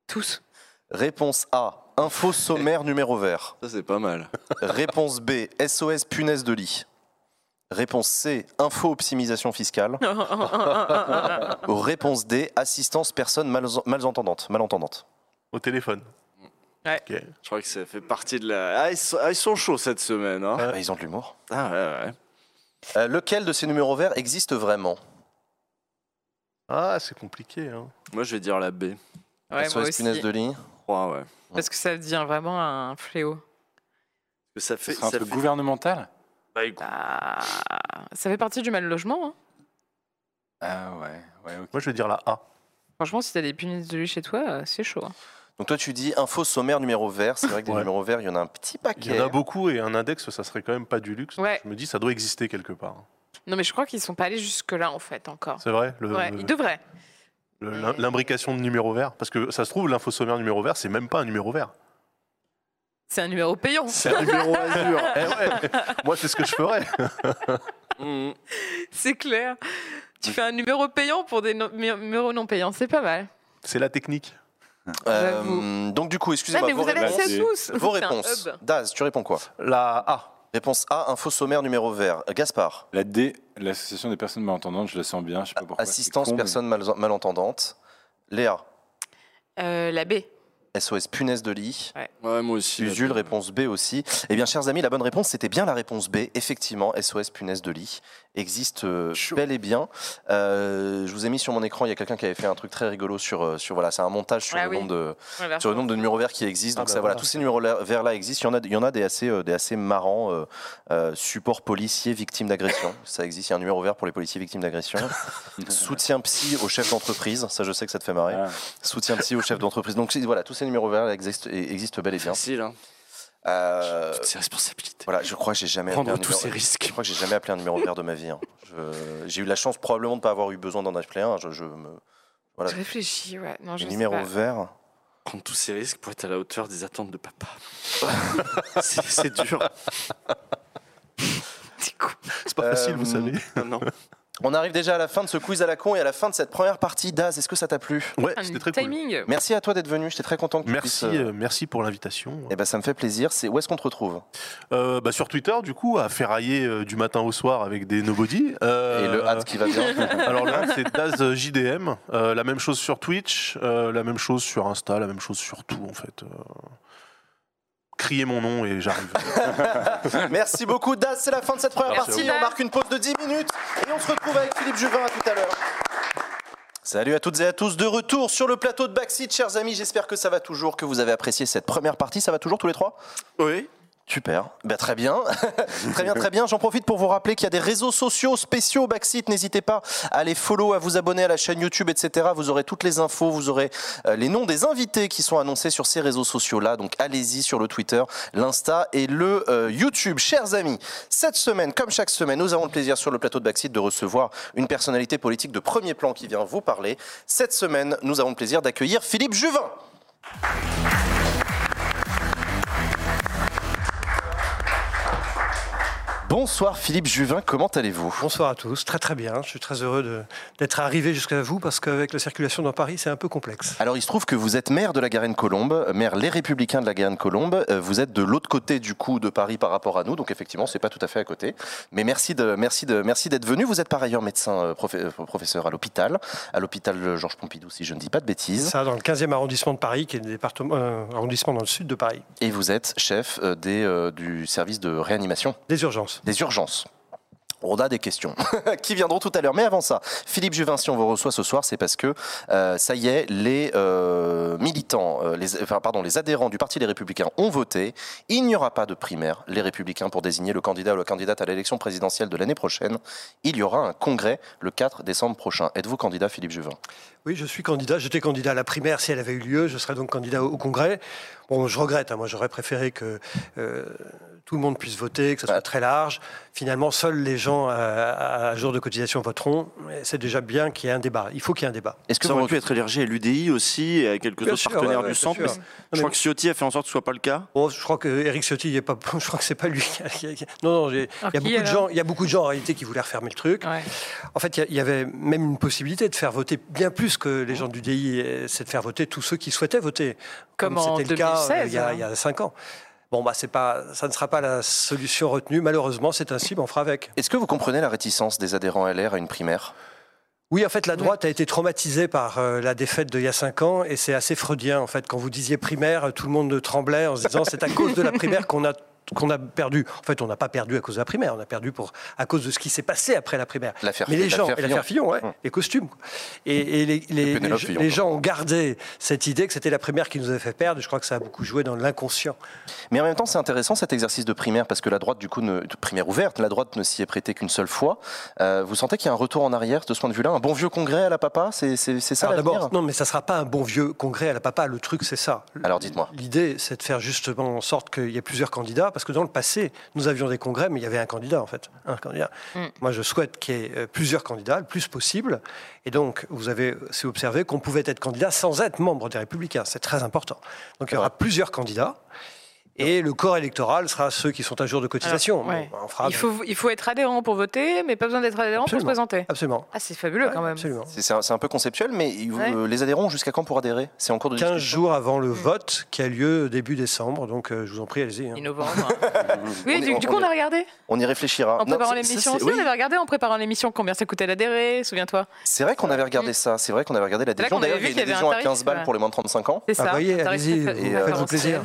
Tous.
Réponse A. Info sommaire numéro vert.
Ça, c'est pas mal.
Réponse B. SOS punaise de lit. Réponse C, info optimisation fiscale. Réponse D, assistance personnes mal- malentendante. malentendante.
Au téléphone.
Ouais.
Ok.
Je crois que ça fait partie de la. Ah, ils sont, ah, ils sont chauds cette semaine. Hein.
Ah, ils ont de l'humour.
Ah, ouais, ouais.
Euh, lequel de ces numéros verts existe vraiment?
Ah, c'est compliqué. Hein.
Moi, je vais dire la B.
Ouais, moi
SOS
aussi.
punaise de lit.
3, ouais.
Parce que ça devient vraiment un fléau.
Que Ça fait.
C'est un
ça
truc
fait-
gouvernemental?
Bah, écoute,
Bah, ça fait partie du mal logement. hein.
Ah ouais, ouais, ok.
Moi, je vais dire la A.
Franchement, si t'as des punaises de lit chez toi, euh, c'est chaud. hein.
Donc toi tu dis info sommaire numéro vert. C'est vrai que des
Ouais.
numéros verts, il y en a un petit
Il
paquet.
y en a beaucoup et un index, ça serait quand même pas du luxe.
Ouais.
Je me dis, ça doit exister quelque part.
Non, mais je crois qu'ils sont pas allés jusque-là, en fait, encore.
C'est vrai le-
Ouais,
le-
ils devraient.
L'imbrication de numéro vert Parce que ça se trouve, l'info sommaire numéro vert, c'est même pas un numéro vert.
C'est un numéro payant.
C'est un numéro azur. Eh ouais. Moi, c'est ce que je ferais.
mhm.
C'est clair. Tu fais un numéro payant pour des no- numéros non payants, c'est pas mal.
C'est la technique.
Euh, donc du coup, excusez-moi,
mais
vos
vous avez
réponses. Vos réponses. Daz, tu réponds quoi?
La A.
Réponse A, info sommaire numéro vert. Gaspard,
La D, l'association des personnes malentendantes, je la sens bien, je sais pas pourquoi.
assistance
C'est con, mais-
personne mal- malentendante. Léa,
Euh, la B.
SOS punaise de lit.
Ouais, moi aussi.
Usul, réponse B aussi. Eh bien, chers amis, la bonne réponse, c'était bien la réponse B. Effectivement, SOS punaise de lit existe euh, bel et bien. Euh, je vous ai mis sur mon écran, il y a quelqu'un qui avait fait un truc très rigolo sur, euh, sur voilà, c'est un montage sur,
Ah
le
oui.
nombre de,
Voilà.
sur le nombre de numéros verts qui existent.
Ah
Donc
bah
ça, voilà,
voilà.
tous ces numéros verts là existent. Il y en a, il y en a des assez, euh, des assez marrants. euh, euh, support policier victime d'agression, ça existe. Il y a un numéro vert pour les policiers victimes d'agression. Soutien psy au chef d'entreprise, ça je sais que ça te fait marrer.
Ah.
Soutien psy au chef d'entreprise. Donc voilà, tous ces numéros verts là existent, existent bel et bien.
Facile, hein.
Euh,
Toutes ces responsabilités.
voilà, je crois que j'ai jamais appelé
Prendre
un
tous
numéro-
ces risques.
Je crois que j'ai jamais appelé un numéro vert de ma vie. hein. Je- J'ai eu la chance probablement de ne pas avoir eu besoin d'en appeler un. Je, je me voilà.
Je réfléchis, ouais. Non, je
numéros
pas.
verts.
Prendre tous ces risques pour être à la hauteur des attentes de papa. c'est c'est dur.
C'est cool.
C'est pas facile, vous
Euh,
savez.
Non, non.
On arrive déjà à la fin de ce quiz à la con et à la fin de cette première partie. Daz, est-ce que ça t'a plu
Ouais,
Un
c'était très cool.
timing.
Merci à toi d'être venu. J'étais très content que tu
Merci,
puisses, euh,
euh, merci pour l'invitation.
Eh ben, ça me fait plaisir. C'est où est-ce qu'on te retrouve
Euh, bah, sur Twitter, du coup, à ferrailler euh, du matin au soir avec des nobody. Euh,
Et le hâte qui va bien.
Alors là, c'est Daz JDM. Euh, la même chose sur Twitch, euh, la même chose sur Insta, la même chose sur tout, en fait. Criez mon nom et j'arrive.
Merci beaucoup, Daz. C'est la fin de cette première
Merci,
partie. On marque une pause de 10 minutes et on se retrouve avec Philippe Juvin à tout à l'heure. Salut à toutes et à tous, de retour sur le plateau de Backseat, chers amis. J'espère que ça va toujours, que vous avez apprécié cette première partie. Ça va toujours tous les trois?
Oui.
Super, ben, très bien, très bien, très bien. J'en profite pour vous rappeler qu'il y a des réseaux sociaux spéciaux Backseat. N'hésitez pas à les follow, à vous abonner à la chaîne YouTube, etc. Vous aurez toutes les infos, vous aurez euh, les noms des invités qui sont annoncés sur ces réseaux sociaux-là. Donc allez-y sur le Twitter, l'Insta et le euh, YouTube. Chers amis, cette semaine, comme chaque semaine, nous avons le plaisir sur le plateau de Backseat de recevoir une personnalité politique de premier plan qui vient vous parler. Cette semaine, nous avons le plaisir d'accueillir Philippe Juvin. Bonsoir Philippe Juvin, comment allez-vous
Bonsoir à tous, très très bien. Je suis très heureux d'être arrivé jusqu'à vous parce qu'avec la circulation dans Paris, c'est un peu complexe.
Alors il se trouve que vous êtes maire de la Garenne-Colombe, maire Les Républicains de la Garenne-Colombe. Euh, Vous êtes de l'autre côté du coup de Paris par rapport à nous, donc effectivement c'est pas tout à fait à côté. Mais merci de merci de merci d'être venu. Vous êtes par ailleurs médecin euh, euh, professeur à l'hôpital, à l'hôpital Georges Pompidou si je ne dis pas de bêtises.
Ça, dans le 15e arrondissement de Paris, qui est le département, euh, arrondissement dans le sud de Paris.
Et vous êtes chef des, euh, du service de réanimation
Des urgences.
Des urgences. On a des questions qui viendront tout à l'heure. Mais avant ça, Philippe Juvin, si on vous reçoit ce soir, c'est parce que euh, ça y est, les euh, militants, euh, les, pardon, les adhérents du Parti des Républicains ont voté. Il n'y aura pas de primaire, les Républicains, pour désigner le candidat ou la candidate à l'élection présidentielle de l'année prochaine. Il y aura un congrès le 4 décembre prochain. Êtes-vous candidat, Philippe Juvin?
Oui, je suis candidat. J'étais candidat à la primaire si elle avait eu lieu. Je serais donc candidat au, au congrès. Bon, je regrette. hein. moi, j'aurais préféré que euh, tout le monde puisse voter, que ce soit très large. Finalement, seuls les gens à, à- à jour de cotisation voteront. C'est déjà bien qu'il y ait un débat. Il faut qu'il y ait un débat.
Est-ce que
Ça aurait pu être élargi à l'UDI aussi et à quelques
Bien
autres
sûr,
partenaires
ouais, ouais,
du centre. mais. Je crois que Ciotti a fait en sorte que ce soit pas le cas.
Bon, je crois que Eric Ciotti, il est pas. Je crois que c'est pas lui. Non, non. Il y a beaucoup de gens. Il y a beaucoup de gens en réalité qui voulaient refermer le truc.
Ouais.
En fait, il y a- il y avait même une possibilité de faire voter bien plus que les gens du DI, c'est de faire voter tous ceux qui souhaitaient voter,
Comme en
c'était le cas euh,
2016,
il, y a,
hein.
il y a cinq ans. Bon, bah, c'est pas, ça ne sera pas la solution retenue. Malheureusement, c'est ainsi, mais on fera avec.
Est-ce que vous comprenez la réticence des adhérents LR à une primaire?
Oui, en fait, la droite a été traumatisée par euh, la défaite d'il y a cinq ans, et c'est assez freudien, en fait. Quand vous disiez primaire, tout le monde tremblait en se disant c'est à cause de la primaire qu'on a qu'on a perdu. En fait, on n'a pas perdu à cause de la primaire, on a perdu pour, à cause de ce qui s'est passé après la primaire.
L'affaire
Mais les gens,
l'affaire
Fillon, ouais,
Hum.
les costumes. Et, et les, les-
Pénélope
les-
Fillon,
les
quoi.
gens ont gardé cette idée que c'était la primaire qui nous avait fait perdre. Je crois que ça a beaucoup joué dans l'inconscient.
Mais en même temps, c'est intéressant cet exercice de primaire parce que la droite, du coup, ne, de primaire ouverte, la droite ne s'y est prêtée qu'une seule fois. Euh, vous sentez qu'il y a un retour en arrière de ce point de vue-là? Un bon vieux congrès à la papa? C'est ça
d'abord, non, mais ça sera pas un bon vieux congrès à la papa. Le truc, c'est ça.
Alors, dites-moi.
L'idée, c'est de faire justement en sorte qu'il y ait plusieurs candidats, parce que dans le passé, nous avions des congrès, mais il y avait un candidat en fait, un candidat.
Mm.
Moi, je souhaite qu'il y ait euh, plusieurs candidats, le plus possible. Et donc, vous avez aussi observé qu'on pouvait être candidat sans être membre des Républicains. C'est très important. Donc, il y aura plusieurs candidats. Et le corps électoral sera ceux qui sont à jour de cotisation.
Alors, ouais.
Bon, on fera
Il faut, il faut être adhérent pour voter, mais pas besoin d'être adhérent
Absolument.
pour se présenter.
Absolument.
Ah, c'est fabuleux quand même.
Absolument.
C'est c'est un, c'est un peu conceptuel, mais
Ouais.
euh, les adhérents jusqu'à quand pour adhérer? C'est en cours de
15
discussion
jours avant le
Mm.
vote qui a lieu début décembre. Donc, euh, je vous en prie, allez-y. hein.
Mi-novembre.
On
oui, du, coup, on a regardé?
On y réfléchira.
En préparant l'émission
c'est-
aussi,
oui,
on avait regardé en préparant l'émission combien ça coûtait l'adhérer, souviens-toi.
C'est vrai qu'on avait regardé ça. C'est vrai qu'on avait regardé l'adhésion. D'ailleurs, il y a une adhésion à 15
tarif,
balles pour les moins de 35 ans.
C'est
Ah,
ça.
voyez,
tarif
allez-y, faites-vous plaisir.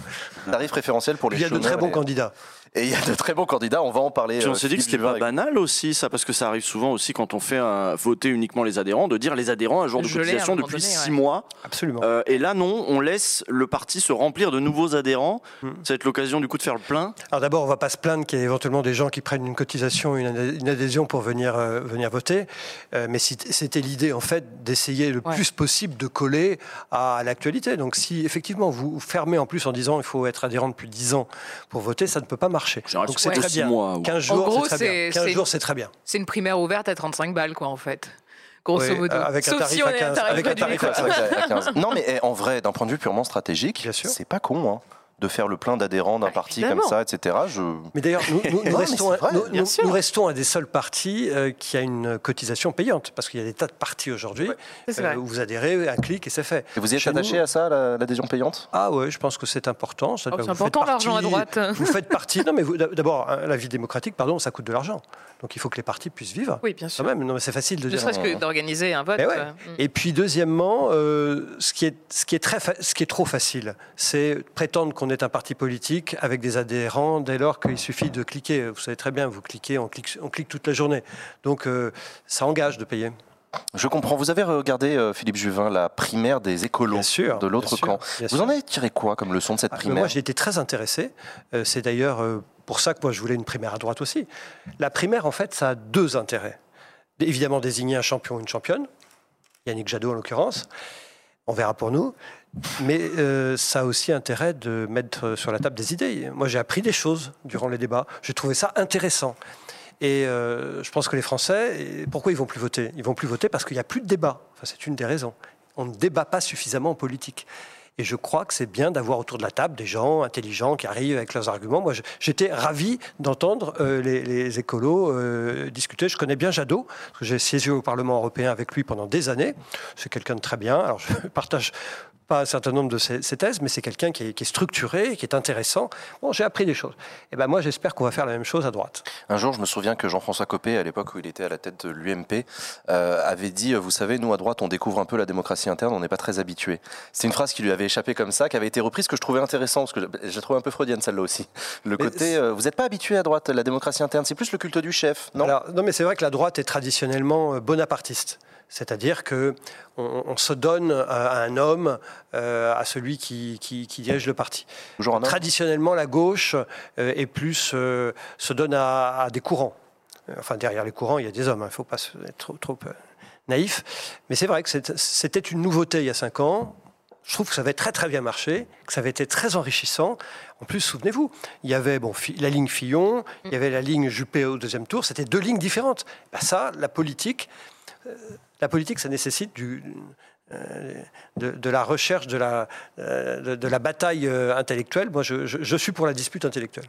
Tarif préférentiel pour les
Il y a de très bons candidats.
Et il y a de très bons candidats. On va en parler.
Puis on
euh,
s'est dit que c'était pas banal aussi, ça, parce que ça arrive souvent aussi quand on fait un- voter uniquement les adhérents, de dire les adhérents un jour de cotisation depuis
donné,
six
ouais.
mois.
Absolument.
Euh, et là, non, on laisse le parti se remplir de nouveaux adhérents.
Hmm.
Ça va être l'occasion du coup de faire le plein.
Alors d'abord, on va pas se plaindre qu'il y ait éventuellement des gens qui prennent une cotisation, une, adhé- une adhésion pour venir, euh, venir voter. Euh, mais c'était l'idée, en fait, d'essayer le
Ouais.
plus possible de coller à l'actualité. Donc si effectivement vous fermez en plus en disant il faut être adhérent depuis 10 ans pour voter, ça ne peut pas marcher.
Général,
Donc
c'est
très bien.
mois, ou-
15
En
jours,
gros,
c'est très bien.
c'est-
15
c'est-
jours, c'est très bien.
C'est une primaire ouverte à 35 balles, quoi, en fait. Grosso
Oui,
modo.
euh, avec un
Sauf
tarif
si on
à
est un
15,
tarif
avec un tarif à
C'est vrai qu'à- à 15. Non, mais eh, en vrai, d'un point de vue purement stratégique, c'est pas con hein, de faire le plein d'adhérents d'un
Ah,
parti
évidemment.
comme ça, etc. Je...
Mais d'ailleurs, nous, restons,
vrai,
nous-
bien
nous-
sûr.
nous restons un des seuls partis euh, qui a une cotisation payante. Parce qu'il y a des tas de partis aujourd'hui euh, où vous adhérez, un clic et c'est fait.
Et vous y êtes
Chez nous-
attaché à ça, la- l'adhésion payante?
Ah ouais, je pense que c'est important. Ça,
Oh, c'est important l'argent à droite.
Vous faites partie. Non, mais d'abord, hein, la vie démocratique, pardon, ça coûte de l'argent. Donc il faut que les partis puissent vivre.
Oui, bien
Quand
sûr.
même, non, mais c'est facile de
Ne
dire.
serait-ce que d'organiser un vote.
Ouais.
euh, mm.
Et puis deuxièmement, euh, ce, qui est, ce, qui est très ce qui est trop facile, c'est prétendre qu'on est un parti politique avec des adhérents dès lors qu'il suffit de cliquer. Vous savez très bien, vous cliquez, on clique, on clique toute la journée. Donc euh, ça engage de payer.
Je comprends. Vous avez regardé, euh, Philippe Juvin, la primaire des écolos
sûr.
de l'autre
sûr,
camp. Vous
sûr.
en avez tiré quoi comme leçon de cette
Ah, mais
primaire
Moi, j'ai été très intéressé. Euh, c'est d'ailleurs pour ça que moi, je voulais une primaire à droite aussi. La primaire, en fait, ça a deux intérêts. Évidemment, désigner un champion ou une championne, Yannick Jadot en l'occurrence. On verra pour nous. Mais euh, ça a aussi intérêt de mettre sur la table des idées. Moi, j'ai appris des choses durant les débats. J'ai trouvé ça intéressant. Et euh, je pense que les Français, pourquoi ils vont plus voter? Ils vont plus voter parce qu'il n'y a plus de débat. Enfin, c'est une des raisons. On ne débat pas suffisamment en politique. Et je crois que c'est bien d'avoir autour de la table des gens intelligents qui arrivent avec leurs arguments. Moi, j'étais ravi d'entendre euh, les, les écolos euh, discuter. Je connais bien Jadot, parce que j'ai siégé au Parlement européen avec lui pendant des années. C'est quelqu'un de très bien. Alors, je partage pas un certain nombre de ses, ses thèses, mais c'est quelqu'un qui est, qui est structuré, qui est intéressant. Bon, j'ai appris des choses. Et ben moi, j'espère qu'on va faire la même chose à droite.
Un jour, je me souviens que Jean-François Copé, à l'époque où il était à la tête de l'UMP, euh, avait dit euh, Vous savez, nous à droite, on découvre un peu la démocratie interne, on n'est pas très habitués. C'est une phrase qui lui avait échappé comme ça, qui avait été reprise, que je trouvais intéressant, parce que j'ai- trouvé un peu freudienne celle-là aussi. Le
Mais
côté euh, Vous n'êtes pas habitué à droite, la démocratie interne, c'est plus le culte du chef, non?
Alors, non, mais c'est vrai que la droite est traditionnellement bonapartiste. C'est-à-dire que on, on se donne à, un homme, euh, à celui qui, qui- qui dirige le parti. Traditionnellement, la gauche euh, est plus euh, se donne à, à des courants. Enfin, derrière les courants, il y a des hommes. Il ne faut pas être trop, trop naïf. Mais c'est vrai que c'était une nouveauté il y a cinq ans. Je trouve que ça avait très très bien marché, que ça avait été très enrichissant. En plus, souvenez-vous, il y avait bon, la ligne Fillon, il y avait la ligne Juppé au deuxième tour. C'était deux lignes différentes. Ben ça, la politique, la politique, ça nécessite du, euh, de, de la recherche, de la, euh, de, de la bataille euh, intellectuelle. Moi, je, je- je suis pour la dispute intellectuelle.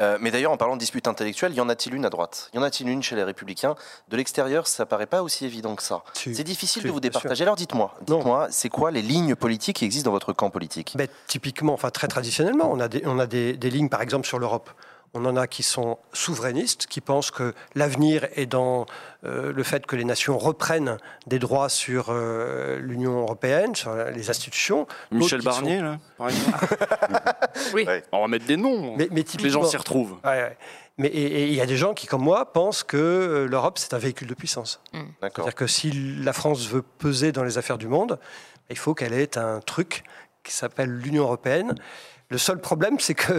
Euh, mais d'ailleurs, en parlant de dispute intellectuelle, y en a-t-il une à droite? Y en a-t-il une chez les Républicains? De l'extérieur, ça paraît pas aussi évident que ça.
Si.
C'est difficile
Si,
de vous
sûr.
départager. Alors dites-moi, dites-moi, c'est quoi les lignes politiques qui existent dans votre camp politique?
Ben, typiquement, enfin très traditionnellement, on a, des, on a des, des lignes, par exemple, sur l'Europe. On en a qui sont souverainistes, qui pensent que l'avenir est dans euh, le fait que les nations reprennent des droits sur euh, l'Union européenne, sur les institutions.
Michel Barnier, là, par exemple.
Oui.
Ouais.
On va mettre des noms.
Mais, mais
que les gens s'y retrouvent.
Ouais, ouais. Mais il y a des gens qui, comme moi, pensent que euh, l'Europe, c'est un véhicule de puissance.
D'accord.
C'est-à-dire que si la France veut peser dans les affaires du monde, il faut qu'elle ait un truc qui s'appelle l'Union européenne. Le seul problème, c'est que,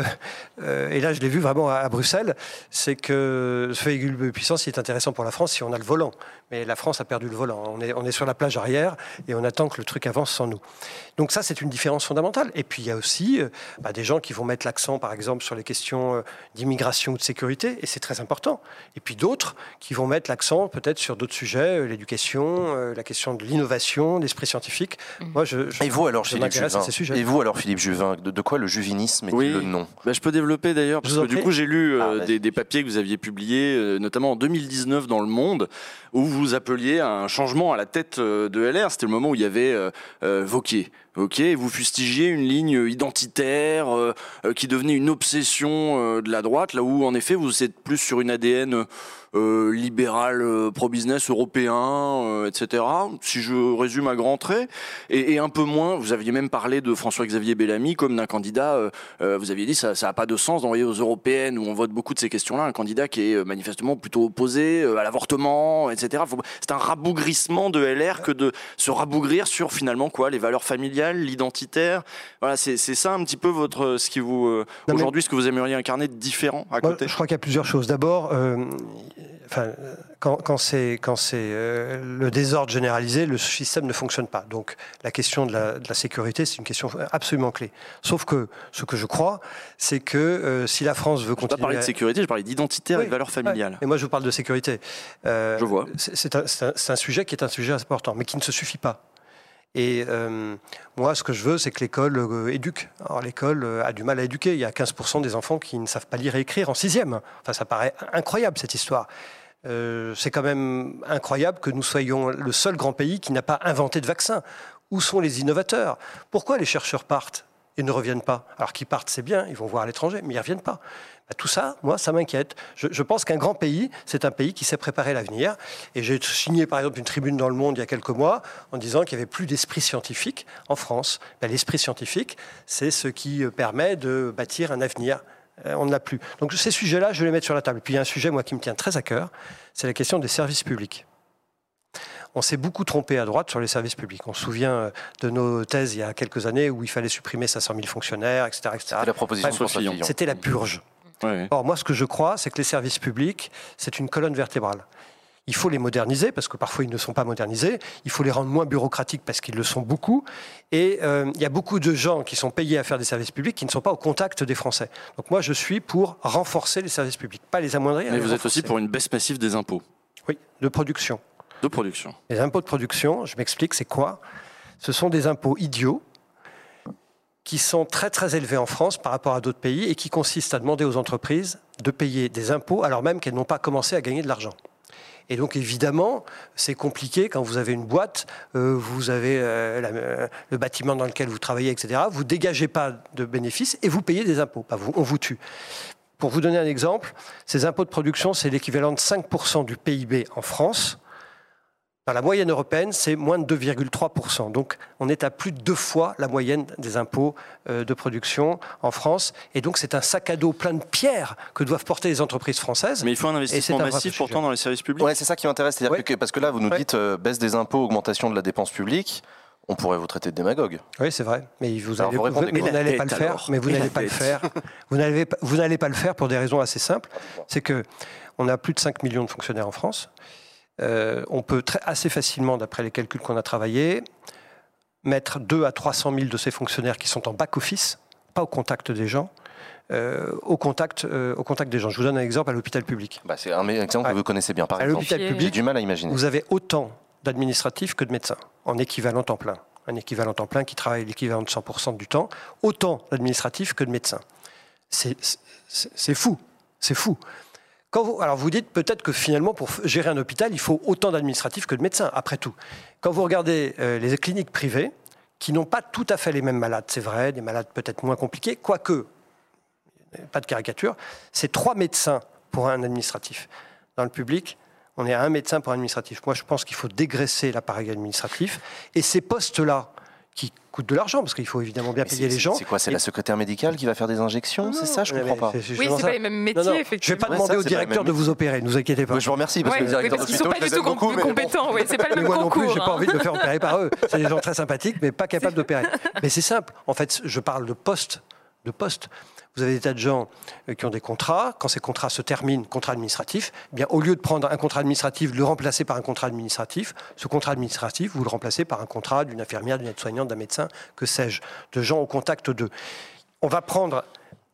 euh, et là je l'ai vu vraiment à, à Bruxelles, c'est que ce véhicule de puissance il est intéressant pour la France si on a le volant. Mais la France a perdu le volant. On est, on est sur la plage arrière et on attend que le truc avance sans nous. Donc ça, c'est une différence fondamentale. Et puis il y a aussi euh, bah, des gens qui vont mettre l'accent, par exemple, sur les questions euh, d'immigration ou de sécurité, et c'est très important. Et puis d'autres qui vont mettre l'accent peut-être sur d'autres sujets, l'éducation, euh, la question de l'innovation, l'esprit scientifique. Moi, je, je-
Et vous alors,
je
Philippe
à
Juvin
ces sujets.
Et vous alors, Philippe Juvin, de, de quoi le est-il
Oui.
le nom
Bah, je peux développer d'ailleurs, parce que du coup j'ai lu euh,
Ah,
des, des papiers que vous aviez publiés, euh, notamment en 2019 dans Le Monde, où vous appeliez à un changement à la tête euh, de LR. C'était le moment où il y avait euh, euh, Vauquier. Ok, et vous fustigiez une ligne identitaire euh, euh, qui devenait une obsession euh, de la droite, là où en effet vous êtes plus sur une ADN euh, libéral, euh, pro-business européen, euh, etc. Si je résume à grands traits, et, et un peu moins, vous aviez même parlé de François-Xavier Bellamy comme d'un candidat, vous aviez dit ça n'a pas de sens d'envoyer aux européennes où on vote beaucoup de ces questions-là un candidat qui est manifestement plutôt opposé euh, à l'avortement, etc. C'est un rabougrissement de LR que de se rabougrir sur finalement quoi, les valeurs familiales, l'identitaire. Voilà, c'est c'est ça un petit peu votre ce qui vous euh, aujourd'hui ce que vous aimeriez incarner de différent à
Moi,
côté?
je crois qu'il y a plusieurs choses. D'abord, euh, enfin, quand, quand c'est euh, le désordre généralisé, le système ne fonctionne pas. Donc, la question de la, de la sécurité, c'est une question absolument clé. Sauf que ce que je crois, c'est que euh, si la France veut
Je pas
continuer,
parler de sécurité, je parlais d'identitaire et
Oui,
de valeurs familiales.
Et moi, je vous parle de sécurité. Euh,
Je vois.
C'est un, un sujet qui est un sujet important, mais qui ne se suffit pas. Et euh, moi, ce que je veux, c'est que l'école euh, éduque. Alors, l'école euh, a du mal à éduquer. Il y a 15% des enfants qui ne savent pas lire et écrire en sixième. Enfin, ça paraît incroyable, cette histoire. C'est quand même incroyable que nous soyons le seul grand pays qui n'a pas inventé de vaccin. Où sont les innovateurs? Pourquoi les chercheurs partent et ne reviennent pas? Alors qu'ils partent, c'est bien, ils vont voir à l'étranger, mais ils ne reviennent pas. Bah, tout ça, moi, ça m'inquiète. Je, je pense qu'un grand pays, c'est un pays qui sait préparer l'avenir. Et j'ai signé, par exemple, une tribune dans Le Monde il y a quelques mois en disant qu'il n'y avait plus d'esprit scientifique en France. Bah, L'esprit scientifique, c'est ce qui euh, permet de bâtir un avenir. Euh, on ne l'a plus. Donc ces sujets-là, je vais les mettre sur la table. Et puis il y a un sujet, moi, qui me tient très à cœur, c'est la question des services publics. On s'est beaucoup trompé à droite sur les services publics. On se souvient euh, de nos thèses il y a quelques années où il fallait supprimer 500 000 fonctionnaires, etc.
C'est la proposition.
C'était la purge.
Ouais.
Or, moi, ce que je crois, c'est que les services publics, c'est une colonne vertébrale. Il faut les moderniser parce que parfois ils ne sont pas modernisés. Il faut les rendre moins bureaucratiques parce qu'ils le sont beaucoup. Et euh, il y a beaucoup de gens qui sont payés à faire des services publics qui ne sont pas au contact des Français. Donc moi, je suis pour renforcer les services publics, pas les amoindrir.
Mais vous êtes aussi pour une baisse massive des impôts
oui, de production.
de production.
Les impôts de production, je m'explique, c'est quoi? Ce sont des impôts idiots qui sont très très élevés en France par rapport à d'autres pays et qui consistent à demander aux entreprises de payer des impôts alors même qu'elles n'ont pas commencé à gagner de l'argent. Et donc évidemment, c'est compliqué quand vous avez une boîte, euh, vous avez euh, euh, le bâtiment dans lequel vous travaillez, etc. Vous dégagez pas de bénéfices et vous payez des impôts. On vous tue. Pour vous donner un exemple, ces impôts de production, c'est l'équivalent de 5% du PIB en France. La moyenne européenne, c'est moins de 2,3%. Donc, on est à plus de deux fois la moyenne des impôts euh, de production en France. Et donc, c'est un sac à dos plein de pierres que doivent porter les entreprises françaises.
Mais il faut un investissement
c'est un
massif pourtant dans les services publics.
Ouais, c'est ça qui m'intéresse.
Ouais.
que, parce que là, vous nous
Ouais.
dites euh, baisse des impôts, augmentation de la dépense publique. On pourrait vous traiter de démagogue.
Oui, c'est vrai. Mais vous
Alors,
allez-
vous répondez
mais
quoi
vous n'allez pas le faire. Mais vous n'allez pas le faire. Vous n'allez pas- vous n'allez pas le faire pour des raisons assez simples. C'est que on a plus de 5 millions de fonctionnaires en France. Euh, on peut très, assez facilement, d'après les calculs qu'on a travaillés, mettre 2 à 300 000 de ces fonctionnaires qui sont en back-office, pas au contact des gens, euh, au, contact, euh, au contact des gens. Je vous donne un exemple à l'hôpital public.
Bah, c'est un exemple
Ouais.
que vous connaissez bien, par
À
exemple.
l'hôpital
J'ai
J'ai
public,
du mal à imaginer.
vous avez autant d'administratifs que de médecins, en équivalent temps plein. Un équivalent temps plein qui travaille l'équivalent de 100% du temps, autant d'administratifs que de médecins. C'est fou, c'est fou. Vous, alors vous dites peut-être que finalement, pour gérer un hôpital, il faut autant d'administratifs que de médecins, après tout. Quand vous regardez euh, les cliniques privées, qui n'ont pas tout à fait les mêmes malades, c'est vrai, des malades peut-être moins compliqués, quoique, pas de caricature, c'est trois médecins pour un administratif. Dans le public, on est à un médecin pour un administratif. Moi, je pense qu'il faut dégraisser l'appareil administratif. Et ces postes-là, qui coûtent de l'argent, parce qu'il faut évidemment bien
Mais
payer les gens.
C'est quoi C'est
Et-
la secrétaire médicale qui va faire des injections C'est ça Je
mais-
comprends pas.
c'est
Oui, c'est pas les mêmes
Non,
métiers,
non, Je ne vais
effectivement.
pas
Ouais,
demander
ça,
au directeur de vous opérer, ne vous inquiétez pas.
Oui, je vous remercie parce
Ouais,
que le
oui,
directeur
parce qu'ils sont pas du
les
tout
beaucoup,
compétents. Oui, c'est pas le
Mais
même
moi non plus,
concours.
j'ai pas
hein.
envie de me faire opérer par eux. C'est des gens très sympathiques, mais pas capables d'opérer. Mais c'est simple. En fait, je parle de poste, de poste. Vous avez des tas de gens euh, qui ont des contrats. Quand ces contrats se terminent, contrat administratif, eh bien, au lieu de prendre un contrat administratif, le remplacer par un contrat administratif, ce contrat administratif, vous le remplacez par un contrat d'une infirmière, d'une aide-soignante, d'un médecin, que sais-je, de gens au contact d'eux. On va prendre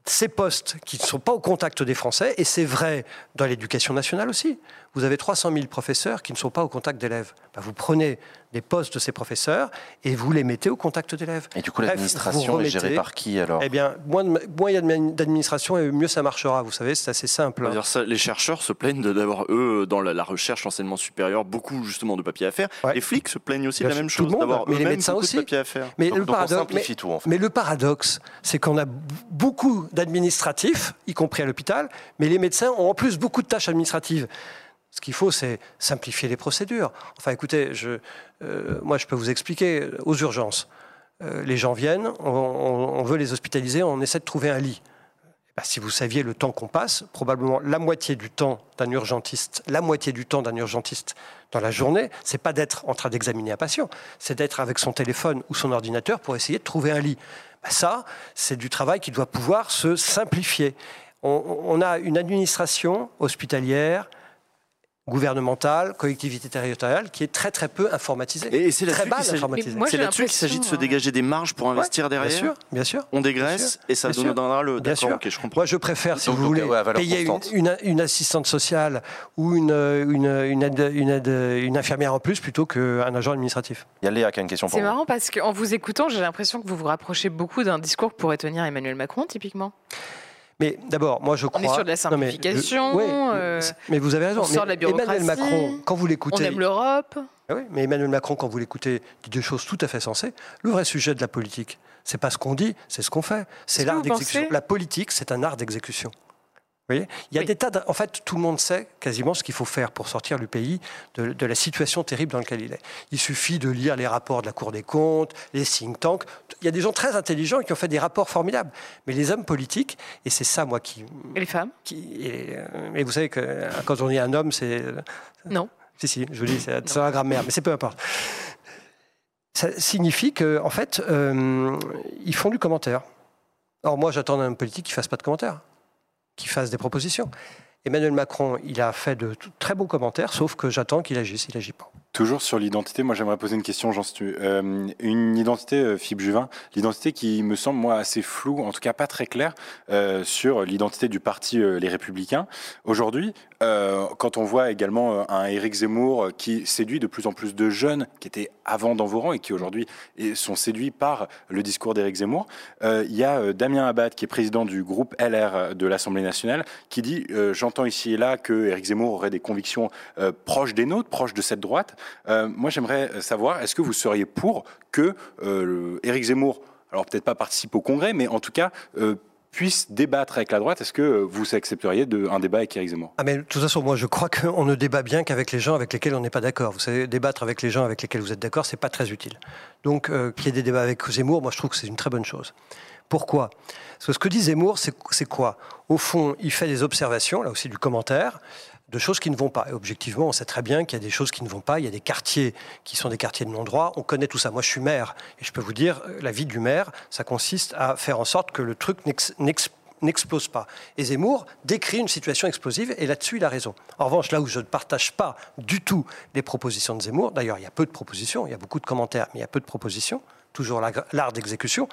ces postes qui ne sont pas au contact des Français, et c'est vrai dans l'éducation nationale aussi. Vous avez 300 000 professeurs qui ne sont pas au contact d'élèves. Ben, vous prenez des postes de ces professeurs et vous les mettez au contact d'élèves.
Et du coup, l'administration
vous
est gérée par qui alors
Eh bien, moins de- moins il y a d'administration et mieux ça marchera. Vous savez, c'est assez simple. Hein.
ça, les chercheurs se plaignent d'avoir, eux, dans la, la recherche enseignement supérieur, beaucoup justement de papier à faire.
Ouais.
Les flics se plaignent aussi
Bien
de la même
tout le
chose,
monde,
d'avoir
mais les médecins
beaucoup
aussi.
de papier à faire.
Mais
Donc,
le
donc on
paradoxe, mais-
simplifie tout en fait.
Mais le paradoxe, c'est qu'on a beaucoup d'administratifs, y compris à l'hôpital, mais les médecins ont en plus beaucoup de tâches administratives. Ce qu'il faut, c'est simplifier les procédures. Enfin, écoutez, euh, moi, je peux vous expliquer aux urgences. Euh, les gens viennent, on, veut les hospitaliser, on essaie de trouver un lit. Bah, si vous saviez le temps qu'on passe, probablement la moitié du temps d'un urgentiste, la moitié du temps d'un urgentiste dans la journée, c'est pas d'être en train d'examiner un patient, c'est d'être avec son téléphone ou son ordinateur pour essayer de trouver un lit. Bah, ça, c'est du travail qui doit pouvoir se simplifier. On a une administration hospitalière, gouvernementale, collectivité territoriale, qui est très très peu informatisée.
Et c'est
très
là-dessus qu'il s'agit- de se dégager des marges pour investir
Bien
derrière.
sûr, bien sûr.
On
Bien
dégraisse
sûr,
et ça
bien
nous donnera le.
Bien sûr.
je comprends.
Moi, je préfère, si
Donc,
vous voulez,
ouais,
payer une,
constante.
une- une assistante sociale ou une, une, une aide- une aide- une infirmière en plus plutôt qu'un agent administratif.
Il y a Léa qui a une question pour
C'est marrant parce qu'en vous écoutant, j'ai l'impression que vous vous rapprochez beaucoup d'un discours que pourrait tenir Emmanuel Macron, typiquement.
Mais d'abord, moi, je crois.
est sur de la
Non, mais je-
simplification,
ouais,
euh,
mais vous avez raison.
on sort de la
mais Emmanuel
bureaucratie,
Macron, quand vous
On
l'écoutez.
aime l'Europe.
Ah oui, mais Emmanuel Macron, quand vous l'écoutez, dit des choses tout à fait sensées. Le vrai sujet de la politique, c'est pas ce qu'on dit, c'est ce qu'on fait. C'est l'art d'exécution. La politique, c'est un art d'exécution. Vous voyez Il y a
Oui.
des tas de- En fait, tout le monde sait quasiment ce qu'il faut faire pour sortir le pays de, de la situation terrible dans laquelle il est. Il suffit de lire les rapports de la Cour des comptes, les think tanks. Il y a des gens très intelligents qui ont fait des rapports formidables. Mais les hommes politiques, et c'est ça, moi, qui.
Et les femmes?
qui et, et vous savez que quand on est un homme, c'est.
Non.
Si, si, je vous dis, c'est la grammaire, mais c'est peu importe. Ça signifie qu'en en fait, euh, ils font du commentaire. Or, moi, j'attends homme politique qui fasse pas de commentaire, qui fasse des propositions. Emmanuel Macron, il a fait de très beaux commentaires, sauf que j'attends qu'il agisse, il n'agit pas.
Toujours sur l'identité, moi j'aimerais poser une question, Jean Stu. Euh, une identité, euh, Philippe Juvin, l'identité qui me semble moi assez floue, en tout cas pas très claire, euh, sur l'identité du parti Les Républicains. Aujourd'hui, quand on voit également un Éric Zemmour qui séduit de plus en plus de jeunes qui étaient avant dans vos rangs et qui aujourd'hui sont séduits par le discours d'Éric Zemmour, il y a Damien Abad qui est président du groupe LR de l'Assemblée nationale qui dit j'entends ici et là que Éric Zemmour aurait des convictions proches des nôtres, proches de cette droite. Euh, moi, j'aimerais savoir, est-ce que vous seriez pour que euh, Éric Zemmour, alors peut-être pas participe au Congrès, mais en tout cas euh, puisse débattre avec la droite? Est-ce que euh, vous accepteriez un débat avec Éric Zemmour?
Ah, mais de toute façon, moi, je crois qu'on ne débat bien qu'avec les gens avec lesquels on n'est pas d'accord. Vous savez, débattre avec les gens avec lesquels vous êtes d'accord, c'est pas très utile. Donc, euh, qu'il y ait des débats avec Zemmour, moi, je trouve que c'est une très bonne chose. Pourquoi? Parce que ce que dit Zemmour, c'est quoi? Au fond, il fait des observations, là aussi du commentaire, de choses qui ne vont pas. Et objectivement, on sait très bien qu'il y a des choses qui ne vont pas. Il y a des quartiers qui sont des quartiers de non-droit. On connaît tout ça. Moi, je suis maire. Et je peux vous dire, euh, la vie du maire, ça consiste à faire en sorte que le truc n'ex- n'ex- n'explose pas. Et Zemmour décrit une situation explosive, et là-dessus, il a raison. En revanche, là où je ne partage pas du tout les propositions de Zemmour, d'ailleurs, il y a peu de propositions, il y a beaucoup de commentaires, mais il y a peu de propositions, toujours la- l'art d'exécution,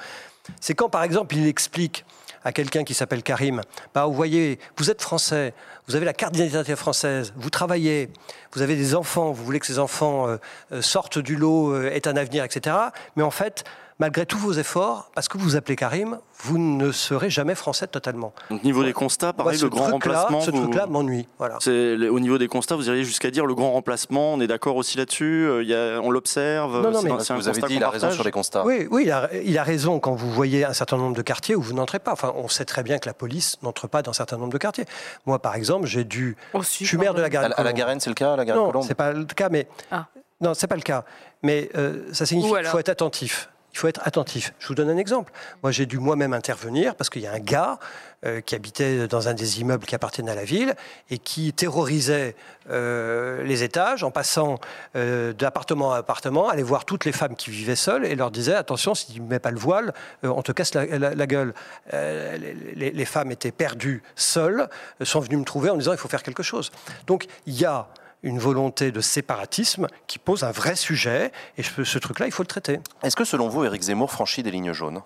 c'est quand, par exemple, il explique à quelqu'un qui s'appelle Karim, bah, vous voyez, vous êtes français, vous avez la carte d'identité française, vous travaillez, vous avez des enfants, vous voulez que ces enfants euh, euh, sortent du lot, euh, aient un avenir, etc. Mais en fait, malgré tous vos efforts, parce que vous vous appelez Karim, vous ne serez jamais français totalement.
Donc niveau des constats,
Moi,
pareil,
ce
le grand remplacement.
Ce
vous-
truc-là m'ennuie. Voilà.
au niveau des constats, vous iriez jusqu'à dire le grand remplacement, on est d'accord aussi là-dessus, euh, on l'observe.
Non, non,
c'est
mais-
un-
vous avez
constat
dit, il a raison sur les constats.
Oui, oui il, a, il a raison quand vous voyez un certain nombre de quartiers où vous n'entrez pas. Enfin, on sait très bien que la police n'entre pas dans un certain nombre de quartiers. Moi, par exemple, j'ai dû.
Aussi,
Je suis maire de la
À,
Garenne.
la- à la Garenne, c'est le cas, à la Garenne
Non, c'est pas le cas, mais
Ah.
non, c'est pas le cas. Mais euh, ça signifie qu'il faut être attentif. Il faut être attentif. Je vous donne un exemple. Moi, j'ai dû moi-même intervenir parce qu'il y a un gars euh, qui habitait dans un des immeubles qui appartiennent à la ville et qui terrorisait euh, les étages en passant euh, d'appartement à appartement, allait voir toutes les femmes qui vivaient seules et leur disait attention, si tu ne mets pas le voile, on te casse la, gueule. Les, les- femmes étaient perdues seules, sont venues me trouver en disant il faut faire quelque chose. Donc il y a une volonté de séparatisme qui pose un vrai sujet et ce, ce truc-là, il faut le traiter.
Est-ce que selon vous, Éric Zemmour franchit des lignes jaunes?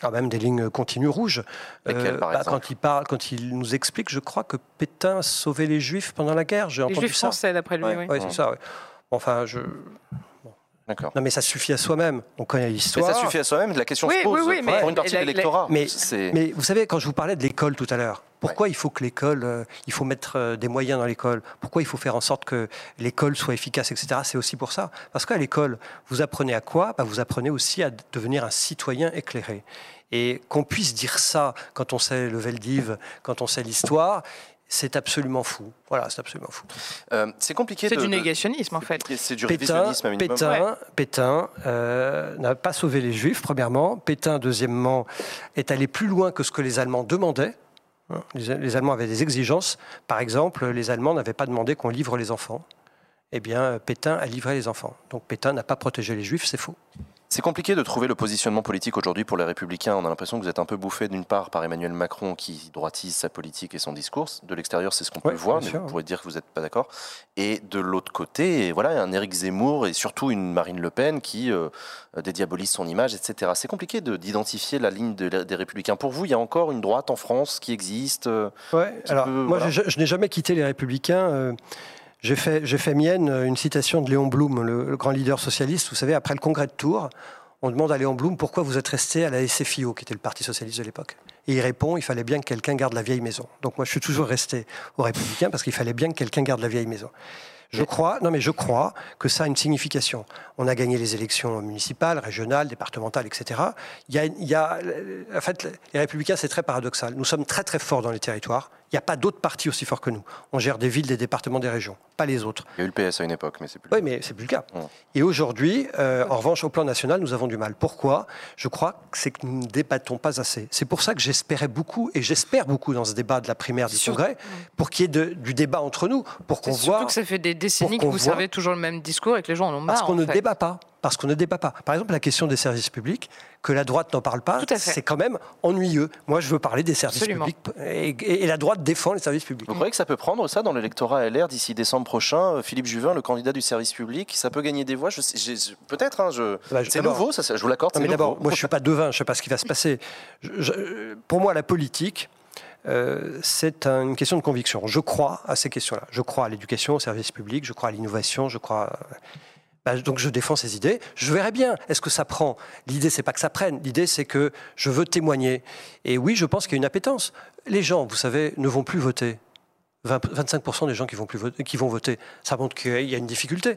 Quand même des lignes continues rouges. Euh,
par exemple?
quand il parle, quand il nous explique, je crois que Pétain a sauvé les Juifs pendant la guerre. J'ai
Les
entendu
juifs
ça.
français, d'après lui,
Ouais.
oui.
C'est ça. ouais. Enfin, je.
D'accord.
Non, mais ça suffit à soi-même. On connaît
Mais
l'histoire.
ça suffit à soi-même, la question
Oui,
se pose.
oui, oui, mais
pour une partie
la-
de l'électorat.
mais- Mais vous savez, quand je vous parlais de l'école tout à l'heure, pourquoi il faut que l'école, euh, il faut mettre euh, des moyens dans l'école? Pourquoi il faut faire en sorte que l'école soit efficace, etc. C'est aussi pour ça. Parce qu'à l'école, vous apprenez à quoi? Bah, Vous apprenez aussi à devenir un citoyen éclairé. Et qu'on puisse dire ça quand on sait le Veldiv, quand on sait l'histoire, c'est absolument fou. Voilà, c'est absolument fou.
Euh, c'est compliqué
C'est du
de-
négationnisme, en fait.
C'est du
Pétain,
à.
Pétain, Pétain euh, n'a pas sauvé les Juifs, premièrement. Pétain, deuxièmement, est allé plus loin que ce que les Allemands demandaient. Les Allemands avaient des exigences. Par exemple, les Allemands n'avaient pas demandé qu'on livre les enfants. Eh bien, Pétain a livré les enfants. Donc Pétain n'a pas protégé les Juifs, c'est faux.
C'est compliqué de trouver le positionnement politique aujourd'hui pour les Républicains. On a l'impression que vous êtes un peu bouffé d'une part par Emmanuel Macron qui droitise sa politique et son discours. De l'extérieur, c'est ce qu'on peut voir, mais
sûr.
vous pourrez dire que vous n'êtes pas d'accord. Et de l'autre côté, voilà, un Éric Zemmour et surtout une Marine Le Pen qui euh, dédiabolise son image, etc. C'est compliqué de- d'identifier la ligne de- des Républicains. Pour vous, il y a encore une droite en France qui existe euh,
Ouais,
Qui
alors,
peut-
moi,
voilà.
je, je n'ai jamais quitté les Républicains. euh, j'ai fait, mienne euh, une citation de Léon Blum, le, le grand leader socialiste. Vous savez, après le congrès de Tours, on demande à Léon Blum pourquoi vous êtes resté à la SFIO, qui était le parti socialiste de l'époque. Et il répond il fallait bien que quelqu'un garde la vieille maison. Donc moi, je suis toujours resté aux Républicains parce qu'il fallait bien que quelqu'un garde la vieille maison. Je crois, non mais je crois que ça a une signification. On a gagné les élections municipales, régionales, départementales, etc. Il y a, il y a- en fait, les Républicains, c'est très paradoxal. Nous sommes très très forts dans les territoires. Il n'y a pas d'autres partis aussi forts que nous. On gère des villes, des départements, des régions, pas les autres.
Il y a eu le PS à une époque, mais c'est plus.
Oui, mais c'est plus le cas. Et aujourd'hui, euh, en revanche, au plan national, nous avons du mal. Pourquoi? Je crois que c'est que nous ne débattons pas assez. C'est pour ça que j'espérais beaucoup, et j'espère beaucoup dans ce débat de la primaire du Congrès, pour qu'il y ait de- du débat entre nous, pour qu'on
C'est
voit...
surtout que ça fait des décennies que vous
voit-
servez toujours le même discours et que les gens en ont marre.
Parce qu'on ne
fait.
débat pas. Parce qu'on ne débat pas. Par exemple, la question des services publics, que la droite n'en parle pas, c'est quand même ennuyeux. Moi, je veux parler des services
Absolument.
publics et, la droite défend les services publics.
Vous croyez que ça peut prendre ça dans l'électorat LR d'ici décembre prochain Euh, Philippe Juvin, le candidat du service public, ça peut gagner des voix? Peut-être, hein, je...
Bah,
c'est nouveau, ça, je vous l'accorde.
Mais d'abord, moi, je suis pas devin, je ne sais pas ce qui va se passer. Je- je- pour moi, la politique, euh, c'est un- une question de conviction. Je crois à ces questions-là. Je crois à l'éducation, au service public, je crois à l'innovation, je crois. Bah, donc je défends ces idées. Je verrai bien. Est-ce que ça prend? L'idée, c'est pas que ça prenne. L'idée, c'est que je veux témoigner. Et oui, je pense qu'il y a une appétence. Les gens, vous savez, ne vont plus voter. 20 25% des gens qui vont, plus voter, qui vont voter, ça montre qu'il y a une difficulté.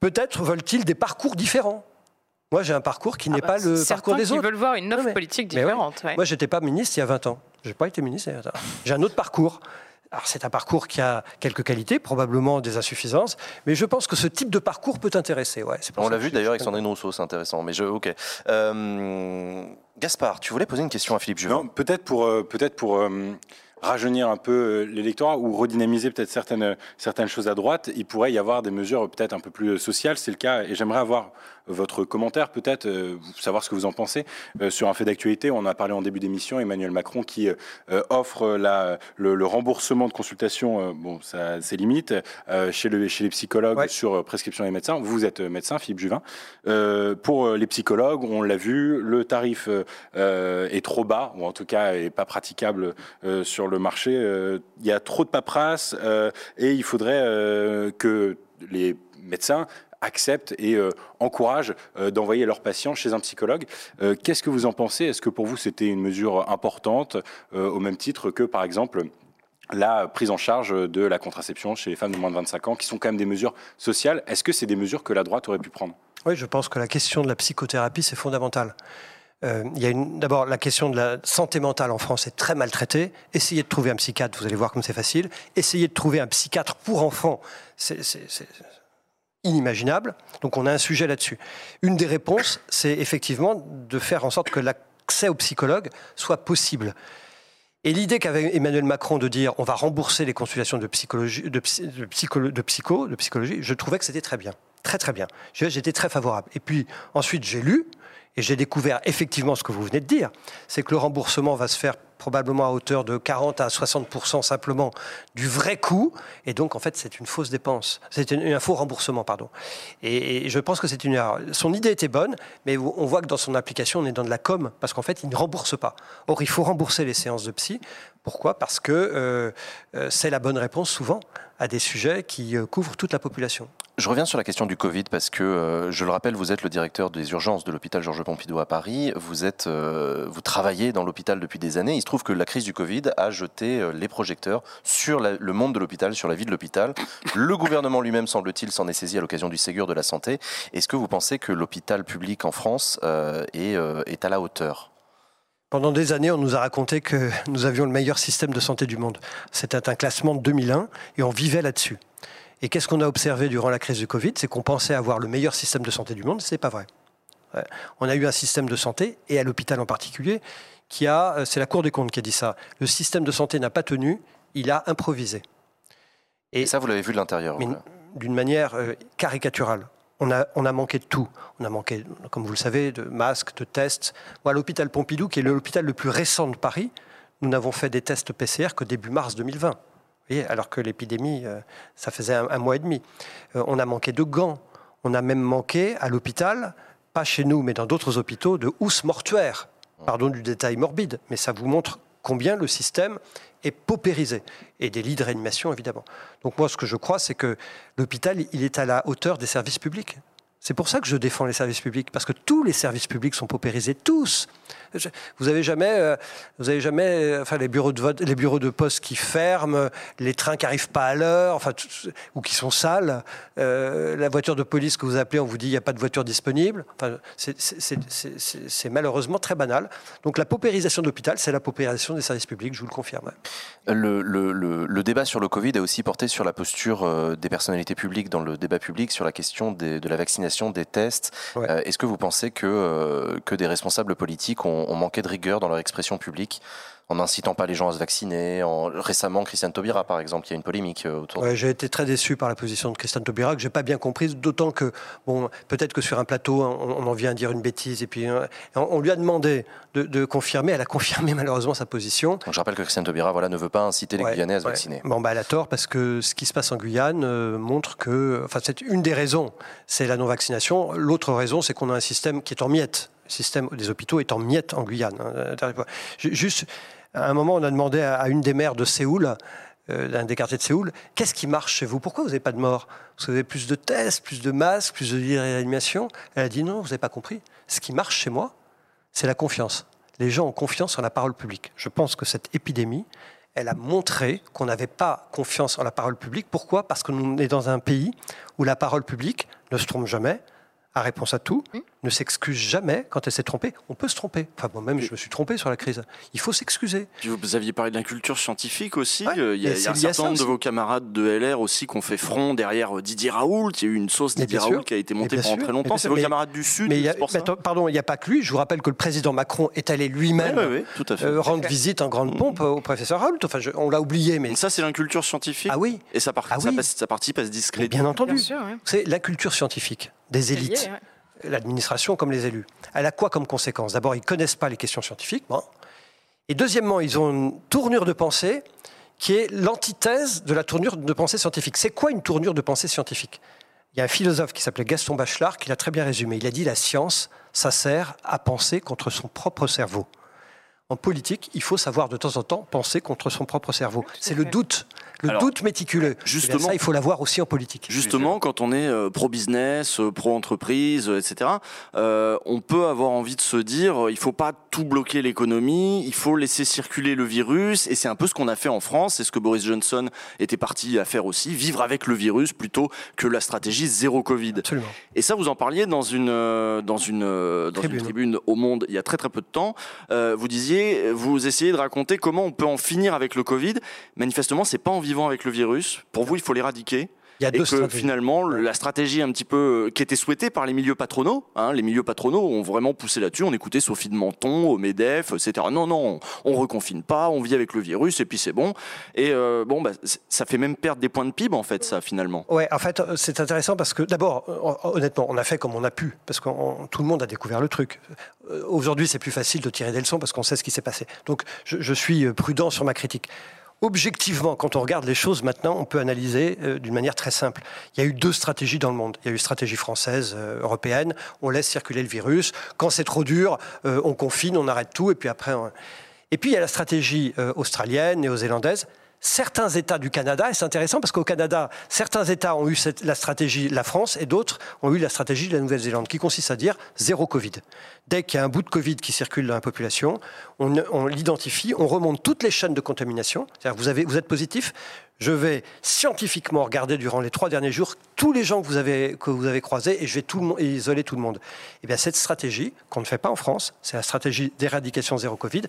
Peut-être veulent-ils des parcours différents. Moi, j'ai un parcours qui n'est
Ah
pas
bah,
le
certains
parcours des
qui
autres.
veulent voir une offre
mais-
politique
mais ouais.
différente. ouais.
Moi, j'étais pas ministre il y a 20 ans. J'ai pas été ministre il y a 20 ans. J'ai un autre parcours. Alors, c'est un parcours qui a quelques qualités, probablement des insuffisances, mais je pense que ce type de parcours peut intéresser. Ouais, c'est pour
On l'a vu d'ailleurs avec Sandrine Rousseau, c'est intéressant. Mais je, ok. Euh, Gaspard, tu voulais poser une question à Philippe Juvin
peut-être pour, euh, peut-être pour euh, rajeunir un peu l'électorat ou redynamiser peut-être certaines, certaines choses à droite, il pourrait y avoir des mesures peut-être un peu plus sociales. C'est le cas, et j'aimerais avoir votre commentaire peut-être, euh, savoir ce que vous en pensez euh, sur un fait d'actualité. On a parlé en début d'émission, Emmanuel Macron qui euh, offre la, le, le remboursement de consultation, bon, ça c'est limite, chez, le, chez les psychologues
Ouais.
sur prescription des médecins. Vous êtes médecin, Philippe Juvin. Pour les psychologues, on l'a vu, le tarif est trop bas, ou en tout cas est pas praticable sur le marché. Il y a trop de paperasse et il faudrait que les médecins acceptent et euh, encouragent euh, d'envoyer leurs patients chez un psychologue. Euh, Qu'est-ce que vous en pensez? Est-ce que pour vous c'était une mesure importante au même titre que par exemple la prise en charge de la contraception chez les femmes de moins de 25 ans, qui sont quand même des mesures sociales? Est-ce que c'est des mesures que la droite aurait pu prendre?
Oui, je pense que la question de la psychothérapie, c'est fondamental. Il y a d'abord la question de la santé mentale en France est très maltraitée. Essayez de trouver un psychiatre, vous allez voir comme c'est facile. Essayez de trouver un psychiatre pour enfants, inimaginable. Donc on a un sujet là-dessus. Une des réponses, c'est effectivement de faire en sorte que l'accès aux psychologues soit possible. Et l'idée qu'avait Emmanuel Macron de dire on va rembourser les consultations de psychologie, de, de psycho, de psychologie, je trouvais que c'était très bien, très très bien. J'étais très favorable. Et puis ensuite j'ai lu et j'ai découvert effectivement ce que vous venez de dire, c'est que le remboursement va se faire probablement à hauteur de 40 à 60 simplement du vrai coût, et donc en fait c'est une fausse dépense, c'est un faux remboursement, pardon. Et, et je pense que c'est une erreur. Son idée était bonne, mais on voit que dans son application on est dans de la com, parce qu'en fait il ne rembourse pas. Or il faut rembourser les séances de psy. Pourquoi? Parce que euh, euh, c'est la bonne réponse souvent à des sujets qui euh, couvrent toute la population.
Je reviens sur la question du Covid parce que, je le rappelle, vous êtes le directeur des urgences de l'hôpital Georges Pompidou à Paris. Vous, êtes, vous travaillez dans l'hôpital depuis des années. Il se trouve que la crise du Covid a jeté les projecteurs sur le monde de l'hôpital, sur la vie de l'hôpital. Le gouvernement lui-même, semble-t-il, s'en est saisi à l'occasion du Ségur de la santé. Est-ce que vous pensez que l'hôpital public en France est à la hauteur?
Pendant des années, on nous a raconté que nous avions le meilleur système de santé du monde. C'était un classement de 2001 et on vivait là-dessus. Et qu'est-ce qu'on a observé durant la crise du Covid? C'est qu'on pensait avoir le meilleur système de santé du monde, ce n'est pas vrai. On a eu un système de santé, et à l'hôpital en particulier, qui a, euh, c'est la Cour des comptes qui a dit ça, le système de santé n'a pas tenu, il a improvisé.
Et ça, vous l'avez vu de l'intérieur.
D'une manière euh, caricaturale. On a, manqué de tout. On a manqué, comme vous le savez, de masques, de tests. Moi, à l'hôpital Pompidou, qui est l'hôpital le plus récent de Paris, nous n'avons fait des tests PCR que début mars 2020. Vous voyez, alors que l'épidémie, euh, ça faisait un, un mois et demi. Euh, on a manqué de gants. On a même manqué à l'hôpital, pas chez nous, mais dans d'autres hôpitaux, de housses mortuaires. Pardon du détail morbide, mais ça vous montre combien le système est paupérisé. Et des lits de réanimation, évidemment. Donc moi, ce que je crois, c'est que l'hôpital, il est à la hauteur des services publics. C'est pour ça que je défends les services publics, parce que tous les services publics sont paupérisés, tous. Vous avez jamais, euh, vous avez jamais, euh, enfin les bureaux de vote, les bureaux de poste qui ferment, les trains qui arrivent pas à l'heure, enfin ou qui sont sales, euh, la voiture de police que vous appelez, on vous dit il n'y a pas de voiture disponible. Enfin, c'est- malheureusement très banal. Donc la paupérisation de c'est la paupérisation des services publics, je vous le confirme.
Le, débat sur le Covid a aussi porté sur la posture des personnalités publiques dans le débat public sur la question de la vaccination, des tests.
Ouais.
Euh, Est-ce que vous pensez que, euh, que des responsables politiques ont, ont manqué de rigueur dans leur expression publique en n'incitant pas les gens à se vacciner en... Récemment, Christiane Taubira, par exemple, il y a une polémique euh, autour de
Ouais, j'ai été très déçu par la position de Christiane Taubira, que j'ai pas bien comprise, d'autant que, bon, peut-être que sur un plateau, on, on en vient à dire une bêtise, et puis euh, on, on lui a demandé de, de confirmer, elle a confirmé malheureusement sa position.
Donc je rappelle que Christiane Taubira voilà, ne veut pas inciter les
Ouais,
Guyanais à se
ouais.
vacciner.
Bon, bah, elle a tort, parce que ce qui se passe en Guyane euh, montre que, enfin, c'est une des raisons, c'est la non-vaccination. L'autre raison, c'est qu'on a un système qui est en miettes. Le système des hôpitaux est en miettes en Guyane. hein. Ju- Juste, à un moment, on a demandé à, une des maires de Séoul, euh, d'un des quartiers de Séoul, qu'est-ce qui marche chez vous? Pourquoi vous n'avez pas de morts Parce que vous avez plus de tests, plus de masques, plus de réanimation? Elle a dit non, vous n'avez pas compris. Ce qui marche chez moi, c'est la confiance. Les gens ont confiance en la parole publique. Je pense que cette épidémie, elle a montré qu'on n'avait pas confiance en la parole publique. Pourquoi? Parce que nous est dans un pays où la parole publique ne se trompe jamais, a réponse à tout, ne s'excuse jamais quand elle s'est trompée. On peut se tromper. Enfin, moi-même, je me suis trompé sur la crise. Il faut s'excuser.
Vous aviez parlé de la culture scientifique aussi.
Ouais,
Euh, Il y a, il y a un certain nombre de vos camarades de LR aussi qui ont fait front derrière euh, Didier Raoult. Il y a eu une sauce Didier
sûr.
Raoult qui a été montée pendant
sûr.
très longtemps. C'est vos
Mais-
camarades du Sud,
Mais il y a-
pour ça
mais attends, pardon, il n'y a pas que lui. Je vous rappelle que le président Macron est allé lui-même euh, rendre visite en grande pompe au professeur Raoult. Enfin, je- on l'a oublié, mais
ça, c'est l'inculture scientifique.
ah oui,
Et ça, par-
Ah
ça, passe- ça participe à se
mais
discréditer.
bien entendu. C'est la culture scientifique des élites. L'administration comme les élus. Elle a quoi comme conséquence? D'abord, ils ne connaissent pas les questions scientifiques. Bon. Et deuxièmement, ils ont une tournure de pensée qui est l'antithèse de la tournure de pensée scientifique. C'est quoi une tournure de pensée scientifique? Il y a un philosophe qui s'appelait Gaston Bachelard qui l'a très bien résumé. Il a dit la science, ça sert à penser contre son propre cerveau. En politique, il faut savoir de temps en temps penser contre son propre cerveau. C'est le doute, le
Alors,
doute méticuleux.
justement-
Eh bien, ça, il faut l'avoir aussi en politique.
Justement, quand on est euh, pro-business, euh, pro-entreprise, euh, etc., on peut avoir envie de se dire, il faut pas tout bloquer l'économie, il faut laisser circuler le virus, et c'est un peu ce qu'on a fait en France, c'est ce que Boris Johnson était parti à faire aussi, vivre avec le virus plutôt que la stratégie zéro Covid.
Absolument.
Et ça, vous en parliez dans une dans une dans
Tribune.
une tribune au Monde il y a très très peu de temps. Vous disiez, vous essayez de raconter comment on peut en finir avec le Covid. Manifestement, c'est pas en vivant avec le virus. Pour vous, il faut l'éradiquer.
Il y a
Et
deux
que
stratégies.
finalement, la stratégie un petit peu euh, qui était souhaitée par les milieux patronaux, hein, les milieux patronaux ont vraiment poussé là-dessus. On écoutait Sophie de Menton, au Medef, etc. Non, non, on, on reconfine pas, on vit avec le virus et puis c'est bon. Et euh, bon, bah, ça fait même perdre des points de PIB en fait, ça finalement.
Ouais, en fait, euh, c'est intéressant parce que d'abord, honnêtement, on a fait comme on a pu, parce que tout le monde a découvert le truc. Aujourd'hui, c'est plus facile de tirer des leçons parce qu'on sait ce qui s'est passé. Donc, je, je suis prudent sur ma critique. Objectivement, quand on regarde les choses maintenant, on peut analyser euh, d'une manière très simple. Il y a eu deux stratégies dans le monde. Il y a eu une stratégie française, euh, européenne. On laisse circuler le virus. Quand c'est trop dur, euh, on confine, on arrête tout, et puis après. on- Et puis il y a la stratégie australienne, néo-zélandaise. Certains États du Canada, et c'est intéressant parce qu'au Canada, certains États ont eu la stratégie de la France et d'autres ont eu la stratégie de la Nouvelle-Zélande, qui consiste à dire zéro Covid. Dès qu'il y a un bout de Covid qui circule dans la population, on, l'identifie, on remonte toutes les chaînes de contamination. C'est-à-dire vous êtes positif, je vais scientifiquement regarder durant les trois derniers jours tous les gens que vous avez, que vous avez croisés et je vais tout le monde, isoler tout le monde. Et bien cette stratégie, qu'on ne fait pas en France, c'est la stratégie d'éradication zéro Covid,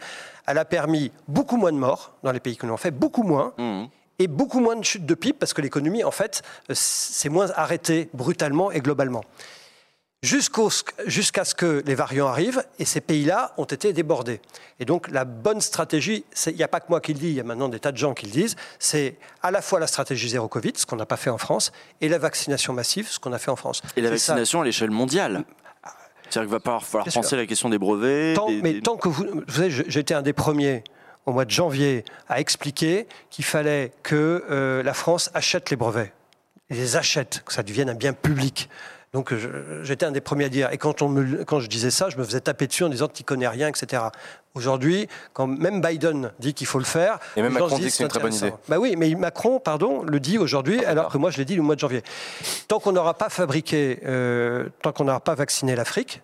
elle a permis beaucoup moins de morts dans les pays que l'on fait, beaucoup moins,
Mmh.
et beaucoup moins de chutes de PIB parce que l'économie, en fait, euh, c'est moins arrêté brutalement et globalement. Jusqu'à ce que les variants arrivent, et ces pays-là ont été débordés. Et donc la bonne stratégie, il n'y a pas que moi qui le dis, il y a maintenant des tas de gens qui le disent, c'est à la fois la stratégie zéro Covid, ce qu'on n'a pas fait en France, et la vaccination massive, ce qu'on a fait en France.
Et la
ça.
vaccination à l'échelle mondiale. C'est-à-dire qu'il va falloir, falloir
Bien sûr.
penser à la question des brevets.
Tant-
des-
mais
des-
tant que vous, vous savez, j'étais un des premiers au mois de janvier à expliquer qu'il fallait que euh, la France achète les brevets, et les achète, que ça devienne un bien public. Donc j'étais un des premiers à dire. Et quand, on me- quand je disais ça, je me faisais taper dessus en disant tu connais rien, etc. Aujourd'hui, quand même Biden dit qu'il faut le faire,
Et même Macron dit que c'est une très bonne idée.
Bah oui, mais Macron, pardon, le dit aujourd'hui, alors que moi je l'ai dit le mois de janvier. Tant qu'on n'aura pas fabriqué, euh, tant qu'on n'aura pas vacciné l'Afrique,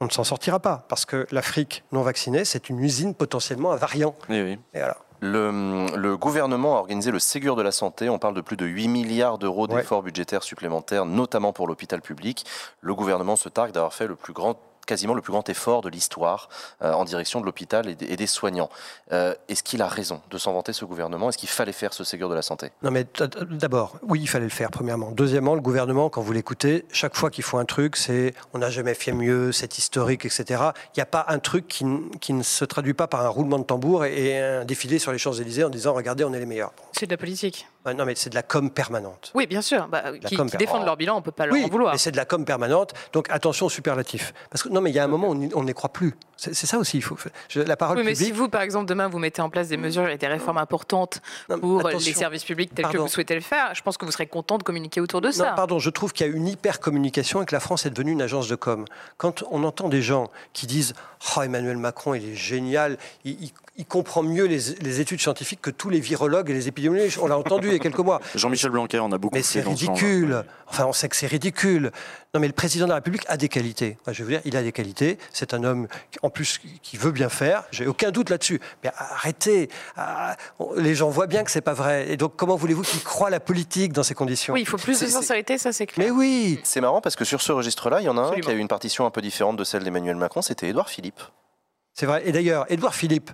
on ne s'en sortira pas. Parce que l'Afrique non vaccinée, c'est une usine potentiellement à variants.
Oui, oui.
Et voilà.
Le, le gouvernement a organisé le Ségur de la santé. On parle de plus de 8 milliards d'euros
Ouais.
d'efforts budgétaires supplémentaires, notamment pour l'hôpital public. Le gouvernement se targue d'avoir fait le plus grand quasiment le plus grand effort de l'histoire euh, en direction de l'hôpital et, des- et des soignants. Euh, Est-ce qu'il a raison de s'en vanter ce gouvernement? Est-ce qu'il fallait faire ce Ségur de la santé?
Non, mais d'abord, oui, il fallait le faire, premièrement. Deuxièmement, le gouvernement, quand vous l'écoutez, chaque fois qu'il faut un truc, c'est on n'a jamais fait mieux, c'est historique, etc. Il n'y a pas un truc qui, qui ne se traduit pas par un roulement de tambour et, et un défilé sur les Champs-Élysées en disant regardez, on est les meilleurs.
C'est de la politique.
Ouais, non, mais c'est de la com permanente.
Oui, bien sûr. Bah, qui,
com
qui défendent leur bilan, on peut pas leur
Oui,
en vouloir.
mais c'est de la com permanente. Donc attention aux superlatifs. Parce que non, mais il y a un moment où on n'y- croit plus. C'est ça aussi. Il faut. je- la parole
Oui, mais si vous, par exemple, demain, vous mettez en place des mesures et des réformes importantes
Non,
pour
attention.
les services publics tels que vous souhaitez le faire, je pense que vous serez content de communiquer autour de
Non,
ça.
pardon, je trouve qu'il y a une hyper communication et que la France est devenue une agence de com. Quand on entend des gens qui disent Oh, Emmanuel Macron, il est génial, il, il- il comprend mieux les, les études scientifiques que tous les virologues et les épidémiologistes. On l'a entendu il y a quelques mois.
Jean-Michel Blanquer en a beaucoup
Mais c'est ridicule. Enfin, on sait que c'est ridicule. Non, mais le président de la République a des qualités. Moi, je veux dire, il a des qualités. C'est un homme, qui- en plus, qui veut bien faire. J'ai aucun doute là-dessus. Mais arrêtez. Ah, on- les gens voient bien que c'est pas vrai. Et donc, comment voulez-vous qu'il croit la politique dans ces conditions?
Oui, il faut plus de sincérité, ça c'est clair.
Mais oui.
C'est marrant parce que sur ce registre-là, il y en a un
Absolument.
qui a eu une partition un peu différente de celle d'Emmanuel Macron, c'était Édouard Philippe.
C'est vrai. Et d'ailleurs, Édouard Philippe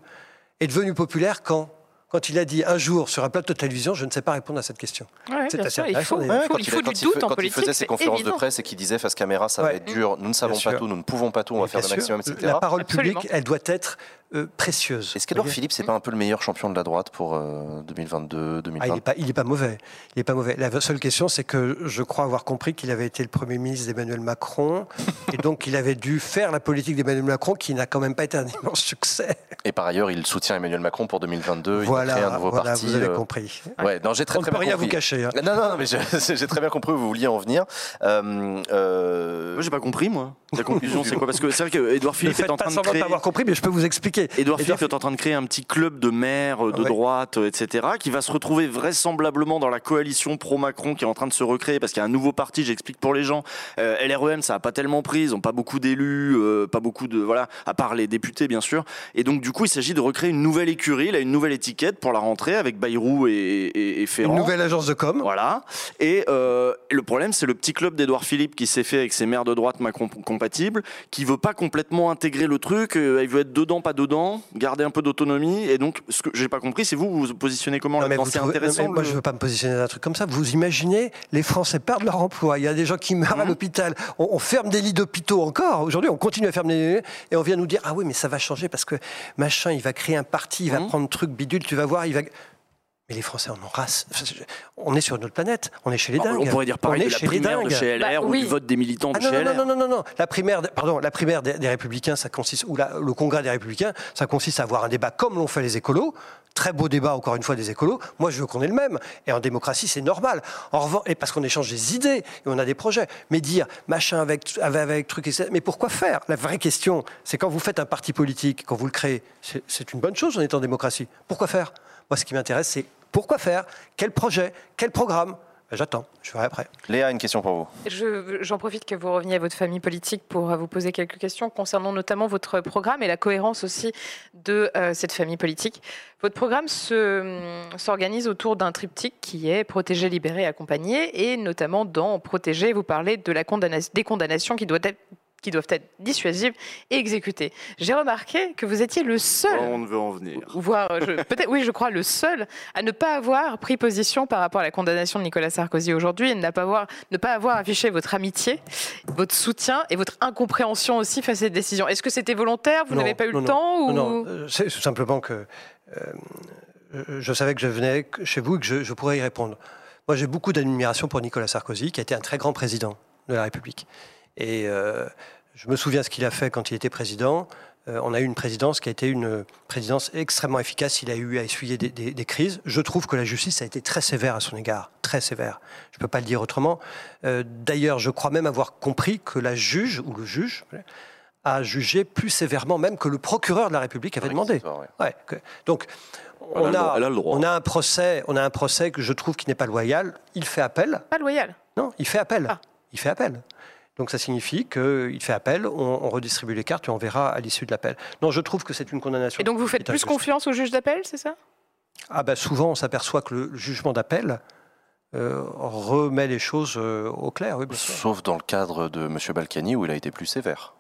est devenu populaire quand Quand il a dit un jour sur un plateau de télévision, je ne sais pas répondre à cette question.
Ouais,
C'est assez
sûr, il faut,
Ouais, quand
il
il-
faut
quand
du
il
doute
fait-
en
quand il
politique.
faisait ses conférences de presse et qu'il disait face caméra, ça va être dur, nous ne savons
Bien
pas
sûr.
tout, nous ne pouvons pas tout, on va faire le maximum, etc.
La parole
Absolument.
publique, elle doit être euh.
Est-ce qu'Edouard Philippe, c'est pas un peu le meilleur champion de la droite pour euh, 2022,
Ah,
2020
il n'est pas, il est pas mauvais. Il est pas mauvais. La seule question, c'est que je crois avoir compris qu'il avait été le Premier ministre d'Emmanuel Macron, et donc il avait dû faire la politique d'Emmanuel Macron, qui n'a quand même pas été un immense succès.
Et par ailleurs, il soutient Emmanuel Macron pour 2022.
voilà,
il a créé un nouveau
voilà,
parti.
vous avez
euh,
compris.
Ouais, non, j'ai très
On ne
très
peut
bien
rien
compris.
vous cacher. hein.
Non, non, non, mais j'ai très bien compris où vous vouliez en venir. Euh, euh,
Moi, j'ai pas compris, moi. La conclusion, c'est quoi? Parce que c'est vrai qu'Edouard Philippe est en train de créer.
pas avoir compris, mais je peux vous expliquer.
Édouard Philippe est en train de créer un petit club de maires de
Ouais.
droite, euh, etc., qui va se retrouver vraisemblablement dans la coalition pro-Macron qui est en train de se recréer parce qu'il y a un nouveau parti, j'explique pour les gens. Euh, LREM, ça n'a pas tellement pris, ils n'ont pas beaucoup d'élus, euh, pas beaucoup de. Voilà, à part les députés, bien sûr. Et donc, du coup, il s'agit de recréer une nouvelle écurie, là, une nouvelle étiquette pour la rentrée avec Bayrou et, et, et Ferrand.
Une nouvelle agence de com.
Voilà. Et euh, le problème, c'est le petit club d'Edouard Philippe qui s'est fait avec ses maires de droite Macron compatibles, qui veut pas complètement intégrer le truc. il veut être dedans, pas dedans, garder un peu d'autonomie. Et donc, ce que j'ai pas compris, c'est vous, vous vous positionnez comment là-dedans C'est
non,
intéressant.
mais moi,
le-
je ne veux pas me positionner dans un truc comme ça. Vous imaginez, les Français perdent leur emploi. Il y a des gens qui meurent à
Mhm.
l'hôpital. On, on ferme des lits d'hôpitaux encore. Aujourd'hui, on continue à fermer des lits. Et on vient nous dire Ah oui, mais ça va changer parce que machin, il va créer un parti, il va
Mhm.
prendre truc bidule, tu vas voir. Il va... Mais les Français en ont race. On est sur une autre planète. On est chez les dingues.
on pourrait dire pareil
on est
de la
chez les
primaire de chez LR
Bah,
ou du vote des militants de
Ah non,
chez
non,
LR.
non, non, non, non. La primaire, des- pardon, la primaire des, des Républicains, ça consiste, ou la- le Congrès des Républicains, ça consiste à avoir un débat comme l'ont fait les écolos. Très beau débat, encore une fois, des écolos. Moi, je veux qu'on ait le même. Et en démocratie, c'est normal. En revanche, et parce qu'on échange des idées et on a des projets. Mais dire machin avec, avec, avec truc, etc. Mais pourquoi faire? La vraie question, c'est quand vous faites un parti politique, quand vous le créez, c'est- c'est une bonne chose, on est en démocratie. Pourquoi faire? Moi, ce qui m'intéresse, c'est pourquoi faire Quel projet Quel programme J'attends, je verrai après.
Léa, une question pour vous.
Je- J'en profite que vous reveniez à votre famille politique pour euh, vous poser quelques questions concernant notamment votre programme et la cohérence aussi de euh, cette famille politique. Votre programme hum, s'organise autour d'un triptyque qui est protéger, libérer, accompagner et notamment dans protéger, vous parlez de la condamna- des condamnations qui doivent être qui doivent être dissuasives et exécutées. J'ai remarqué que vous étiez le seul
Oh, on veut en venir.
voire euh, je- peut-être oui je crois le seul à ne pas avoir pris position par rapport à la condamnation de Nicolas Sarkozy aujourd'hui et ne pas avoir ne pas avoir affiché votre amitié, votre soutien et votre incompréhension aussi face à cette décision. Est-ce que c'était volontaire? Vous
Non,
n'avez pas eu
non,
le
non.
temps ou...
Non, non, euh, c'est tout simplement que euh, je- je savais que je venais chez vous et que je, je pourrais y répondre. Moi, j'ai beaucoup d'admiration pour Nicolas Sarkozy, qui a été un très grand président de la République. Et euh, je me souviens ce qu'il a fait quand il était président. Euh, on a eu une présidence qui a été une présidence extrêmement efficace. Il a eu à essuyer des, des- des crises. Je trouve que la justice a été très sévère à son égard, très sévère. Je ne peux pas le dire autrement. Euh, D'ailleurs, je crois même avoir compris que la juge ou le juge a jugé plus sévèrement même que le procureur de la République avait demandé.
Ouais.
Que- donc, on a, on a un procès, on a un procès que je trouve qui n'est pas loyal. Il fait appel.
Pas loyal.
Non, il fait appel.
Ah.
Il fait appel. Donc ça signifie qu'il fait appel, on, on redistribue les cartes et on verra à l'issue de l'appel. Non, je trouve que c'est une condamnation.
Et donc vous faites plus
injuste.
confiance au juge d'appel, c'est ça?
Ah ben souvent, on s'aperçoit que le jugement d'appel euh, remet les choses euh, au clair. Oui.
Sauf dans le cadre de M. Balkany où il a été plus sévère.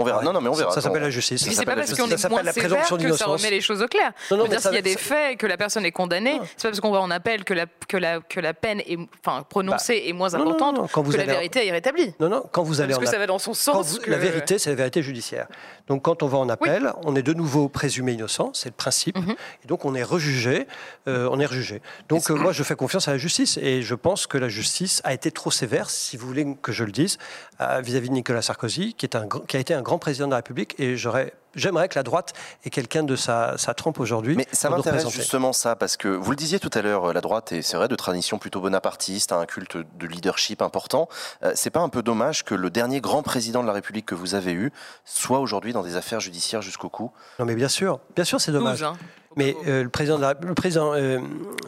On verra.
Ouais.
non, non, mais on verra.
Ça, s'appelle la justice.
Mais
Ça
c'est pas
s'appelle la
parce qu'on est
Ça
moins
la
sévère
présomption
que ça
d'innocence.
remet les choses au clair.
Non, non,
dire, s'il y a des faits et que la personne est condamnée, c'est pas parce qu'on va en appel que la, que la, que la peine est enfin, prononcée est moins
Non, non, non,
importante
non, quand vous
que la vérité est rétablie.
Non, non, quand vous allez
Parce
en
que ça va dans son sens.
vous-
que-
La vérité, c'est la vérité judiciaire. Donc quand on va en appel, on est de nouveau présumé innocent, c'est le principe,
Mhm.
et donc on est rejugé, euh, on est rejugé. Donc euh, moi je fais confiance à la justice et je pense que la justice a été trop sévère, si vous voulez que je le dise, vis-à-vis de Nicolas Sarkozy, qui, est un, qui a été un grand président de la République, et j'aurais, j'aimerais que la droite ait quelqu'un de sa, sa trempe aujourd'hui.
Mais ça m'intéresse justement ça, parce que vous le disiez tout à l'heure, euh, la droite est, c'est vrai, de tradition plutôt bonapartiste, a un culte de leadership important. Euh, c'est pas un peu dommage que le dernier grand président de la République que vous avez eu soit aujourd'hui dans des affaires judiciaires jusqu'au cou?
Non mais bien sûr, bien sûr c'est dommage.
12, hein.
Mais euh, le président, de la- le président euh,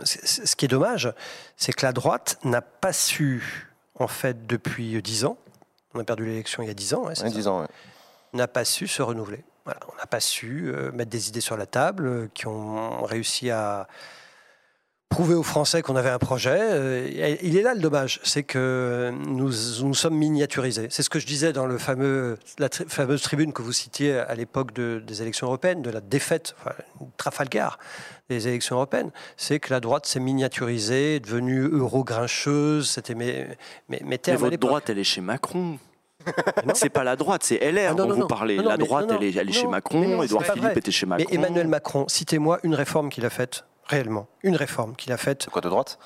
ce qui est dommage, c'est que la droite n'a pas su, en fait, depuis dix ans, on a perdu l'élection il y a dix ans, ouais, c'est
En
ça,
disant, ouais.
N'a pas su se renouveler. Voilà, on n'a pas su euh, mettre des idées sur la table euh, qui ont réussi à prouver aux Français qu'on avait un projet. Euh, il est là le dommage, c'est que nous nous sommes miniaturisés. C'est ce que je disais dans le fameux, la tri- fameuse tribune que vous citiez à l'époque de- des élections européennes, de la défaite, enfin, Trafalgar des élections européennes. C'est que la droite s'est miniaturisée, devenue euro-grincheuse. C'était mes, mes, mes
Mais
termes à
votre droite, elle est chez Macron. C'est pas la droite, c'est LR
Ah, non,
dont
non,
vous
non.
parlez.
Non, non,
la
mais-
droite,
non,
elle est, elle est chez
mais
Macron, Édouard Philippe était chez
Mais
Macron.
Emmanuel Macron, citez-moi une réforme qu'il a faite réellement. Une réforme qu'il a faite.
C'est quoi de droite?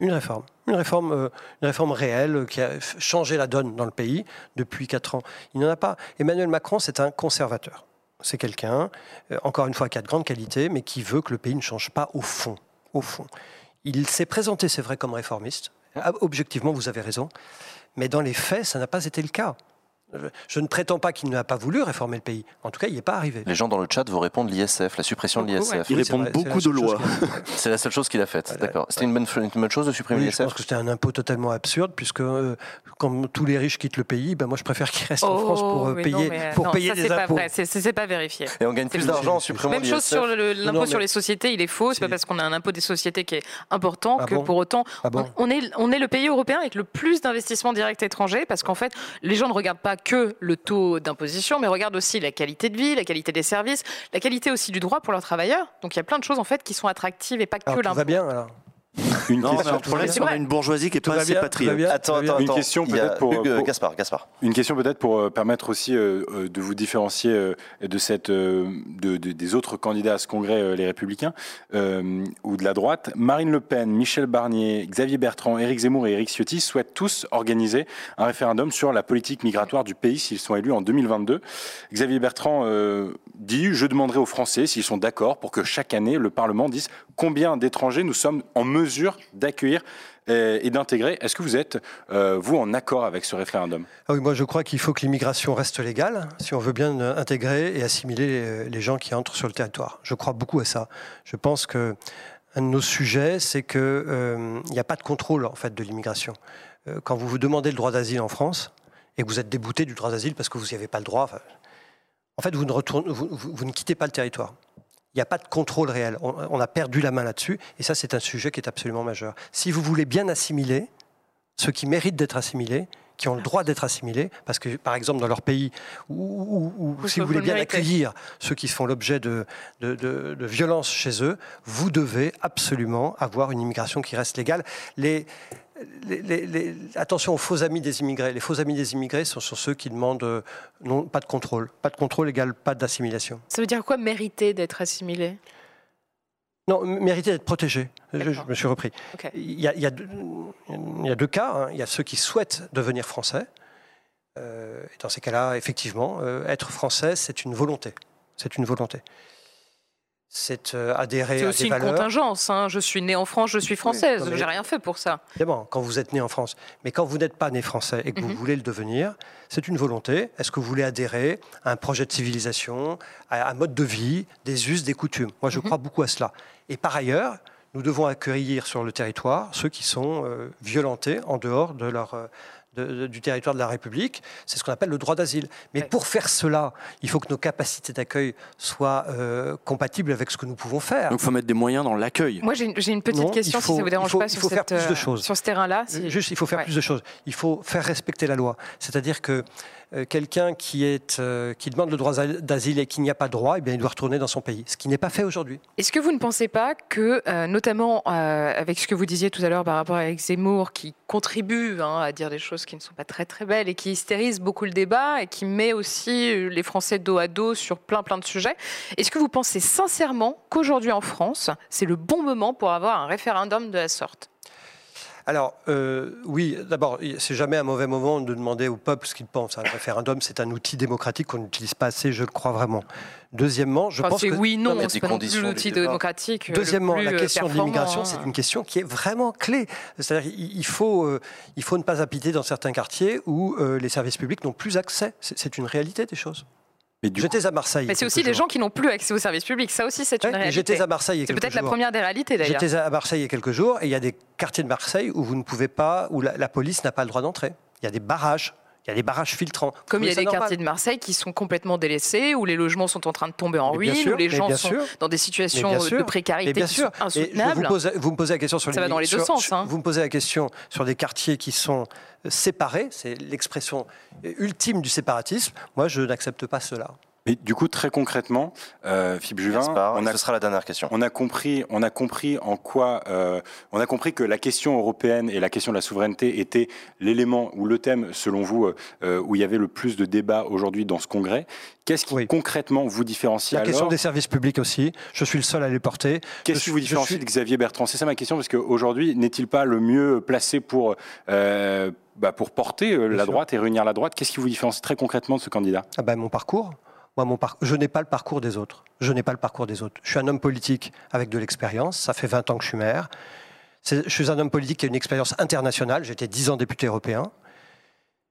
Une réforme. Une réforme, euh, une réforme réelle euh, qui a changé la donne dans le pays depuis quatre ans. Il n'en a pas. Emmanuel Macron, c'est un conservateur. C'est quelqu'un, euh, encore une fois, qui a de grandes qualités, mais qui veut que le pays ne change pas au fond. Au fond. Il s'est présenté, c'est vrai, comme réformiste. Ah, Objectivement, vous avez raison. Mais dans les faits, ça n'a pas été le cas. Je ne prétends pas qu'il n'a pas voulu réformer le pays. En tout cas, il n'y est pas arrivé.
Les gens dans le chat vous répondent l'ISF, la suppression de
Beaucoup,
l'ISF.
Ils
Oui,
répondent
vrai,
beaucoup de lois.
C'est la seule chose qu'il a faite.
Voilà.
D'accord. C'était une bonne, une bonne chose de supprimer
Oui, je
l'ISF
pense que c'était un impôt totalement absurde, puisque euh, comme tous les riches quittent le pays, ben moi je préfère qu'ils restent en France pour euh,
Oh,
payer,
non, mais, euh,
pour
non,
payer
ça,
des
c'est pas
impôts.
vrai, c'est- pas vérifié.
Et on gagne plus d'argent en supprimant
Même chose
l'ISF.
sur l'impôt sur les sociétés, il est faux. C'est pas parce qu'on a un impôt des sociétés qui est important
Ah
que pour autant
Ah
on est le pays européen avec le plus d'investissements directs étrangers parce qu'en fait, les gens ne regardent pas que le taux d'imposition, mais regardent aussi la qualité de vie, la qualité des services, la qualité aussi du droit pour leurs travailleurs. Donc il y a plein de choses en fait qui sont attractives et pas que
Alors,
l'impôt.
va bien alors.
Une
Non,
question,
le problème,
bien.
c'est qu'on a une bourgeoisie qui est
Tout
pas assez patriote.
bien.
Attends, attends,
Une
attends.
question peut-être pour-
Hugues, euh,
pour-
Gaspard, Gaspard.
Une question peut-être pour euh, permettre aussi euh, euh, de vous différencier euh, de cette, euh, de- de- des autres candidats à ce congrès, euh, les Républicains, euh, ou de la droite. Marine Le Pen, Michel Barnier, Xavier Bertrand, Éric Zemmour et Éric Ciotti souhaitent tous organiser un référendum sur la politique migratoire du pays s'ils sont élus en 2022. Xavier Bertrand euh, dit Je demanderai aux Français s'ils sont d'accord pour que chaque année le Parlement dise combien d'étrangers nous sommes en mesure d'accueillir euh, et d'intégrer. Est-ce que vous êtes, euh, vous, en accord avec ce référendum?
Ah oui, moi je crois qu'il faut que l'immigration reste légale si on veut bien euh, intégrer et assimiler les, les gens qui entrent sur le territoire. Je crois beaucoup à ça. Je pense que un de nos sujets, c'est qu'il n'y a pas de contrôle en fait de l'immigration. Euh, quand vous vous demandez le droit d'asile en France et que vous êtes débouté du droit d'asile parce que vous n'y avez pas le droit, en fait vous ne quittez pas le territoire. Il n'y a pas de contrôle réel. On, on a perdu la main là-dessus et ça c'est un sujet qui est absolument majeur. Si vous voulez bien assimiler ceux qui méritent d'être assimilés, qui ont le droit d'être assimilés, parce que par exemple dans leur pays, ou, si vous voulez
le
bien accueillir ceux qui font l'objet de, de, de- de violences chez eux, vous devez absolument avoir une immigration qui reste légale. Les, les- les- les- attention aux faux amis des immigrés. Les faux amis des immigrés sont, sont ceux qui demandent euh, non, pas de contrôle. Pas de contrôle égale pas d'assimilation.
Ça veut dire quoi mériter d'être assimilé?
Non, mériter d'être protégé. Je, me suis repris.
Ok.
Il y a, il y a deux, il y a deux cas. hein. Il y a ceux qui souhaitent devenir français. Euh, et dans ces cas-là, effectivement, euh, être français, c'est une volonté. C'est une volonté. C'est euh, adhérer
C'est
à
aussi
des
une
valeurs.
contingence. hein. Je suis née en France, je suis française.
non, mais-
J'ai rien fait pour ça.
Évidemment, quand vous êtes né en France. Mais quand vous n'êtes pas né français et que
Mhm.
vous voulez le devenir, c'est une volonté. Est-ce que vous voulez adhérer à un projet de civilisation, à un mode de vie, des us, des coutumes? Moi, je
Mhm.
crois beaucoup à cela. Et par ailleurs, nous devons accueillir sur le territoire ceux qui sont euh, violentés en dehors de leur, euh, de- de- du territoire de la République. C'est ce qu'on appelle le droit d'asile. Mais
Ouais.
pour faire cela, il faut que nos capacités d'accueil soient euh, compatibles avec ce que nous pouvons faire.
Donc il faut mettre des moyens dans l'accueil.
Moi, j'ai une, petite
Non,
question,
il faut-
si ça vous
il
dérange
faut-
pas,
il
sur,
faut faire plus de
euh,
choses.
sur ce terrain-là. si-
Juste, il faut faire
Ouais.
plus de choses. Il faut faire respecter la loi. C'est-à-dire que euh, quelqu'un qui, est, euh, qui demande le droit d'asile et qui n'y a pas droit, eh bien, il doit retourner dans son pays. Ce qui n'est pas fait aujourd'hui.
Est-ce que vous ne pensez pas que, euh, notamment euh, avec ce que vous disiez tout à l'heure par rapport à Zemmour, qui contribue hein, à dire des choses qui ne sont pas très très belles et qui hystérise beaucoup le débat et qui met aussi euh, les Français dos à dos sur plein plein de sujets, est-ce que vous pensez sincèrement qu'aujourd'hui en France, c'est le bon moment pour avoir un référendum de la sorte?
Alors, euh, oui, d'abord, c'est jamais un mauvais moment de demander au peuple ce qu'il pense. Un référendum, c'est un outil démocratique qu'on n'utilise pas assez, je le crois vraiment. Deuxièmement, je
Enfin,
pense
c'est
que...
oui, non, c'est non plus
du
l'outil
débat.
démocratique. euh,
Deuxièmement,
le plus,
la
euh,
question de l'immigration,
hein.
c'est une question qui est vraiment clé. C'est-à-dire il faut, euh, il faut ne pas habiter dans certains quartiers où euh, les services publics n'ont plus accès. C'est c'est une réalité des choses. J'étais à Marseille.
Mais c'est aussi des gens qui n'ont plus accès aux services publics. Ça aussi, c'est une
Ouais,
réalité.
J'étais à Marseille il y a
C'est
quelques
peut-être la
jours.
première des réalités d'ailleurs.
J'étais à Marseille il y a quelques jours et il y a des quartiers de Marseille où vous ne pouvez pas, où la, la police n'a pas le droit d'entrer. Il y a des barrages, il y a des barrages filtrants.
Comme il y a des
normal
quartiers de Marseille qui sont complètement délaissés, où les logements sont en train de tomber en ruine,
sûr,
où les gens sont
sûr.
dans des situations euh,
sûr.
de précarité
bien
qui
sûr.
sont insoutenables.
vous, me posez la question sur
Ça va dans les deux sens,
sur-
hein.
Vous me posez la question sur des quartiers qui sont séparés. C'est l'expression ultime du séparatisme. Moi, je n'accepte pas cela.
Mais du coup, très concrètement, euh, Philippe Juvin,
Gaspard,
on a,
ce sera la dernière question.
on a compris, on a compris en quoi, euh, on a compris que la question européenne et la question de la souveraineté étaient l'élément ou le thème, selon vous, euh, où il y avait le plus de débats aujourd'hui dans ce congrès. Qu'est-ce qui
Oui.
concrètement vous différencie
La
alors
question des services publics aussi, je suis le seul à les porter.
Qu'est-ce qui vous différencie
suis-
de Xavier Bertrand? C'est ça ma question, parce qu'aujourd'hui, n'est-il pas le mieux placé pour, euh, bah, pour porter la
sûr.
droite et réunir la droite? Qu'est-ce qui vous différencie très concrètement de ce candidat?
Ah ben, mon parcours. Moi, je n'ai pas le parcours des autres. Je n'ai pas le parcours des autres. Je suis un homme politique avec de l'expérience. Ça fait 20 ans que je suis maire. Je suis un homme politique qui a une expérience internationale. J'étais 10 ans député européen.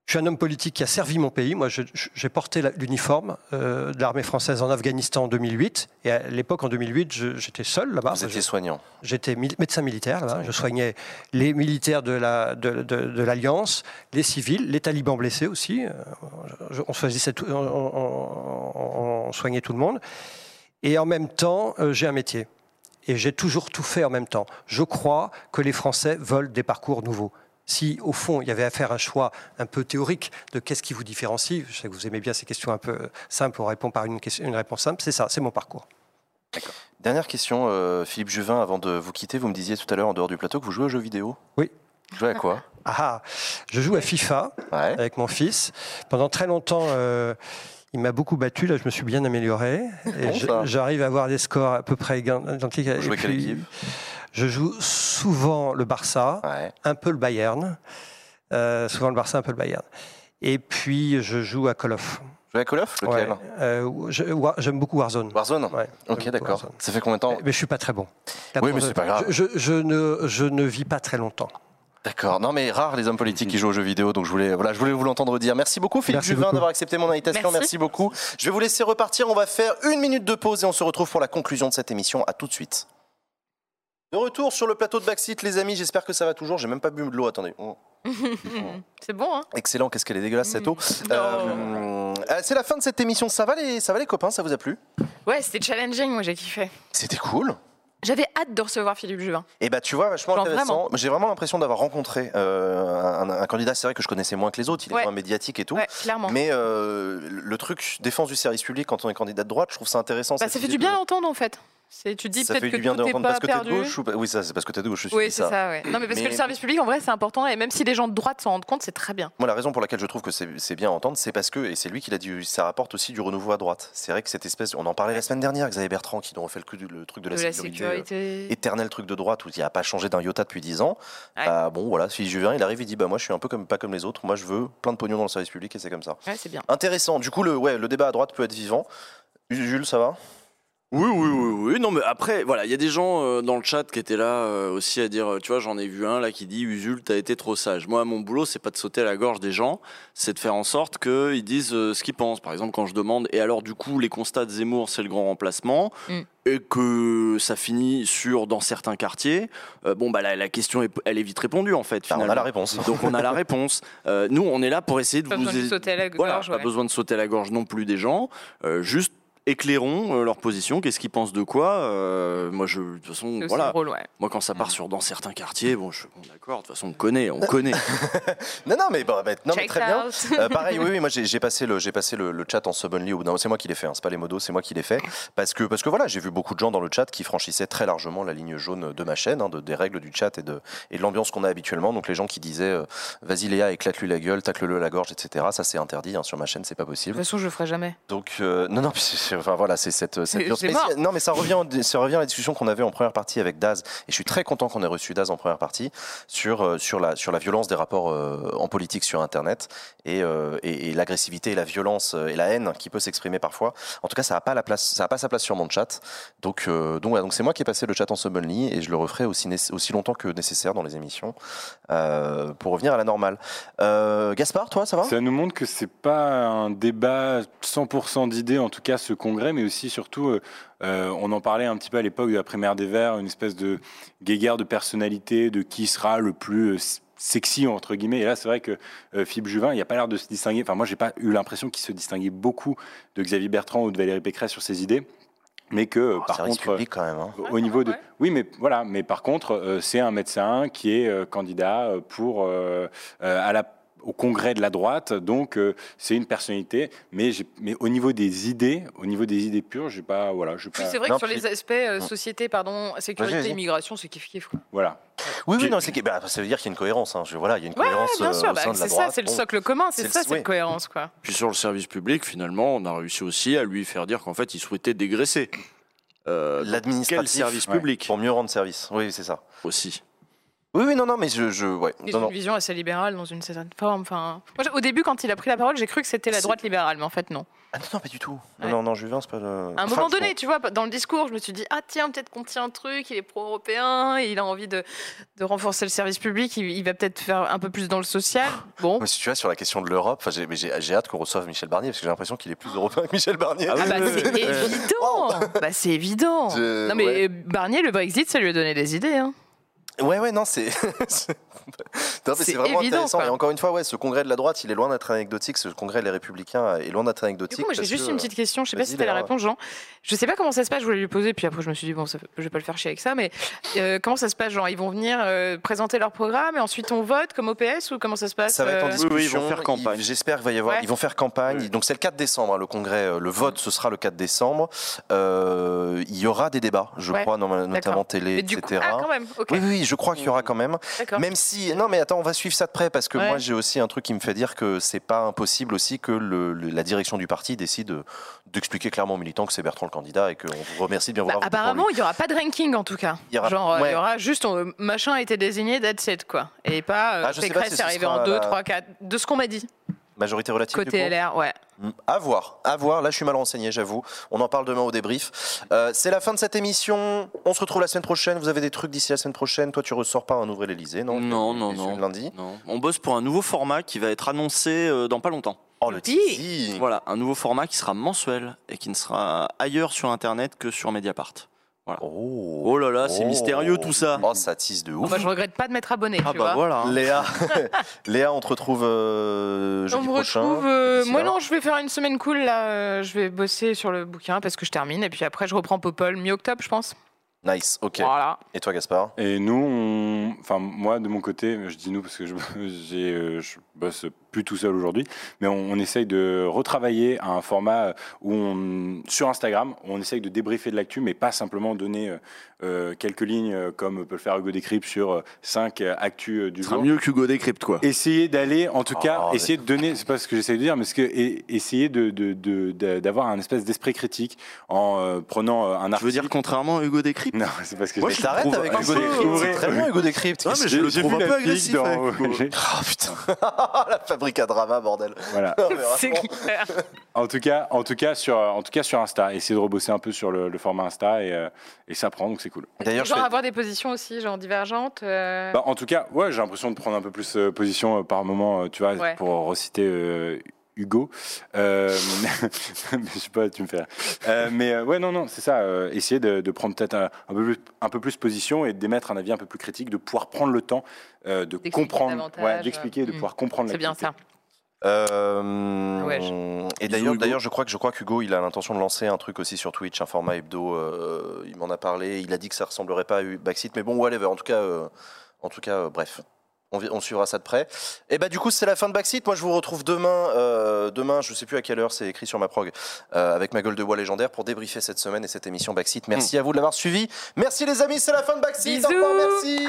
Je suis un homme politique qui a servi mon pays. Moi, j'ai porté l'uniforme euh, de l'armée française en Afghanistan en 2008. Et à l'époque, en 2008, je- j'étais seul là-bas.
Vous étiez soignant.
J'étais médecin militaire là-bas. Je soignais les militaires de la de, de- de l'alliance, les civils, les talibans blessés aussi. Euh, je- on choisissait tout, on, on- on- on soignait tout le monde. Et en même temps, euh, j'ai un métier. Et j'ai toujours tout fait en même temps. Je crois que les Français veulent des parcours nouveaux. Si, au fond, il y avait à faire un choix un peu théorique de qu'est-ce qui vous différencie, je sais que vous aimez bien ces questions un peu simples, on répond par une, question, une réponse simple, c'est ça, c'est mon parcours.
Dernière question, euh, Philippe Juvin, avant de vous quitter, vous me disiez tout à l'heure en dehors du plateau que vous jouez aux jeux vidéo.
Oui.
Vous jouez à quoi?
Ah, ah, je joue à FIFA,
Ouais.
avec mon fils. Pendant très longtemps, euh, il m'a beaucoup battu. Là, je me suis bien amélioré. Et
Bon,
j'arrive à avoir des scores à peu près identiques.
Vous jouez quelle équipe?
Je joue souvent le Barça,
Ouais.
un peu le Bayern. Euh, souvent le Barça, un peu le Bayern. Et puis, je joue à Call of.
Jouez à Call of? Lequel?
Ouais. Euh, J'aime beaucoup Warzone.
Warzone
Ouais,
Ok, d'accord. Ça fait combien de temps?
Mais je suis pas très bon.
Oui, mais c'est pas grave.
Je, je- je ne, je ne vis pas très longtemps.
D'accord. Non, mais rare les hommes politiques qui jouent aux jeux vidéo, donc je voulais, voilà, je voulais vous l'entendre dire. Merci beaucoup, Philippe
Merci
Juvin, d'avoir accepté mon invitation. Merci.
Merci.
beaucoup. Je vais vous laisser repartir. On va faire une minute de pause et on se retrouve pour la conclusion de cette émission. À tout de suite. De retour sur le plateau de Backseat, les amis. J'espère que ça va toujours. J'ai même pas bu de l'eau. Attendez. Oh.
C'est bon, hein
Excellent. Qu'est-ce qu'elle est dégueulasse cette eau.
Non.
Euh, euh, c'est la fin de cette émission. Ça va les, ça va les copains Ça vous a plu?
Ouais, c'était challenging, moi j'ai kiffé.
C'était cool.
J'avais hâte de recevoir Philippe Juvin.
Et bah tu vois, vachement
Genre
intéressant.
vraiment.
J'ai vraiment l'impression d'avoir rencontré euh, un, un candidat. C'est vrai que je connaissais moins que les autres. Il est
Ouais.
moins médiatique et tout.
Ouais, clairement.
Mais euh, le truc défense du service public quand on est candidat de droite, je trouve ça intéressant.
Bah, ça fait du bien
de-
d'entendre en fait. Tu dis
Ça
peut-être
fait
que
du bien
pas
parce que t'es de gauche ou pas? Oui, ça c'est parce que t'es de gauche. Je suis
Oui, c'est ça, ouais. Non, mais parce
Mais-
que le service public, en vrai, c'est important. Et même si les gens de droite s'en rendent compte, c'est très bien.
Moi, la raison pour laquelle je trouve que c'est bien à entendre, c'est parce que, et c'est lui qui l'a dit, ça rapporte aussi du renouveau à droite. C'est vrai que cette espèce, on en parlait la semaine dernière, Xavier Bertrand, qui nous refait le, le truc de
De
la,
la
sécurité. euh, Éternel truc de droite où il n'a pas changé d'un iota depuis 10 ans.
Ouais.
Bah, bon, voilà, si Juvin, il arrive, il dit Bah, Moi, je suis un peu comme, pas comme les autres. Moi, je veux plein de pognon dans le service public et c'est comme ça.
Ouais, c'est bien.
Intéressant. Du coup, le, ouais, le débat à droite peut être vivant. Jules, ça va?
Oui, oui, oui, oui. Non, mais après, voilà, il y a des gens euh, dans le chat qui étaient là euh, aussi à dire, euh, tu vois, j'en ai vu un là qui dit Usul, t'as été trop sage. Moi, mon boulot, c'est pas de sauter à la gorge des gens, c'est de faire en sorte qu'ils disent euh, ce qu'ils pensent. Par exemple, quand je demande, et alors, du coup, les constats de Zemmour, c'est le grand remplacement,
Mm.
et que ça finit sur dans certains quartiers, euh, bon, bah, la, la question, est, elle est vite répondue, en fait.
Bah, On a la réponse.
Donc, on a la réponse. Euh, nous, on est là pour essayer de
Pas
vous.
besoin de sauter à la
Voilà,
gorge.
pas besoin de sauter à la gorge non plus des gens. euh, juste éclairons euh, leur position, qu'est-ce qu'ils pensent de quoi. euh, moi, je, de toute façon, voilà.
le rôle, ouais.
Moi, quand ça
Mm.
part sur dans certains quartiers, bon, je suis bon, d'accord. De toute façon, on connaît, on connaît.
Non, non, mais, bah, bah, non, mais
Check
très bien. Euh, pareil, oui, oui, moi j'ai passé le, j'ai passé le, le chat en sub only au bout d'un- C'est moi qui l'ai fait, hein, c'est pas les modos, c'est moi qui l'ai fait. Parce que, parce que voilà, j'ai vu beaucoup de gens dans le chat qui franchissaient très largement la ligne jaune de ma chaîne, hein, de, des règles du chat et de, et de l'ambiance qu'on a habituellement. Donc les gens qui disaient euh, vas-y Léa, éclate-lui la gueule, tacle-le à la gorge, etc. Ça c'est interdit hein, sur ma chaîne, c'est pas
De
possible.
toute façon, je le ferai jamais.
Donc euh, non, non, c'est- enfin voilà, c'est cette, cette violence. Mais non, mais ça revient, ça revient à la discussion qu'on avait en première partie avec Daz. Et je suis très content qu'on ait reçu Daz en première partie sur euh, sur la sur la violence des rapports euh, en politique sur Internet et, euh, et, et l'agressivité et la violence euh, et la haine qui peut s'exprimer parfois. En tout cas, ça n'a pas la place, ça a pas sa place sur mon chat. Donc euh, donc voilà, donc c'est moi qui ai passé le chat en sub only et je le referai aussi aussi longtemps que nécessaire dans les émissions euh, pour revenir à la normale. Euh, Gaspard, toi, ça va?
Ça nous montre que c'est pas un débat 100% d'idées, en tout cas ce congrès, mais aussi surtout, euh, euh, on en parlait un petit peu à l'époque de la primaire des Verts, une espèce de guéguerre de personnalité, de qui sera le plus euh, sexy entre guillemets. Et là, c'est vrai que euh, Philippe Juvin, il n'y a pas l'air de se distinguer. Enfin, moi, j'ai pas eu l'impression qu'il se distinguait beaucoup de Xavier Bertrand ou de Valérie Pécresse sur ses idées, mais que
Oh,
par contre.
public quand même. hein.
Au niveau de, oui, mais voilà, mais par contre, euh, c'est un médecin qui est euh, candidat pour euh, euh, à la au congrès de la droite, donc euh, c'est une personnalité. Mais, mais au niveau des idées, au niveau des idées pures, j'ai pas, voilà, pas,
c'est vrai
Non,
que sur les aspects euh, société, pardon, sécurité,
vas-y.
immigration, c'est kiff kiff. quoi.
voilà.
Oui, oui, non, c'est que- bah, ça veut dire qu'il y a une cohérence. hein. Je, voilà, il y a une
Ouais,
cohérence
bien
euh,
sûr,
au
bah,
sein de la
c'est ça,
droite.
c'est le socle commun,
c'est le-
ça, cette
ouais.
cohérence, quoi.
Puis sur le service public, finalement, on a réussi aussi à lui faire dire qu'en fait, il souhaitait dégraisser. Euh,
L'administratif.
Quel service
Ouais.
public
Pour mieux rendre service. Oui, c'est ça.
aussi.
Oui, oui, non, non, mais je. je ouais.
Ils
Non,
ont
non.
une vision assez libérale dans une certaine forme. Enfin, moi, j'ai- au début, quand il a pris la parole, j'ai cru que c'était la
C'est-
droite libérale, mais en fait, non.
Ah, non, non, pas du tout. Non,
Ouais.
non, non, Juvin, c'est pas le.
À un
Enfin,
moment donné, tu vois, dans le discours, je me suis dit, ah tiens, peut-être qu'on tient un truc, il est pro-européen, il a envie de, de renforcer le service public, il, il va peut-être faire un peu plus dans le social. Bon.
Moi, si tu vois, sur la question de l'Europe, enfin, j'ai mais j'ai- j'ai hâte qu'on reçoive Michel Barnier parce que j'ai l'impression qu'il est plus européen que Michel Barnier.
Ah
Ah bah
oui,
c'est
oui, oui.
évident Bah c'est évident
Je-
Non mais
ouais.
Barnier, le Brexit, ça lui a donné des idées. Hein.
Ouais, ouais, non, c'est. c'est- vraiment
évident,
intéressant.
quoi.
Et encore une fois, ouais, ce congrès de la droite, il est loin d'être anecdotique. Ce congrès des Républicains est loin d'être
Du
anecdotique.
coup, moi j'ai juste
que-
une petite question, je sais pas si tu as la réponse, Jean. Je sais pas comment ça se passe, je voulais lui poser, puis après je me suis dit, bon, ça, je vais pas le faire chier avec ça, mais euh, comment ça se passe, Jean Ils vont venir euh, présenter leur programme et ensuite on vote comme OPS ou comment ça se passe
Ça va être en
euh,
discussion.
Oui, oui, ils vont faire campagne.
J'espère qu'il va y avoir.
Ouais.
Ils vont faire campagne. Donc c'est le 4 décembre, hein, le congrès. euh, Le vote, ce sera le 4 décembre. Euh, il y aura des débats, je
Ouais.
crois, notamment télé,
mais du coup,
etc.
ah, quand même, ok,
Oui, oui, je crois qu'il y aura quand même.
d'accord.
Même si, non, mais attends, on va suivre ça de près parce que
Ouais.
moi j'ai aussi un truc qui me fait dire que c'est pas impossible aussi que le- le- la direction du parti décide de- d'expliquer clairement aux militants que c'est Bertrand le candidat et qu'on vous remercie de bien
Bah,
vouloir
apparemment, il n'y aura pas de ranking en tout cas.
Il y aura-
Genre, euh, il y aura juste euh, machin a été désigné, that's it, quoi. Et pas euh,
Ah, je
Pécresse
si
est arrivé
sera
en 2,
la-
3, 4. De ce qu'on m'a dit,
Majorité relative.
côté
du coup
LR, ouais.
Mm, À voir, à voir. Là, je suis mal renseigné, j'avoue. On en parle demain au débrief. Euh, c'est la fin de cette émission. On se retrouve la semaine prochaine. Vous avez des trucs d'ici la semaine prochaine. Toi, tu ressors pas un Ouvrez l'Elysée, non?
Non, non, non.
Lundi.
Non. On bosse pour un nouveau format qui va être annoncé euh, dans pas longtemps.
Oh, le teasing.
Voilà, un nouveau format qui sera mensuel et qui ne sera ailleurs sur Internet que sur Mediapart.
Oh.
Oh là là, c'est
Oh.
mystérieux tout ça.
Oh, ça tease de
Oh,
ouf.
bah, je regrette pas de m'être abonné,
Ah
tu
bah
vois.
voilà. hein.
Léa, Léa, on te retrouve euh,
On
jeudi
me
prochain.
retrouve. euh, moi,
là.
non, je vais faire une semaine cool là. euh, je vais bosser sur le bouquin parce que je termine. Et puis après, je reprends Popol mi-octobre, je pense.
Nice, ok.
Voilà.
Et toi, Gaspard?
Et nous, on- enfin moi de mon côté, je dis nous parce que je, euh, je bosse plus tout seul aujourd'hui, mais on, on essaye de retravailler un format où on, sur Instagram, on essaye de débriefer de l'actu, mais pas simplement donner euh, euh, quelques lignes euh, comme peut le faire Hugo Décrypte sur 5 actus euh, du
Ce sera
jour.
mieux qu'Hugo Décrypte quoi.
Essayer d'aller, en tout cas,
Oh, mais-
essayer de donner, c'est pas ce que j'essaie de dire, mais ce que, et- essayer de, de- de- de- d'avoir un espèce d'esprit critique en euh, prenant euh, un
Tu veux
article.
dire contrairement à Hugo Décrypte?
Non, c'est parce que
Moi,
j'ai-
je t'arrête
trouve
avec Hugo Décrypte. C'est très bien, Hugo Décrypte.
Ouais, mais je le trouve un peu agressif.
dans- j'ai-
Oh putain, la fabrique à drama, bordel.
Voilà.
C'est clair.
En tout cas, en tout cas sur, en tout cas sur Insta, essayer de rebosser un peu sur le, le format Insta et, euh, et ça prend, donc c'est cool.
D'ailleurs,
Genre
fais-
avoir des positions aussi, genre divergentes. euh,
Bah, en tout cas, ouais, j'ai l'impression de prendre un peu plus euh, position euh, par moment, euh, tu vois,
Ouais.
pour reciter euh, Hugo. Euh, mais je sais pas, tu me fais. Euh, mais euh, ouais, non, non, c'est ça. euh, essayer de, de prendre peut-être un, un peu plus, un peu plus position et d'émettre un avis un peu plus critique, de pouvoir prendre le temps euh, de comprendre, ouais, d'expliquer, de pouvoir comprendre.
C'est bien ça.
Euh,
Ouais,
Et d'ailleurs, d'ailleurs, je crois que je crois qu'Hugo, il a l'intention de lancer un truc aussi sur Twitch, un format hebdo. euh, il m'en a parlé. Il a dit que ça ressemblerait pas à Backseat, mais bon, whatever. En tout cas, euh, en tout cas, euh, bref. On, suivra ça de près. Et bah du coup c'est la fin de Backseat. Moi je vous retrouve demain, euh, demain je sais plus à quelle heure c'est écrit sur ma prog, euh, avec ma gueule de bois légendaire pour débriefer cette semaine et cette émission Backseat. Merci à vous de l'avoir suivi. Merci les amis, c'est la fin de Backseat.
Bisous.
revoir, merci.